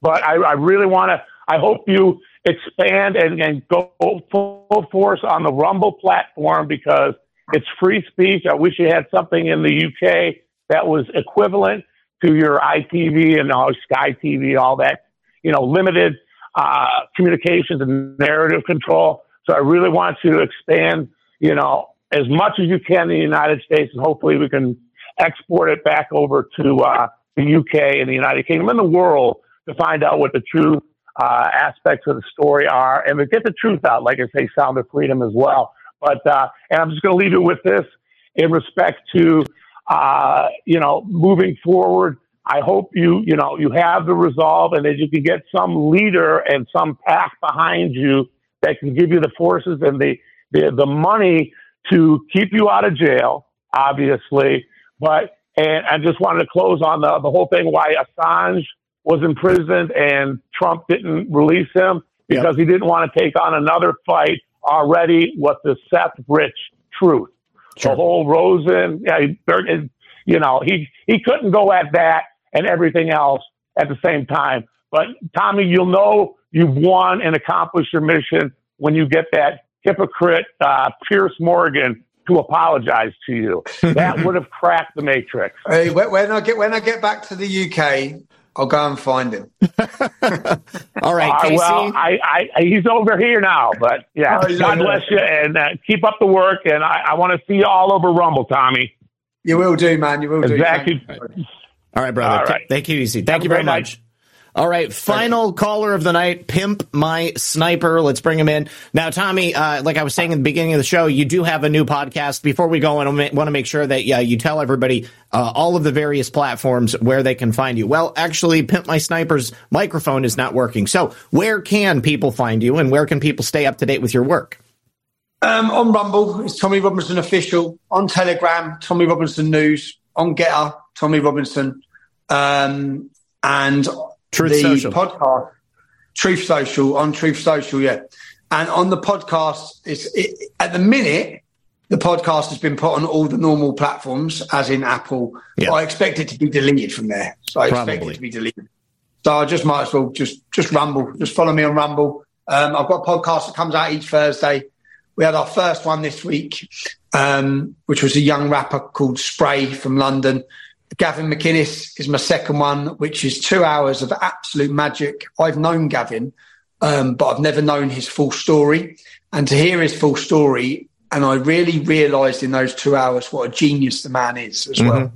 but I, I really want to. I hope you expand and, and go full force on the Rumble platform because it's free speech. I wish you had something in the UK that was equivalent to your ITV and all Sky TV, all that, you know, limited uh, communications and narrative control. So I really want you to expand, you know, as much as you can in the United States, and hopefully we can export it back over to uh, the UK and the United Kingdom and the world to find out what the true uh, aspects of the story are and to get the truth out, like I say, Sound of Freedom as well. But, uh, and I'm just going to leave it with this in respect to, uh, you know, moving forward. I hope you, you know, you have the resolve and that you can get some leader and some pack behind you that can give you the forces and the, the, the money to keep you out of jail, obviously. But, and I just wanted to close on the, the whole thing why Assange was imprisoned and Trump didn't release him because yep. he didn't want to take on another fight already with the Seth Rich truth. Sure. The whole Rosen, yeah, you know, he, he couldn't go at that and everything else at the same time. But Tommy, you'll know you've won and accomplished your mission when you get that hypocrite uh, Piers Morgan to apologize to you. That would have cracked the matrix. *laughs* Hey, when I get when I get back to the UK, I'll go and find him. *laughs* All right, uh, well, I, I, he's over here now, but yeah, oh, God bless you and uh, keep up the work. And I, I want to see you all over Rumble, Tommy. You will do, man. You will exactly. do. All right, brother. All right. Thank you, Easy. Thank Have you very much. All right, final caller of the night, Pimp My Sniper. Let's bring him in. Now, Tommy, uh, like I was saying in the beginning of the show, you do have a new podcast. Before we go, I want to make sure that yeah, you tell everybody uh, all of the various platforms where they can find you. Well, actually, Pimp My Sniper's microphone is not working. So, where can people find you and where can people stay up to date with your work? Um, on Rumble, it's Tommy Robinson Official. On Telegram, Tommy Robinson News. On Gettr, Tommy Robinson. Um, and Truth the Social. podcast, Truth Social on Truth Social, yeah. And on the podcast, it's it, at the minute the podcast has been put on all the normal platforms, as in Apple. Yeah. I expect it to be deleted from there. So I Probably. expect it to be deleted. So I just might as well just just Rumble, just follow me on Rumble. Um, I've got a podcast that comes out each Thursday. We had our first one this week, um, which was a young rapper called Spray from London. Gavin McInnes is my second one, which is two hours of absolute magic. I've known Gavin, um, but I've never known his full story. And to hear his full story, and I really realised in those two hours what a genius the man is as mm-hmm. well.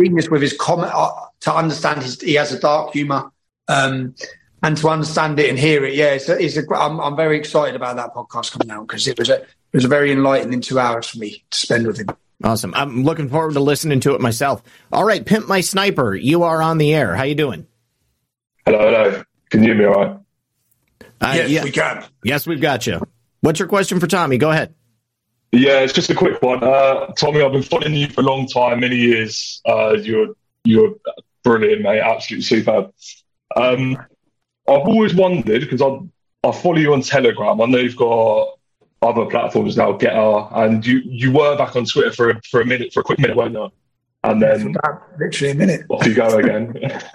Genius with his comment uh, to understand his. He has a dark humour, um, and to understand it and hear it. Yeah, it's a, it's a, I'm, I'm very excited about that podcast coming out because it was a it was a very enlightening two hours for me to spend with him. Awesome. I'm looking forward to listening to it myself. All right, Pimp My Sniper, you are on the air. How you doing? Hello, hello. Can you hear me all right? Uh, yes, yeah. we can. Yes, we've got you. What's your question for Tommy? Go ahead. Yeah, it's just a quick one. Uh, Tommy, I've been following you for a long time, many years. Uh, you're you're brilliant, mate. Absolutely superb. Um, I've always wondered because I I follow you on Telegram. I know you've got other platforms now, Gettr, and you you were back on Twitter for a, for a minute, for a quick minute, weren't you? And then literally a minute. Off you go again. *laughs* *laughs*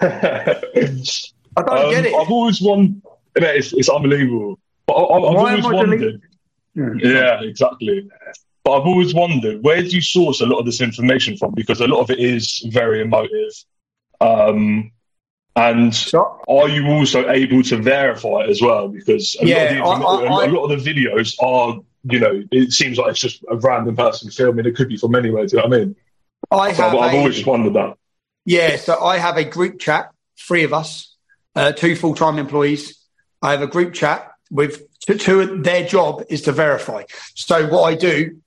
I don't um, get it. I've always won. It's, it's unbelievable. But I, have always wondered. Hmm. Yeah, exactly. But I've always wondered where do you source a lot of this information from? Because a lot of it is very emotive. Um, and are you also able to verify it as well? Because a, yeah, lot, of the, I, I, a lot of the videos are, you know, it seems like it's just a random person filming. It could be from anywhere. Do you know what I mean? I have I've, I've always wondered that. Yeah, so I have a group chat, three of us, uh, two full time employees. I have a group chat with two, two. Their job is to verify. So what I do,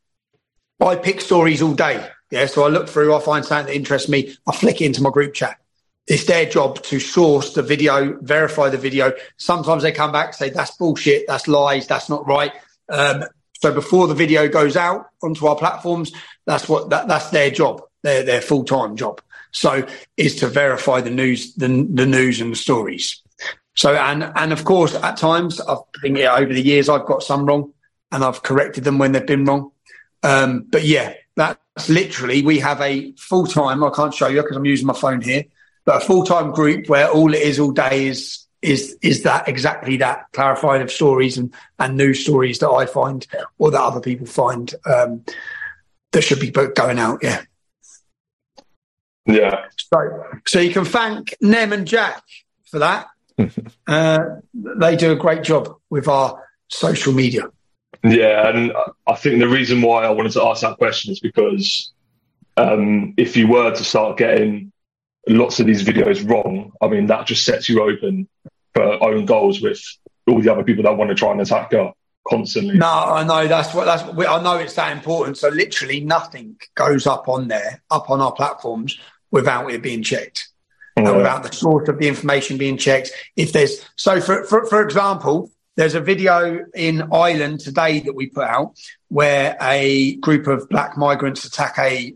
I pick stories all day. Yeah, so I look through, I find something that interests me, I flick it into my group chat it's their job to source the video, verify the video. Sometimes they come back and say, that's bullshit, that's lies, that's not right. Um, So before the video goes out onto our platforms, that's what that, that's their job, their their full time job. So is to verify the news, the, the news and the stories. So and and of course, at times I think yeah, over the years I've got some wrong, and I've corrected them when they've been wrong. Um, but yeah, that's literally we have a full time. I can't show you because I'm using my phone here, but a full time group where all it is all day is is is that exactly that clarifying of stories and and news stories that I find or that other people find um, that should be going out. Yeah. Yeah. So, so you can thank Nem and Jack for that. *laughs* uh, they do a great job with our social media. Yeah, and I think the reason why I wanted to ask that question is because um, if you were to start getting lots of these videos wrong, I mean, that just sets you open for own goals with all the other people that want to try and attack you constantly. No, I know that's what that's. I know it's that important. So literally nothing goes up on there, up on our platforms, without it being checked, yeah. without the source of the information being checked. If there's so, for for, for example, there's a video in Ireland today that we put out where a group of black migrants attack a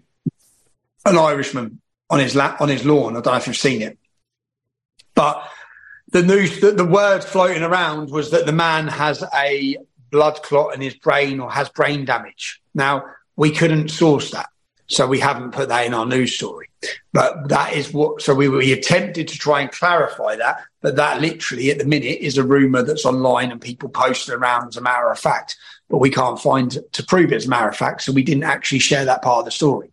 an Irishman on his la- on his lawn. I don't know if you've seen it, but the news, the, the word floating around was that the man has a blood clot in his brain or has brain damage. Now we couldn't source that. So we haven't put that in our news story. But that is what, so we, we attempted to try and clarify that, but that literally at the minute is a rumor that's online and people post it around as a matter of fact, but we can't find to prove it as a matter of fact. So we didn't actually share that part of the story.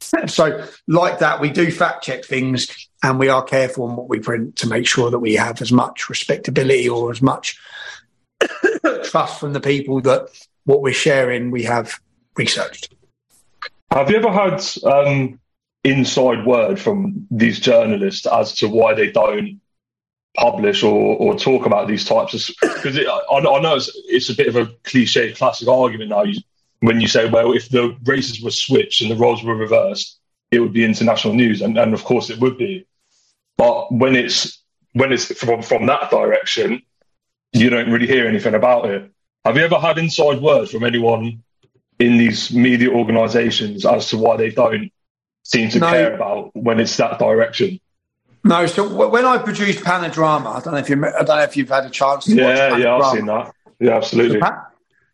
*laughs* So like that, we do fact check things and we are careful in what we print to make sure that we have as much respectability or as much *coughs* trust from the people that what we're sharing we have researched. Have you ever had um, inside word from these journalists as to why they don't publish or, or talk about these types of because I, I, know it's, it's a bit of a cliche classic argument now you, when you say well if the races were switched and the roles were reversed it would be international news and, and of course it would be but when it's when it's from from that direction you don't really hear anything about it have you ever had inside words from anyone in these media organisations as to why they don't seem to no. care about when it's that direction. No, so when I produced Panodrama, I don't know if you, I don't know if you've had a chance to watch that. yeah, Yeah, I've seen that. Yeah, absolutely. So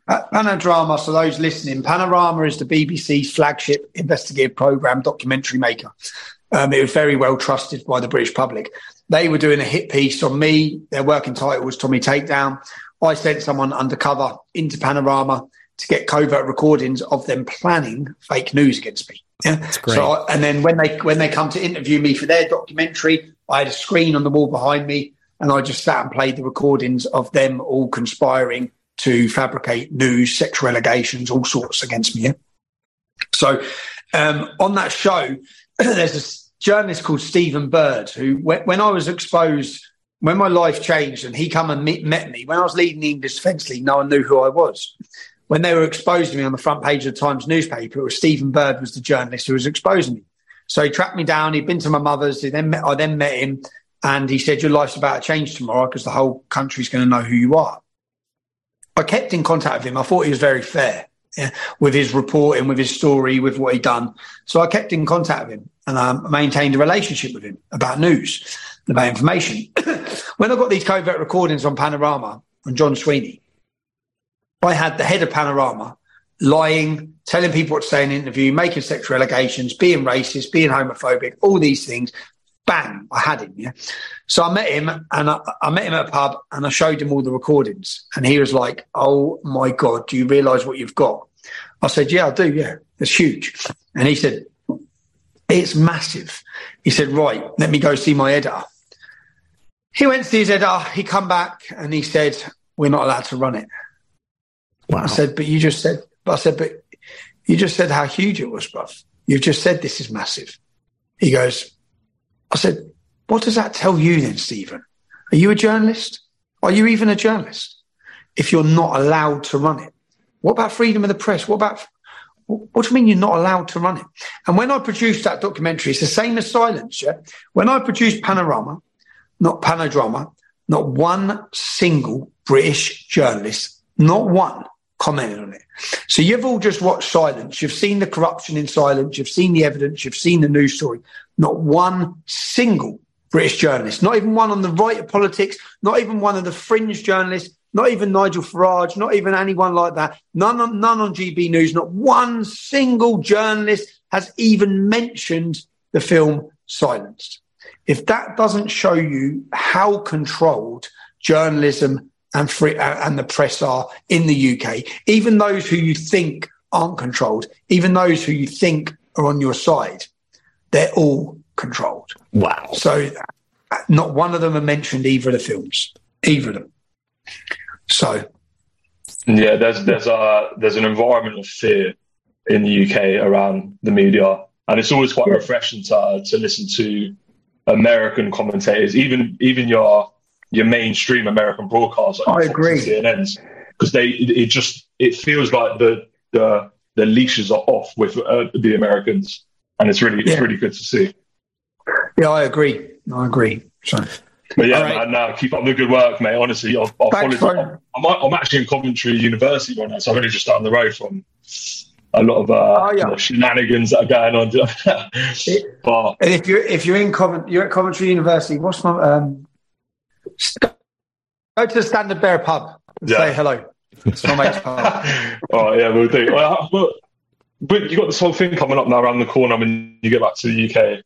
Panodrama, so those listening, Panorama is the BBC's flagship investigative program documentary maker. Um, it was very well trusted by the British public. They were doing a hit piece on me. Their working title was Tommy Takedown. I sent someone undercover into Panorama to get covert recordings of them planning fake news against me. Yeah, that's great. So, and then when they when they come to interview me for their documentary, I had a screen on the wall behind me, and I just sat and played the recordings of them all conspiring to fabricate news, sexual allegations, all sorts against me. So, um, on that show, *clears throat* there's a journalist called Stephen Bird who, when I was exposed, when my life changed, and he come and meet, met me when I was leading the English Defence League, no one knew who I was when they were exposing me on the front page of the Times newspaper, it was Stephen Bird was the journalist who was exposing me. So he tracked me down. He'd been to my mother's. He then met, I then met him, and he said, "Your life's about to change tomorrow because the whole country's going to know who you are." I kept in contact with him. I thought he was very fair yeah, with his reporting, with his story, with what he'd done. So I kept in contact with him, and I maintained a relationship with him about news, about information. *coughs* when I got these covert recordings on Panorama on John Sweeney, I had the head of Panorama lying, telling people what to say in an interview, making sexual allegations, being racist, being homophobic, all these things. Bang, I had him. Yeah. So I met him and I, I, met him at a pub and I showed him all the recordings. And he was like, Oh my God, do you realize what you've got? I said, Yeah, I do. Yeah, it's huge. And he said, It's massive. He said, Right, let me go see my editor. He went to see his editor. He come back and he said, We're not allowed to run it. Wow. I said, but you just said, but I said, but you just said how huge it was, bruv. You've just said this is massive. He goes, I said, what does that tell you then, Stephen? Are you a journalist? Are you even a journalist? If you're not allowed to run it, what about freedom of the press? What about what do you mean you're not allowed to run it? And when I produced that documentary, it's the same as Silence. Yeah. When I produced Panorama, not Panodrama, not one single British journalist, not one commented on it. So you've all just watched Silence. You've seen the corruption in Silence. You've seen the evidence. You've seen the news story. Not one single British journalist, not even one on the right of politics, not even one of the fringe journalists, not even Nigel Farage, not even anyone like that. None on, none on GB News, not one single journalist has even mentioned the film Silenced. If that doesn't show you how controlled journalism and free uh, and the press are in the UK, even those who you think aren't controlled, even those who you think are on your side, they're all controlled. Wow. So uh, not one of them have mentioned either of the films, either of them. So yeah, there's there's a there's an environment of fear in the UK around the media, and it's always quite refreshing to to listen to American commentators, even even your your mainstream American broadcasts. Like I agree. CNNs because they it, it, just it feels like the the the leashes are off with uh, the Americans, and it's really yeah. it's really good to see. Yeah, I agree. I agree. So. But yeah, right. man, now keep up the good work, mate. Honestly, I'll, I'll follow. I'm, I'm, actually in Coventry University right now, so I'm only just down the road from a lot of uh, oh, yeah. shenanigans that are going on. *laughs* but and if you're if you're in Covent, you're at Coventry University. What's my um? Go to the Standard Bear pub and yeah. say hello. It's my mate's pub. *laughs* oh yeah, we'll do. Well, but, but you got this whole thing coming up now around the corner when you get back to the UK.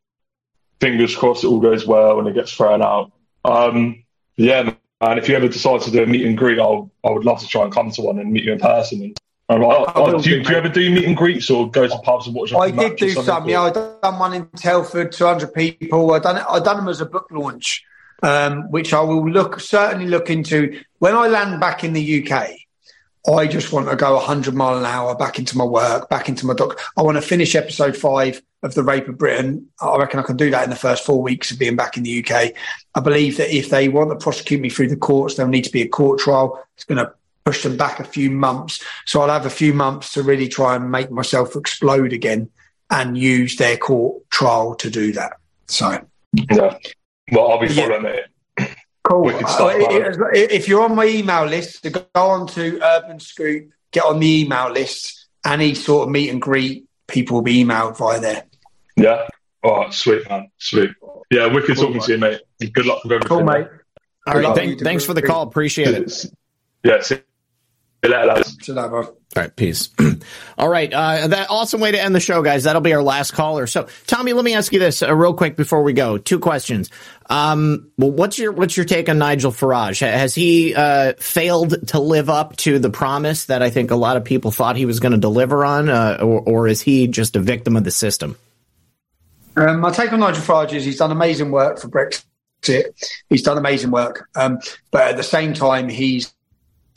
Fingers crossed, it all goes well and it gets thrown out. Um, yeah, and if you ever decide to do a meet and greet, I'll, I would love to try and come to one and meet you in person. And, do, you, do, you, ever do meet and greets or go to pubs and watch? I did do some. Yeah, I done one in Telford, two hundred people. I done it. I done them as a book launch, um, which I will look certainly look into when I land back in the UK. I just want to go 100 mile an hour back into my work, back into my doc. I want to finish episode five of The Rape of Britain. I reckon I can do that in the first four weeks of being back in the UK. I believe that if they want to prosecute me through the courts, there'll need to be a court trial. It's going to push them back a few months. So I'll have a few months to really try and make myself explode again and use their court trial to do that. So, yeah. Well, I'll be following yeah. it. Cool. Uh, if you're on my email list, to go on to Urban Scoop, get on the email list. Any sort of meet and greet, people will be emailed via there. Yeah. Oh, sweet man, sweet. Yeah, wicked cool, talking mate. to you, mate. Good luck with everything. Cool, mate. All right, thank, thanks for the call. Appreciate it. Yeah. See All right, peace. *clears throat* All right, uh, that awesome way to end the show, guys. That'll be our last caller. So, Tommy, let me ask you this uh, real quick before we go. Two questions. Um, well, what's your what's your take on Nigel Farage? Has he uh, failed to live up to the promise that I think a lot of people thought he was going to deliver on, uh, or, or, is he just a victim of the system? Um, my take on Nigel Farage is he's done amazing work for Brexit. He's done amazing work, um, but at the same time, he's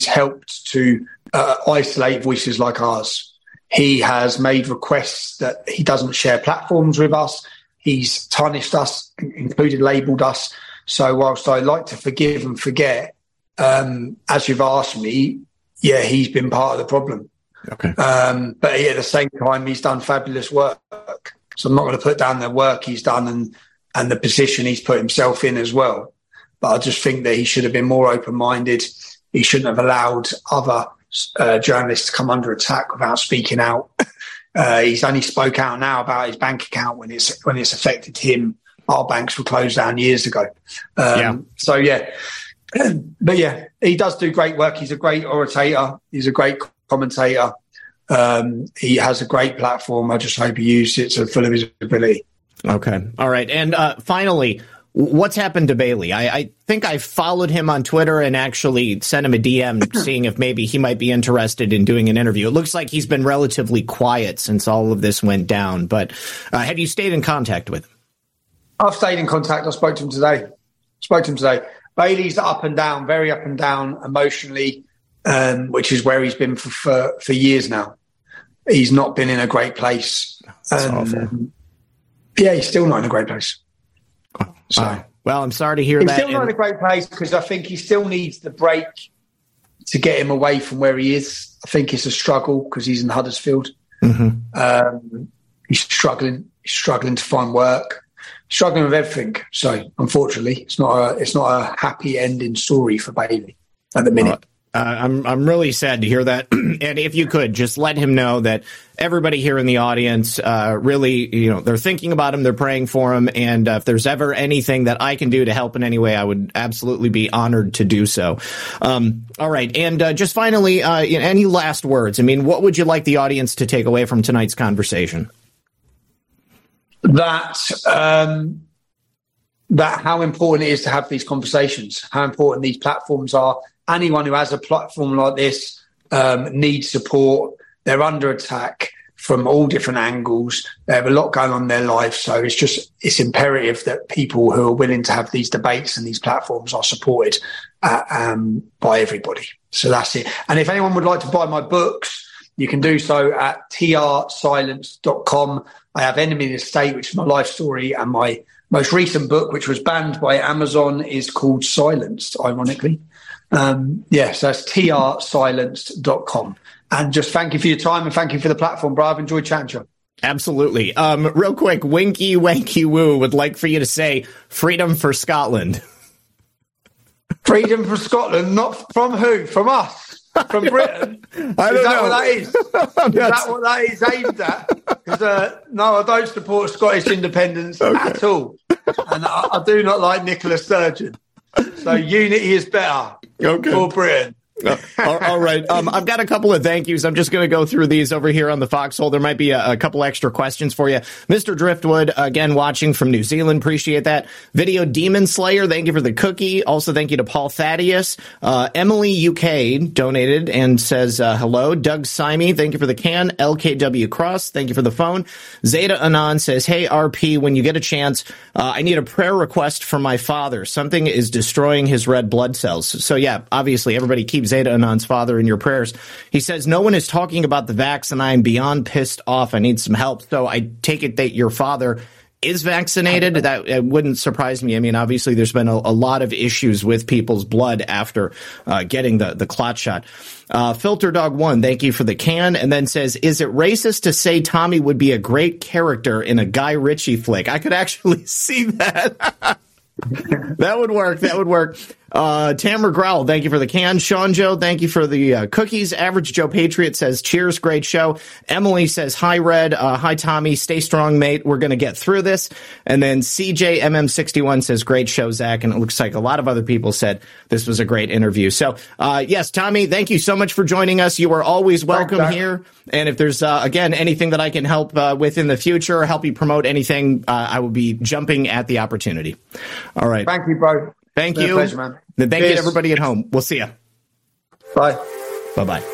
helped to uh, isolate voices like ours. He has made requests that he doesn't share platforms with us. He's tarnished us, included labelled us. So whilst I like to forgive and forget, um, as you've asked me, yeah, he's been part of the problem. Okay. Um, but at the same time, he's done fabulous work. So I'm not going to put down the work he's done and and the position he's put himself in as well. But I just think that he should have been more open minded. He shouldn't have allowed other uh, journalists to come under attack without speaking out. *laughs* Uh, he's only spoke out now about his bank account when it's when it's affected him. Our banks were closed down years ago. Um, yeah. So yeah, *clears throat* but yeah, he does do great work. He's a great orator. He's a great commentator. Um, he has a great platform. I just hope he uses it to full of his ability. Okay. All right. And uh, finally, What's happened to Bailey? I, I, think I followed him on Twitter and actually sent him a DM *coughs* seeing if maybe he might be interested in doing an interview. It looks like he's been relatively quiet since all of this went down. But uh, have you stayed in contact with him? I've stayed in contact. I spoke to him today. Spoke to him today. Bailey's up and down, very up and down emotionally, um, which is where he's been for, for, for years now. He's not been in a great place. Um, yeah, he's still not in a great place. So, uh, well, I'm sorry to hear he's that. He's still not in a great place because I think he still needs the break to get him away from where he is. I think it's a struggle because he's in Huddersfield. Mm-hmm. Um, he's struggling. He's struggling to find work. Struggling with everything. So, unfortunately, it's not a it's not a happy ending story for Bailey at the minute. Uh, I'm I'm really sad to hear that. *clears throat* and if you could just let him know that everybody here in the audience uh, really, you know, they're thinking about him, they're praying for him, and uh, if there's ever anything that I can do to help in any way, I would absolutely be honored to do so. Um, all right, and uh, just finally, uh, any last words? I mean, what would you like the audience to take away from tonight's conversation? That. Um that how important it is to have these conversations, how important these platforms are. Anyone who has a platform like this um, needs support. They're under attack from all different angles. They have a lot going on in their life. So it's just, it's imperative that people who are willing to have these debates and these platforms are supported uh, um, by everybody. So that's it. And if anyone would like to buy my books, you can do so at trsilence.com. I have Enemy of the State, which is my life story, and my most recent book, which was banned by Amazon, is called Silenced, ironically. Um, yes, that's trsilenced.com. And just thank you for your time and thank you for the platform, bro. I've enjoyed chatting to you. Absolutely. Um, real quick, Winky Wanky Woo would like for you to say freedom for Scotland. Freedom for Scotland, not from who? From us? From Britain? *laughs* I don't is that know. what that is? *laughs* is that what that is aimed at? Because uh, no, I don't support Scottish independence okay. at all, and I, I, do not like Nicola Sturgeon. So *laughs* unity is better okay. for Britain. All, all right. Um, I've got a couple of thank yous. I'm just going to go through these over here on the foxhole. There might be a, a, couple extra questions for you. Mr. Driftwood, again, watching from New Zealand. Appreciate that. Video Demon Slayer, thank you for the cookie. Also, thank you to Paul Thaddeus. Uh, Emily UK donated and says, uh, hello. Doug Simey, thank you for the can. LKW Cross, thank you for the phone. Zeta Anon says, hey, RP, when you get a chance, uh, I need a prayer request for my father. Something is destroying his red blood cells. So, yeah, obviously, everybody keep Zeta Anon's father in your prayers. He says, No one is talking about the vax, and I am beyond pissed off. I need some help. So I take it that your father is vaccinated. That wouldn't surprise me. I mean, obviously, there's been a, a lot of issues with people's blood after uh, getting the, the clot shot. Uh, Filter Dog One, thank you for the can, and then says, "Is it racist to say Tommy would be a great character in a Guy Ritchie flick? I could actually *laughs* see that." *laughs* that would work. That would work. Uh, Tamara Growl, thank you for the can. Sean Joe, thank you for the uh, cookies. Average Joe Patriot says, cheers, great show. Emily says, hi, Red. Uh, hi, Tommy. Stay strong, mate. We're going to get through this. And then CJMM61 says, great show, Zak. And it looks like a lot of other people said this was a great interview. So, uh, yes, Tommy, thank you so much for joining us. You are always welcome Thanks, here. And if there's, uh, again, anything that I can help uh, with in the future, or help you promote anything, I will be jumping at the opportunity. All right. Thank you, bro. Thank you. Pleasure, man. Thank Peace. you everybody at home. We'll see you. Bye. Bye bye.